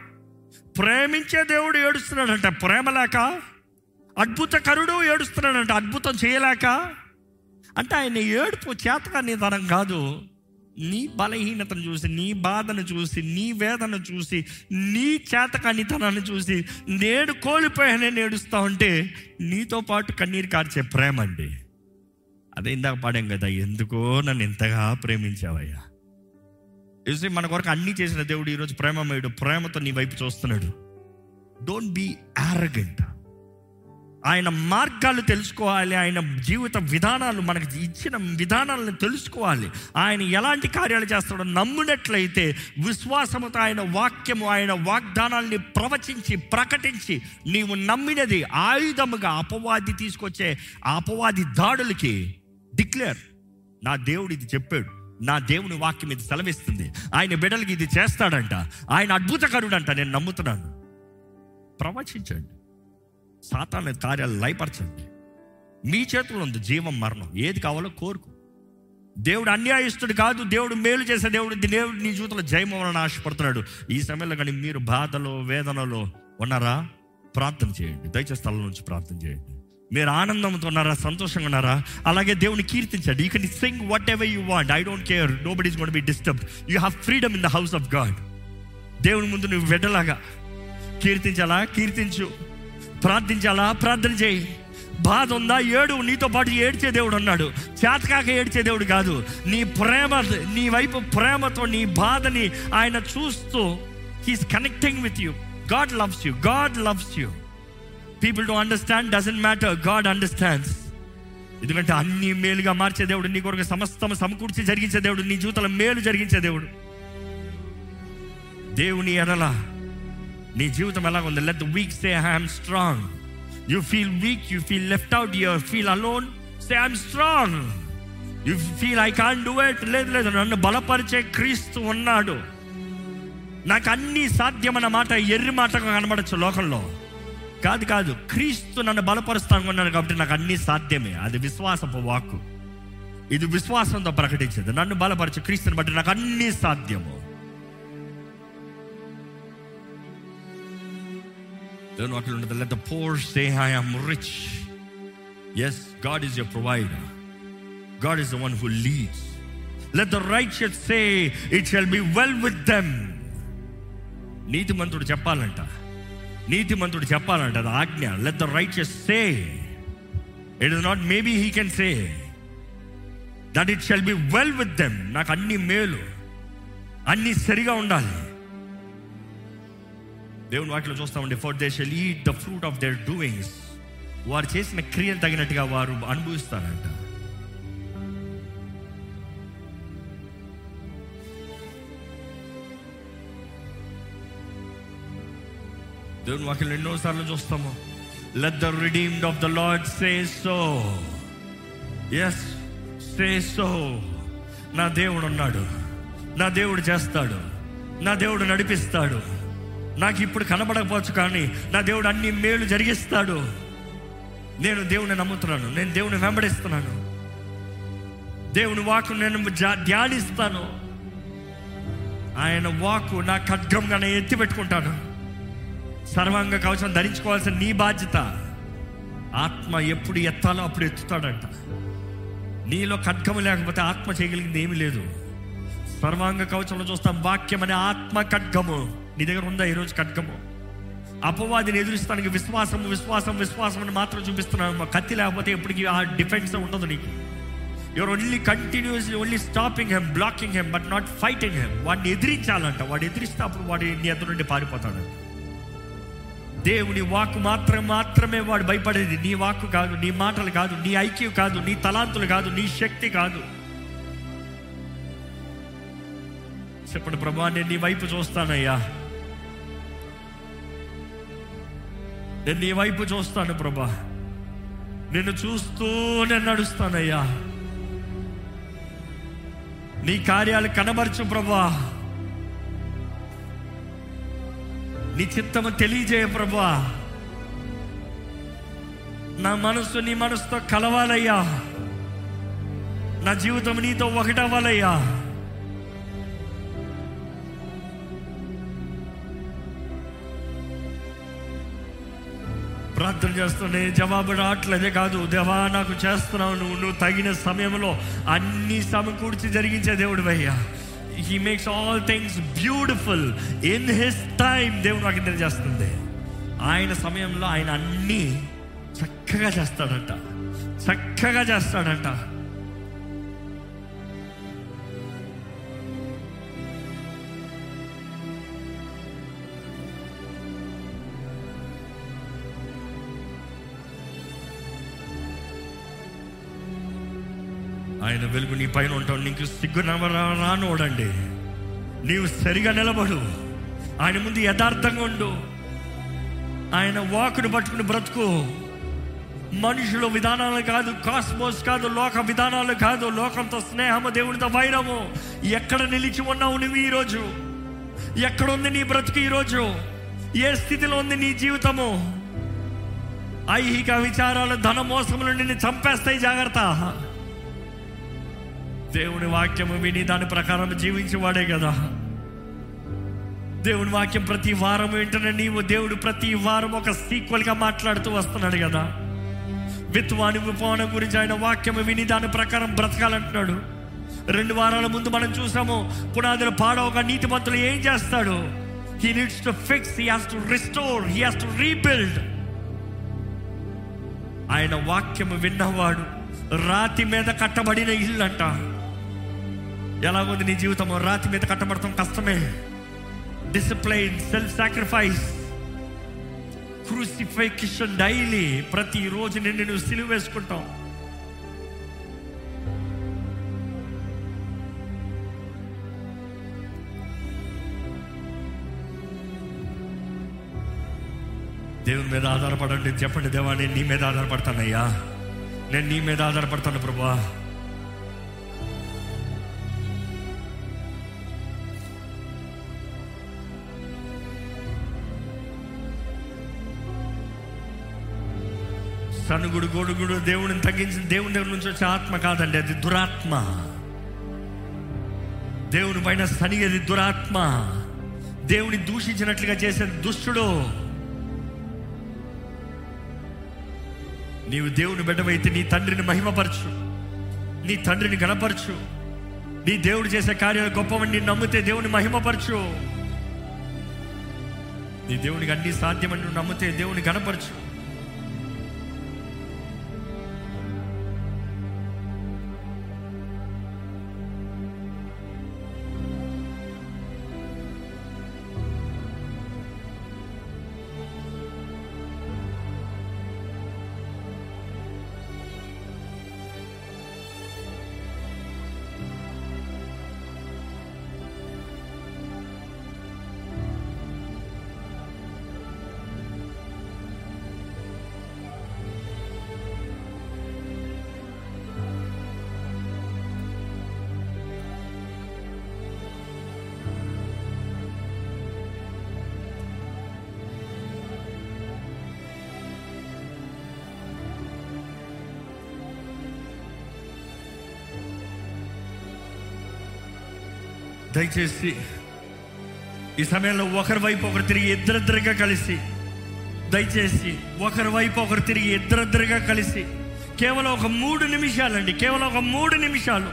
ప్రేమించే దేవుడు ఏడుస్తున్నాడంట ప్రేమ లేక అద్భుతకరుడు ఏడుస్తున్నాడంట అద్భుతం చేయలేక. అంటే ఆయన ఏడుపు చేతగా నిదానం కాదు. నీ బలహీనతను చూసి నీ బాధను చూసి నీ వేదన చూసి నీ చేతకానితనాన్ని చూసి నేడు కోల్పోయానే నేడుస్తా ఉంటే నీతో పాటు కన్నీరు కార్చే ప్రేమ అండి. అదే ఇందాక పాడాం కదా ఎందుకో నన్ను ఇంతగా ప్రేమించావయ్యా. చూసి మన కొరకు అన్నీ చేసిన దేవుడు ఈరోజు ప్రేమమయుడు ప్రేమతో నీ వైపు చూస్తున్నాడు. డోంట్ బీ యారగెంట్ ఆయన మార్గాలు తెలుసుకోవాలి ఆయన జీవిత విధానాలు మనకి ఇచ్చిన విధానాలను తెలుసుకోవాలి. ఆయన ఎలాంటి కార్యాలు చేస్తాడో నమ్మినట్లయితే విశ్వాసముతో ఆయన వాక్యము ఆయన వాగ్దానాల్ని ప్రవచించి ప్రకటించి నీవు నమ్మినది ఆయుధముగా అపవాది తీసుకొచ్చే అపవాది దాడులకి డిక్లేర్. నా దేవుడు ఇది చెప్పాడు. నా దేవుని వాక్యం ఇది సెలవిస్తుంది. ఆయన బిడ్డలకి ఇది చేస్తాడంట. ఆయన అద్భుతకరుడంట. నేను నమ్ముతున్నాను. ప్రవచించండి. సాతాన కార్యాలు లయపరచండి. మీ చేతుల్లో ఉంది జీవం మరణం. ఏది కావాలో కోరుకు. దేవుడు అన్యాయస్తుడు కాదు. దేవుడు మేలు చేసే దేవుడు. దేవుడు నీ జీవితంలో జయం ఆశపడుతున్నాడు. ఈ సమయంలో కానీ మీరు బాధలో వేదనలో ఉన్నారా? ప్రార్థన చేయండి. దయచేసి స్థలం నుంచి ప్రార్థన చేయండి. మీరు ఆనందంతో ఉన్నారా? సంతోషంగా ఉన్నారా? అలాగే దేవుని కీర్తించండి. You can sing whatever you want I don't care no but got be disturb you have freedom in the house of God దేవుని ముందు నువ్వు వెడ్డలాగా కీర్తించాలా? కీర్తించు. ప్రార్థించాలా? ప్రార్థన చేయి. బాధ ఉందా? ఏడు నీతో పాటు ఏడ్చే దేవుడు అన్నాడు చేతకాక ఏడ్చే దేవుడు కాదు. నీ ప్రేమ నీ వైపు ప్రేమతో నీ బాధని ఆయన చూస్తూ he's connecting with you God loves you God loves you people to understand doesn't matter God understands ఎందుకంటే అన్ని మేలుగా మార్చే దేవుడు నీ కొరకు సమస్తం సమకూర్చి జరిగించే దేవుడు నీ జీవితంలో మేలు జరిగించే దేవుడు. దేవుని ఎడలా నీ జీవితం ఎలా ఉంది let the weak say I'm strong you feel weak you feel left out your feel alone say I'm strong you feel I can do it లేదు లేదు నన్ను బలపరిచే క్రీస్తు ఉన్నాడు. నాకు అన్ని సాధ్యమన్న మాట ఎర్రి మాటగా కనబడచ్చు లోకంలో. కాదు కాదు. క్రీస్తు నన్ను బలపరుస్తాను ఉన్నాను కాబట్టి నాకు అన్ని సాధ్యమే. అది విశ్వాసపు వాక్కు. ఇది విశ్వాసంతో ప్రకటించేది. నన్ను బలపరచు క్రీస్తుని బట్టి నాకు అన్నీ సాధ్యము. దేవుని వాక్యం ఉంటుంది let the poor say I am rich yes God is your provider God is the one who leads let the right say it shall be well with them నీతిమంతుడు చెప్పాలంట. నీతిమంతుడు చెప్పాలంట. అది ఆజ్ఞ. Let the right say it is not maybe he can say that it shall be well with them నాకు అన్ని మేలు. అన్ని సరిగా ఉండాలి. దేవుని వాటిలో చూస్తామండి for they shall eat the fruit of their doings వారు చేసిన క్రియలు తగినట్టుగా వారు అనుభవిస్తారంట. దేవుని వాక్యం ఎన్నోసార్లు చూస్తాము let the redeemed of the Lord say so yes say so నా దేవుడు ఉన్నాడు నా దేవుడు చేస్తాడు నా దేవుడు నడిపిస్తాడు. నాకు ఇప్పుడు కనబడకపోవచ్చు కానీ నా దేవుడు అన్ని మేలు జరిగిస్తాడు. నేను దేవుని నమ్ముతున్నాను. నేను దేవుని వెంబడిస్తున్నాను. దేవుని వాకు నేను ధ్యానిస్తాను. ఆయన వాకు నా ఖడ్గంగా నేను ఎత్తి పెట్టుకుంటాను. సర్వాంగ కవచం ధరించుకోవాల్సిన నీ బాధ్యత. ఆత్మ ఎప్పుడు ఎత్తాలో అప్పుడు ఎత్తుతాడంట. నీలో ఖడ్గము లేకపోతే ఆత్మ చేయగలిగింది ఏమీ లేదు. సర్వాంగ కవచంలో చూస్తాం వాక్యం అనే ఆత్మ ఖడ్గము. నీ దగ్గర ఉందా ఈరోజు ఖడ్గము? అపవాదిని ఎదురిస్తానికి విశ్వాసం విశ్వాసం విశ్వాసం అని మాత్రం చూపిస్తున్నాను. కత్తి లేకపోతే ఎప్పటికీ ఆ డిఫెన్స్ ఉండదు నీకు. Your only continuously only stopping him blocking him but not fighting him వాడిని ఎదిరించాలంట. వాడు ఎదిరిస్తే అప్పుడు వాడి నీ ఎదురు నుండి పారిపోతాడు. దేవుని వాక్కు మాత్రం మాత్రమే వాడు భయపడేది. నీ వాక్కు కాదు నీ మాటలు కాదు నీ ఐక్యం కాదు నీ తలాంతులు కాదు నీ శక్తి కాదు. చెప్పండి ప్రభా నేను నీ వైపు చూస్తానయ్యా. నేను నీ వైపు చూస్తాను ప్రభా. నిన్ను చూస్తూ నేను నడుస్తానయ్యా. నీ కార్యాలు కనబరచు ప్రభా. నీ చిత్తము తెలియజేయ ప్రభా. నా మనసు నీ మనసుతో కలవాలయ్యా. నా జీవితం నీతో ఒకటవ్వాలయ్యా. ప్రార్థన చేస్తుండే జవాబు రావట్లేదే కాదు దేవా నాకు చేస్తున్నావు నువ్వు నువ్వు తగిన సమయంలో అన్ని సమకూర్చి జరిగించే దేవుడు అయ్యా he makes all things beautiful in his time దేవుడు నాకు తెలియజేస్తుంది ఆయన సమయంలో ఆయన అన్నీ చక్కగా చేస్తాడంట. చక్కగా చేస్తాడంట. ఆయన వెలుగు నీ పైన ఉంటావు నీకు సిగ్గు రానోడండి. నీవు సరిగా నిలబడు. ఆయన ముందు యథార్థంగా ఉండు. ఆయన వాకును పట్టుకుని బ్రతుకు. మనుషుల విధానాలు కాదు కాస్మోస్ కాదు లోక విధానాలు కాదు లోకంతో స్నేహము దేవునితో వైరము. ఎక్కడ నిలిచి ఉన్నావు నువ్వు ఈరోజు? ఎక్కడ ఉంది నీ బ్రతుకు ఈరోజు? ఏ స్థితిలో ఉంది నీ జీవితము? ఐహిక విచారాలు ధన మోసములు నిన్ను చంపేస్తాయి జాగ్రత్త. దేవుని వాక్యము విని దాని ప్రకారం జీవించేవాడే కదా. దేవుని వాక్యం ప్రతి వారం వెంటనే నీవు దేవుడు ప్రతి వారం ఒక సీక్వల్గా మాట్లాడుతూ వస్తున్నాడు కదా. విత్వాని విపవనం గురించి ఆయన వాక్యము విని దాని ప్రకారం బ్రతకాలంటున్నాడు. రెండు వారాల ముందు మనం చూసాము పునాదులు పాడవగా నీతిమంతులు ఏం చేస్తాడు? He needs to fix he has to restore he has to rebuild ఆయన వాక్యము విన్నవాడు రాతి మీద కట్టబడిన ఇల్లు అంట ఎలాగుంది నీ జీవితం రాతి మీద కట్టబడతాం కష్టమే. Discipline self sacrifice crucifixion daily ప్రతిరోజు నిన్ను నువ్వు సిలువ వేసుకుంటాం. దేవుని మీద ఆధారపడండి. చెప్పండి దేవా నేను నీ మీద ఆధారపడతానయ్యా. నేను నీ మీద ఆధారపడతాను ప్రభా సనుగుడు గొడుగుడు దేవుడిని తగ్గించిన దేవుని దగ్గర నుంచి వచ్చే ఆత్మ కాదండి అది దురాత్మ. దేవుని పైన సనిగేది దురాత్మ. దేవుని దూషించినట్లుగా చేసే దుష్టుడు. నీవు దేవుని బిడ్డవైతే నీ తండ్రిని మహిమపరచు. నీ తండ్రిని గణపరచు. నీ దేవుడు చేసే కార్యాలు గొప్పవని నమ్మితే దేవుని మహిమపరచు. నీ దేవునికి అన్ని సాధ్యమని నువ్వు నమ్మితే దేవుని గణపరచు. దయచేసి ఈ సమయంలో ఒకరి వైపు ఒకరు తిరిగి ఇద్దరిద్దరిగా కలిసి దయచేసి ఒకరి వైపు ఒకరు తిరిగి ఇద్దరిద్దరిగా కలిసి కేవలం ఒక మూడు నిమిషాలండి కేవలం ఒక మూడు నిమిషాలు.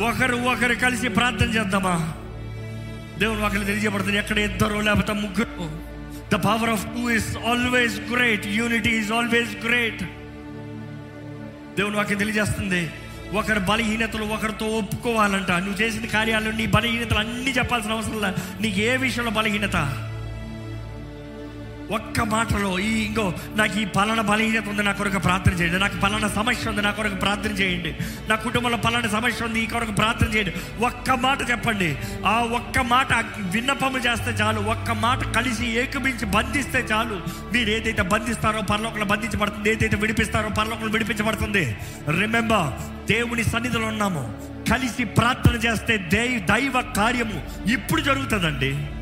ఒకరు ఒకరు కలిసి ప్రార్థన చేద్దామా? దేవుని ఒకరు తెలియజేయబడుతుంది ఎక్కడ ఇద్దరు లేకపోతే ముగ్గురు. The power of two is always great unity is always great దేవుని వాకి తెలియజేస్తుంది ఒకరి బలహీనతలు ఒకరితో ఒప్పుకోవాలంట. నువ్వు చేసిన కార్యాలు నీ బలహీనతలు అన్నీ చెప్పాల్సిన అవసరం లే నీకు ఏ విషయంలో బలహీనత? ఒక్క మాటలో ఈ ఇంకో నాకు ఈ పలానా బలహీనత ఉంది నా కొరకు ప్రార్థన చేయండి. నాకు పలానా సమస్య ఉంది నా కొరకు ప్రార్థన చేయండి. నా కుటుంబంలో పలానా సమస్య ఉంది ఈ కొరకు ప్రార్థన చేయండి. ఒక్క మాట చెప్పండి. ఆ ఒక్క మాట విన్నపము చేస్తే చాలు. ఒక్క మాట కలిసి ఏకమించి బంధిస్తే చాలు. మీరు ఏదైతే బంధిస్తారో పరలోకంలో బంధించబడుతుంది ఏదైతే విడిపిస్తారో పరలోకంలో విడిపించబడుతుంది. రిమెంబర్ దేవుని సన్నిధిలో ఉన్నాము. కలిసి ప్రార్థన చేస్తే దై దైవ కార్యము ఇప్పుడు జరుగుతుందండి.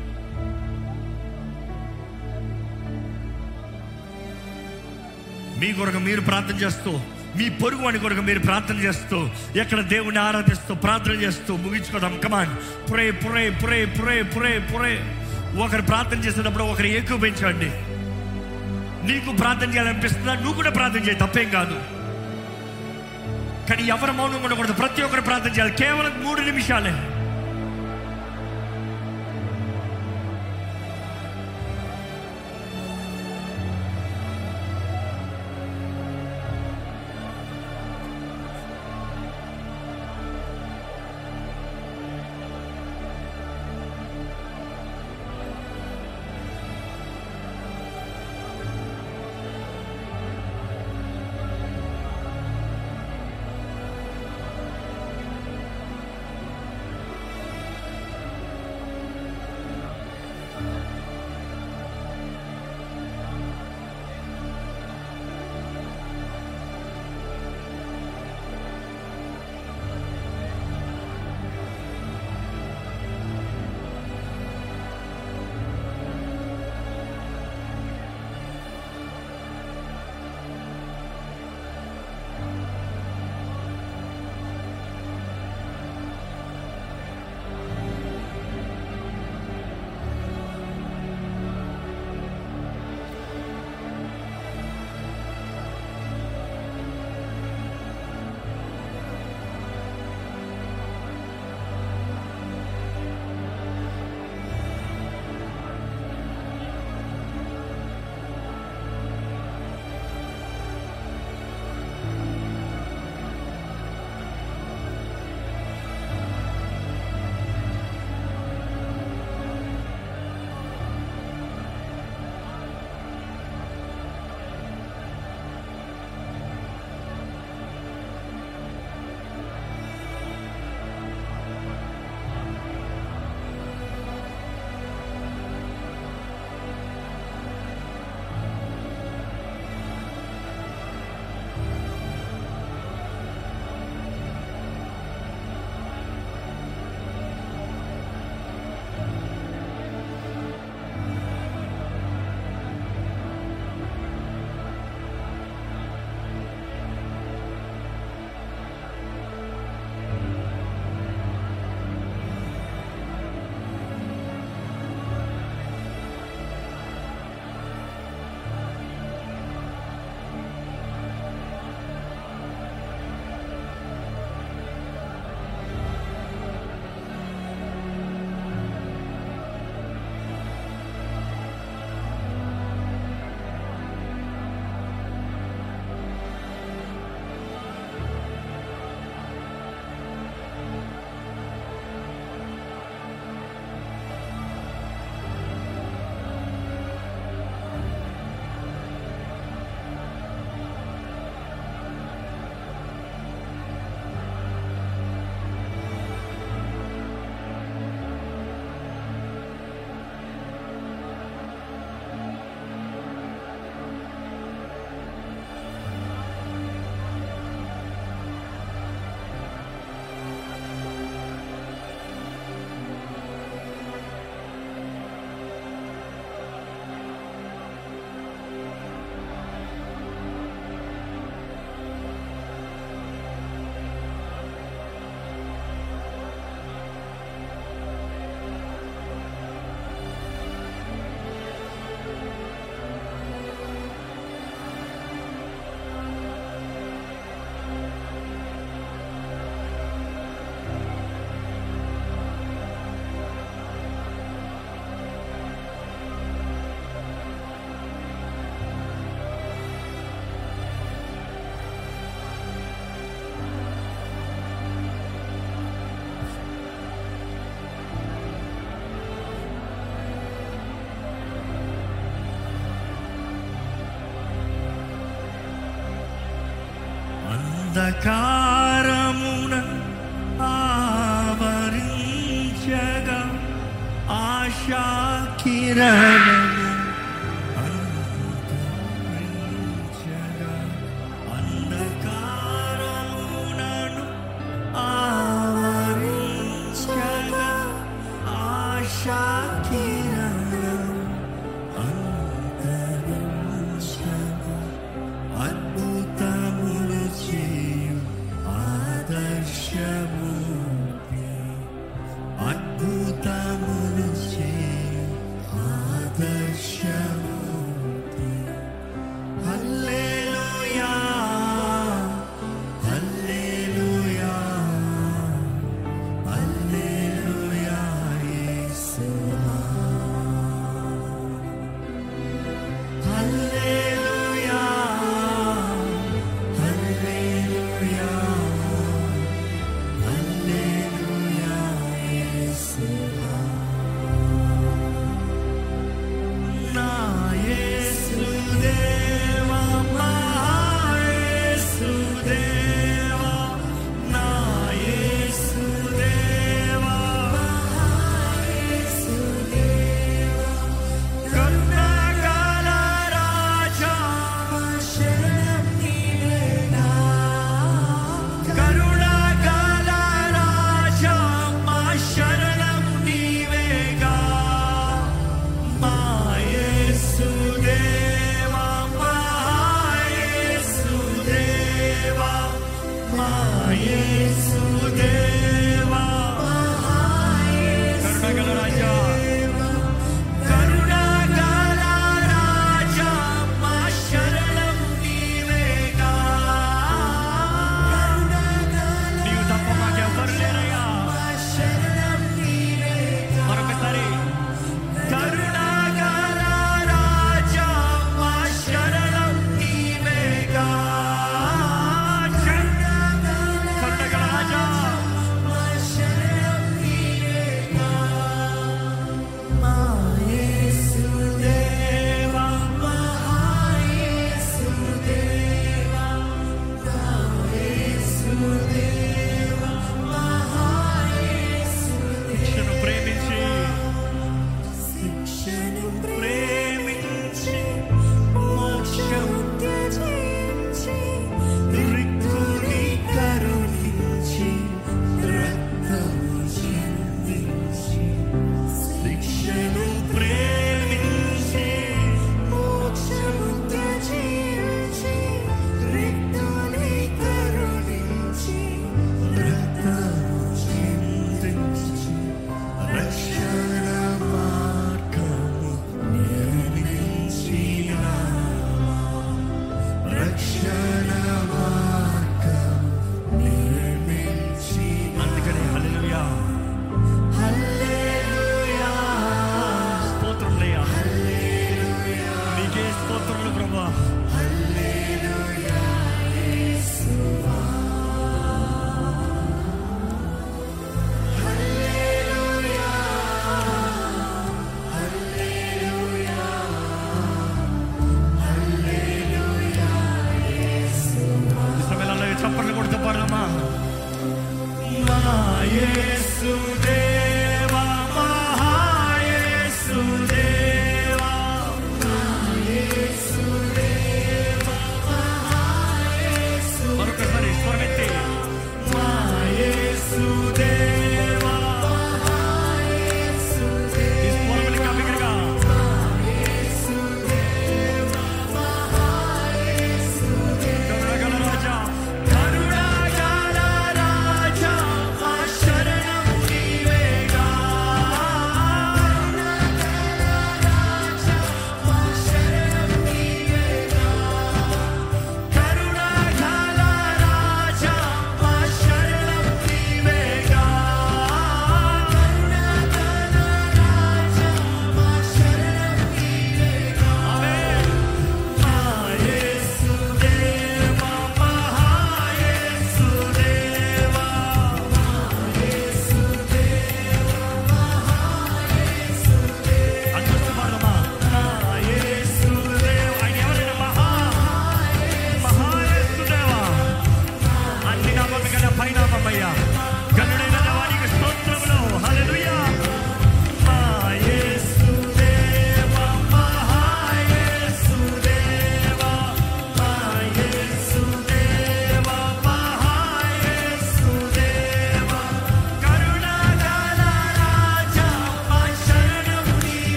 మీ కొరకు మీరు ప్రార్థన చేస్తూ మీ పొరుగు వాడి కొరకు మీరు ప్రార్థన చేస్తూ ఎక్కడ దేవుని ఆరాధిస్తూ ప్రార్థన చేస్తూ ముగించుకోదాం. కమాన్ పురే పురే పురే పురే పురే పురే ఒకరు ప్రార్థన చేసేటప్పుడు ఒకరు ఎక్కువ పెంచండి నీకు ప్రార్థన చేయాలనిపిస్తుందా? నువ్వు కూడా ప్రార్థన చేయి తప్పేం కాదు. కానీ ఎవరు మౌనం ఉండకూడదు. ప్రతి ఒక్కరు ప్రార్థన చేయాలి. కేవలం మూడు నిమిషాలే. అంధకారమున ఆవరించగా ఆశా కిరణము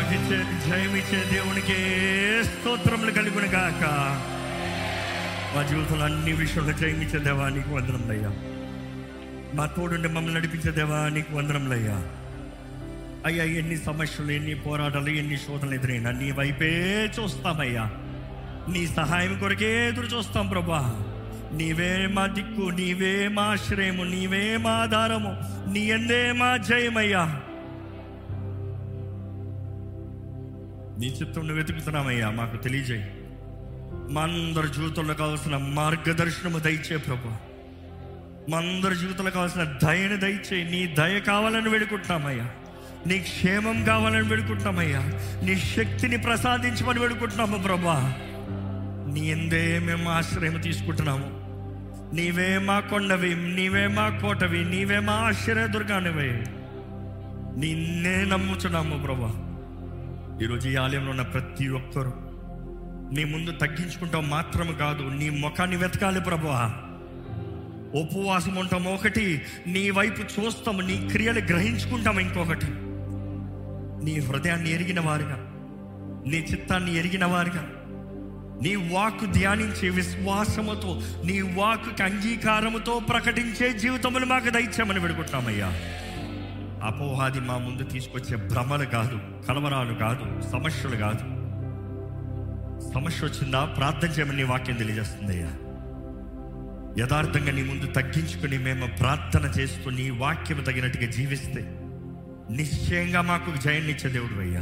జయమిచ్చే జయమిచ్చే దేవునికి స్తోత్రములు కలుగును గాక. మా జీవితంలో అన్ని విషయంలో జయమిచ్చే దేవా నీకు వందనములయ్యా. మా తోడుండి మమ్మల్ని నడిపించే దేవా నీకు వందనములయ్యా. అయ్యా ఎన్ని సమస్యలు ఎన్ని పోరాటాలు ఎన్ని శోధనలు ఎదురైనా నీ వైపే చూస్తామయ్యా. నీ సహాయం కొరకే ఎదురు చూస్తాం ప్రభా. నీవే మా దిక్కు నీవే మా ఆశ్రయము నీవే మా ఆధారము నీ ఎందే మా జయమయ్యా. నీ చిత్తంను వెతుకుతున్నామయ్యా మాకు తెలియజేయి. మా అందరి జీవితంలో కావాల్సిన మార్గదర్శనము దయచే ప్రభు. మా అందరి జీవితంలో కావాల్సిన దయను దయచేయి. నీ దయ కావాలని వేడుకుంటున్నామయ్యా. నీ క్షేమం కావాలని వేడుకుంటున్నామయ్యా. నీ శక్తిని ప్రసాదించమని వేడుకుంటున్నాము ప్రభా. నీ ఎందే మేము ఆశ్రయం తీసుకుంటున్నాము. నీవే మా కొండవి నీవే మా కోటవి నీవే మా ఆశ్చర్య దుర్గానివే. నిన్నే నమ్ముచున్నాము ప్రభా. ఈరోజు ఈ ఆలయంలో ఉన్న ప్రతి ఒక్కరు నీ ముందు తగ్గించుకుంటాం మాత్రం కాదు నీ ముఖాన్ని వెతకాలి ప్రభువా. ఉపవాసం ఉంటాం ఒకటి నీ వైపు చూస్తాము నీ క్రియలు గ్రహించుకుంటాం ఇంకొకటి. నీ హృదయాన్ని ఎరిగిన వారుగా నీ చిత్తాన్ని ఎరిగిన వారుగా నీ వాక్కు ధ్యానించే విశ్వాసముతో నీ వాక్కి అంగీకారముతో ప్రకటించే జీవితములు మాకు దయచేయమని పెడుకుంటున్నామయ్యా అపోహాది మా ముందు తీసుకొచ్చే భ్రమలు కాదు కలవరాలు కాదు సమస్యలు కాదు. సమస్య వచ్చిందా ప్రార్థన చేయమని నీ వాక్యం తెలియజేస్తుందయ్యా యథార్థంగా నీ ముందు తగ్గించుకుని మేము ప్రార్థన చేస్తూ నీ వాక్యం తగినట్టుగా జీవిస్తే నిశ్చయంగా మాకు జయాన్నిచ్చే దేవుడు అయ్యా.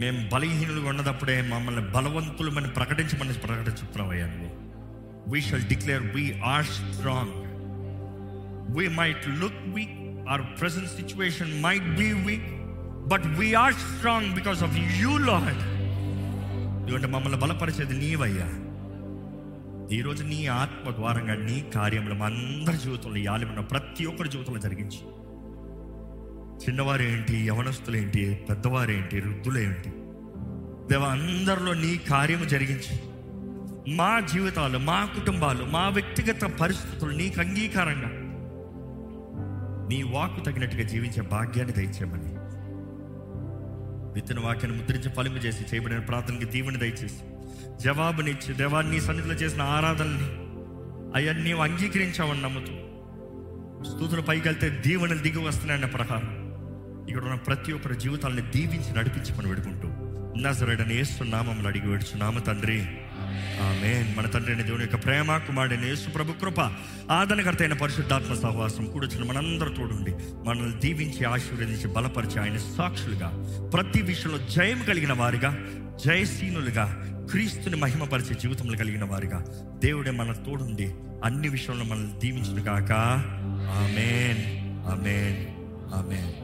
మేము బలహీనులుగా ఉన్నదప్పుడే మమ్మల్ని బలవంతులు మనం ప్రకటించమని ప్రకటించుతున్నావయ్యా నువ్వు. We shall declare we are strong we might look weak our present situation might be weak, but we are strong because of you, Lord. ఎందుకంటే మమ్మల్ని బలపరిచేది నీవయ్యా ఈరోజు నీ ఆత్మ ద్వారంగా నీ కార్యములు మా అందరి జీవితంలో ఈ ప్రతి ఒక్కరి జీవితంలో జరిగించి చిన్నవారేంటి యవనస్తులేంటి పెద్దవారేంటి వృద్ధులేంటి దేవ అందరిలో నీ కార్యము జరిగించి మా జీవితాలు మా కుటుంబాలు మా వ్యక్తిగత పరిస్థితులు నీకు అంగీకారంగా నీ వాక్కు తగినట్టుగా జీవించే భాగ్యాన్ని దయచేయమని. విత్తన వాక్యాన్ని ముద్రించి ఫలింపు చేసి చేయబడిన ప్రార్థనకి దీవెని దయచేసి. జవాబునిచ్చి దేవాన్ని సన్నిధిలో చేసిన ఆరాధనని అవన్నీ అంగీకరించామని అంగీకరించావని నమ్ముతూ స్థూతులు పైకి వెళ్తే దీవెనలు దిగి వస్తున్నాయన్న ప్రకారం ఇక్కడ ఉన్న ప్రతి ఒక్కరి జీవితాలను దీవించి నడిపించమని వేడుకుంటూ నజరడని ఏస్తున్నామని అడిగి వేడుచున్నాము తండ్రి. ఆమెన్. మన తండ్రి అయిన దేవుని యొక్క ప్రేమ కుమారుడైన యేసు ప్రభు కృప ఆదరణకర్త అయిన పరిశుద్ధాత్మ సహవాసం కూడొచ్చిన మనందరూ తోడుండి మనల్ని దీవించి ఆశీర్వదించి బలపరిచి ఆయన సాక్షులుగా ప్రతి విషయంలో జయం కలిగిన వారిగా జయశీనులుగా క్రీస్తుని మహిమపరిచే జీవితంలో కలిగిన వారిగా దేవుడే మన తోడుండి అన్ని విషయంలో మనల్ని దీవించుగాక ఆమెన్. ఆమెన్. ఆమెన్.